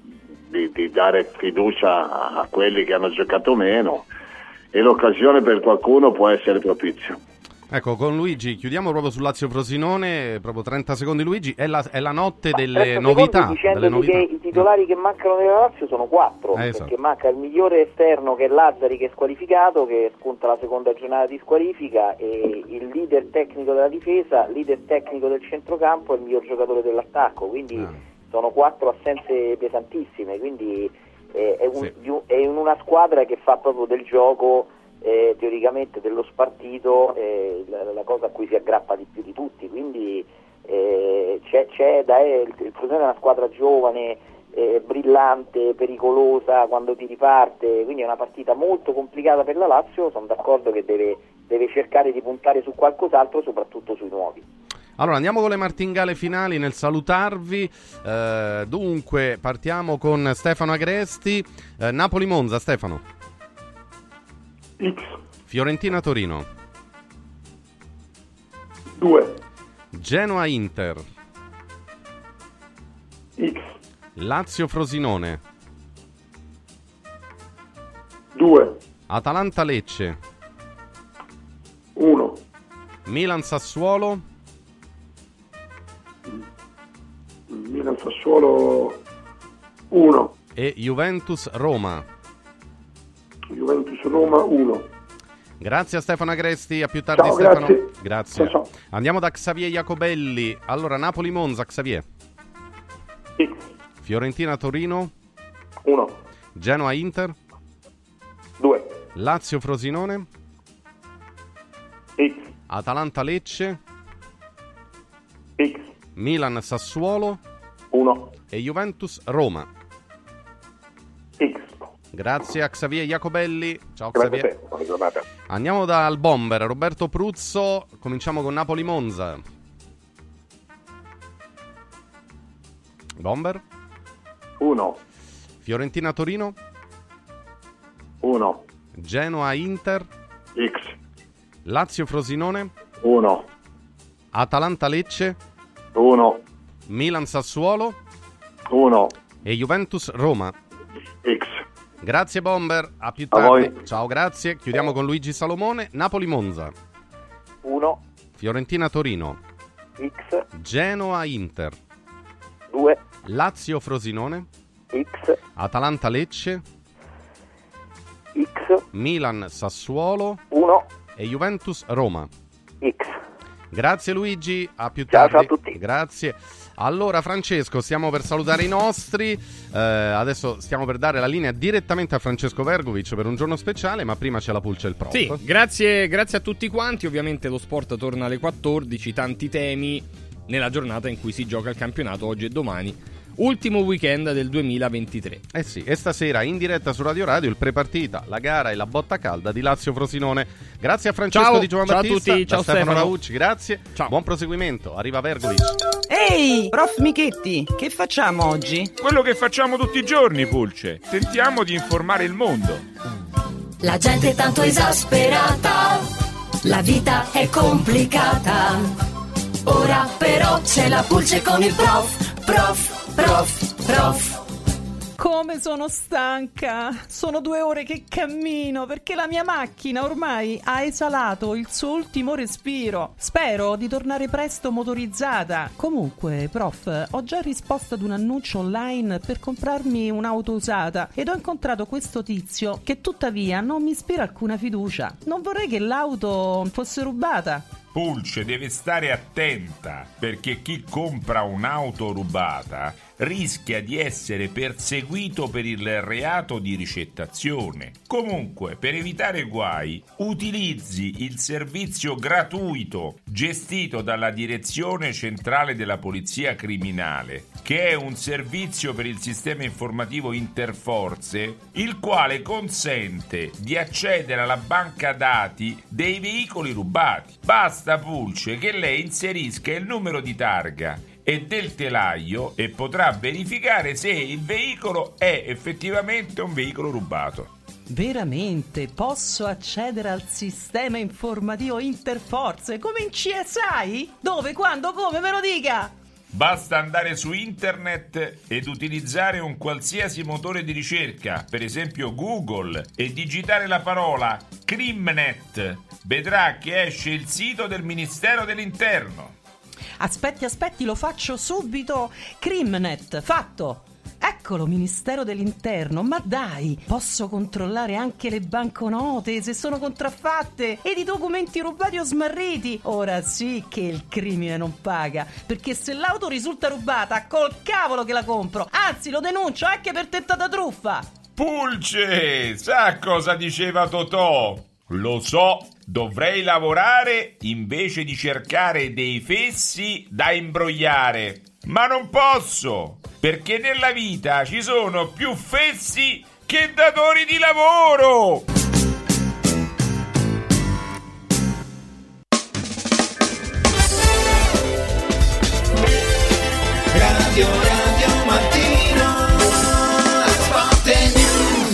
dare fiducia a- a quelli che hanno giocato meno e l'occasione per qualcuno può essere propizio. Ecco, con Luigi chiudiamo proprio sul Lazio Frosinone, proprio 30 secondi Luigi, è la, è la notte delle 30 novità. Delle novità. che i titolari che mancano nella Lazio sono quattro, Eh, esatto. perché manca il migliore esterno che è Lazzari che è squalificato, che sconta la seconda giornata di squalifica, e il leader tecnico della difesa, leader tecnico del centrocampo e il miglior giocatore dell'attacco, quindi Ah. sono quattro assenze pesantissime, quindi eh, è, un- un- è in una squadra che fa proprio del gioco eh, teoricamente dello spartito eh, la, la cosa a cui si aggrappa di più di tutti, quindi eh, c'è, c'è da, eh, il, il Frosinone è una squadra giovane, eh, brillante, pericolosa quando ti riparte, quindi è una partita molto complicata per la Lazio, sono d'accordo che deve, deve cercare di puntare su qualcos'altro, soprattutto sui nuovi. Allora, andiamo con le martingale finali nel salutarvi. Eh, dunque, partiamo con Stefano Agresti. Eh, Napoli-Monza, Stefano. X, Fiorentina-Torino. 2, Genoa-Inter. X, Lazio-Frosinone. 2, Atalanta-Lecce. 1, Milan-Sassuolo. Milan Sassuolo 1, E Juventus-Roma. Juventus Roma 1. Grazie a Stefano Agresti, a più tardi Ciao, Stefano. grazie. Grazie. Ciao, ciao. Andiamo da Xavier Jacobelli. Allora, Napoli-Monza, Xavier. Fiorentina-Torino. 1. Genoa-Inter. 2. Lazio-Frosinone. X. Atalanta-Lecce. X. Milan-Sassuolo. 1. E Juventus-Roma. Grazie a Xavier Jacobelli. Ciao Grazie a Xavier. te, buona giornata. Andiamo dal bomber Roberto Pruzzo. Cominciamo con Napoli-Monza. Bomber. 1. Fiorentina-Torino. 1. Genoa-Inter. X. Lazio-Frosinone. 1. Atalanta-Lecce. 1. Milan-Sassuolo. 1. E Juventus-Roma. X. Grazie Bomber, a più A tardi. voi. Ciao, grazie. Chiudiamo con Luigi Salomone. Napoli-Monza. 1, Fiorentina-Torino. X, Genoa-Inter. 2, Lazio-Frosinone. X, Atalanta-Lecce. X, Milan-Sassuolo. 1, E Juventus-Roma. X. Grazie Luigi, a più Ciao, tardi. ciao a tutti. Grazie. Allora Francesco, stiamo per salutare i nostri. Eh, adesso stiamo per dare la linea direttamente a Francesco Vergovic per un giorno speciale, ma prima c'è la pulce e il prof. Sì, grazie, grazie a tutti quanti. Ovviamente lo sport torna alle 14, tanti temi nella giornata in cui si gioca il campionato oggi e domani. Ultimo weekend del 2023. Eh sì, e stasera in diretta su Radio Radio il prepartita, la gara e la botta calda di Lazio Frosinone. Grazie a Francesco Ciao, di Giovanni ciao a Battista, tutti, da ciao Stefano, Stefano. Raucci, grazie. Buon proseguimento, arriva Vergovic. Ehi, prof Michetti, che facciamo oggi? Quello che facciamo tutti i giorni, Pulce. Tentiamo di informare il mondo. La gente è tanto esasperata, la vita è complicata. Ora però c'è la pulce con il prof, prof, prof, prof. Come sono stanca! Sono due ore che cammino perché la mia macchina ormai ha esalato il suo ultimo respiro. Spero di tornare presto motorizzata. Comunque, prof, ho già risposto ad un annuncio online per comprarmi un'auto usata ed ho incontrato questo tizio che tuttavia non mi ispira alcuna fiducia. Non vorrei che l'auto fosse rubata. Pulce deve stare attenta perché chi compra un'auto rubata rischia di essere perseguito per il reato di ricettazione. Comunque, per evitare guai, utilizzi il servizio gratuito gestito dalla Direzione Centrale della Polizia Criminale, che è un servizio per il sistema informativo Interforze, il quale consente di accedere alla banca dati dei veicoli rubati. Basta Pulce che lei inserisca il numero di targa e del telaio e potrà verificare se il veicolo è effettivamente un veicolo rubato. Veramente posso accedere al sistema informativo Interforze come in CSI? Dove, quando, come, me lo dica! Basta andare su internet ed utilizzare un qualsiasi motore di ricerca, per esempio Google, e digitare la parola Crimnet. Vedrà che esce il sito del Ministero dell'Interno. Aspetti, aspetti, lo faccio subito. Crimnet, fatto. Eccolo, Ministero dell'Interno, ma dai, posso controllare anche le banconote se sono contraffatte ed i documenti rubati o smarriti. Ora sì che il crimine non paga, perché se l'auto risulta rubata, col cavolo che la compro. Anzi, lo denuncio anche per tentata truffa. Pulce, sa cosa diceva Totò? Lo so, dovrei lavorare invece di cercare dei fessi da imbrogliare. Ma non posso, perché nella vita ci sono più fessi che datori di lavoro. Radio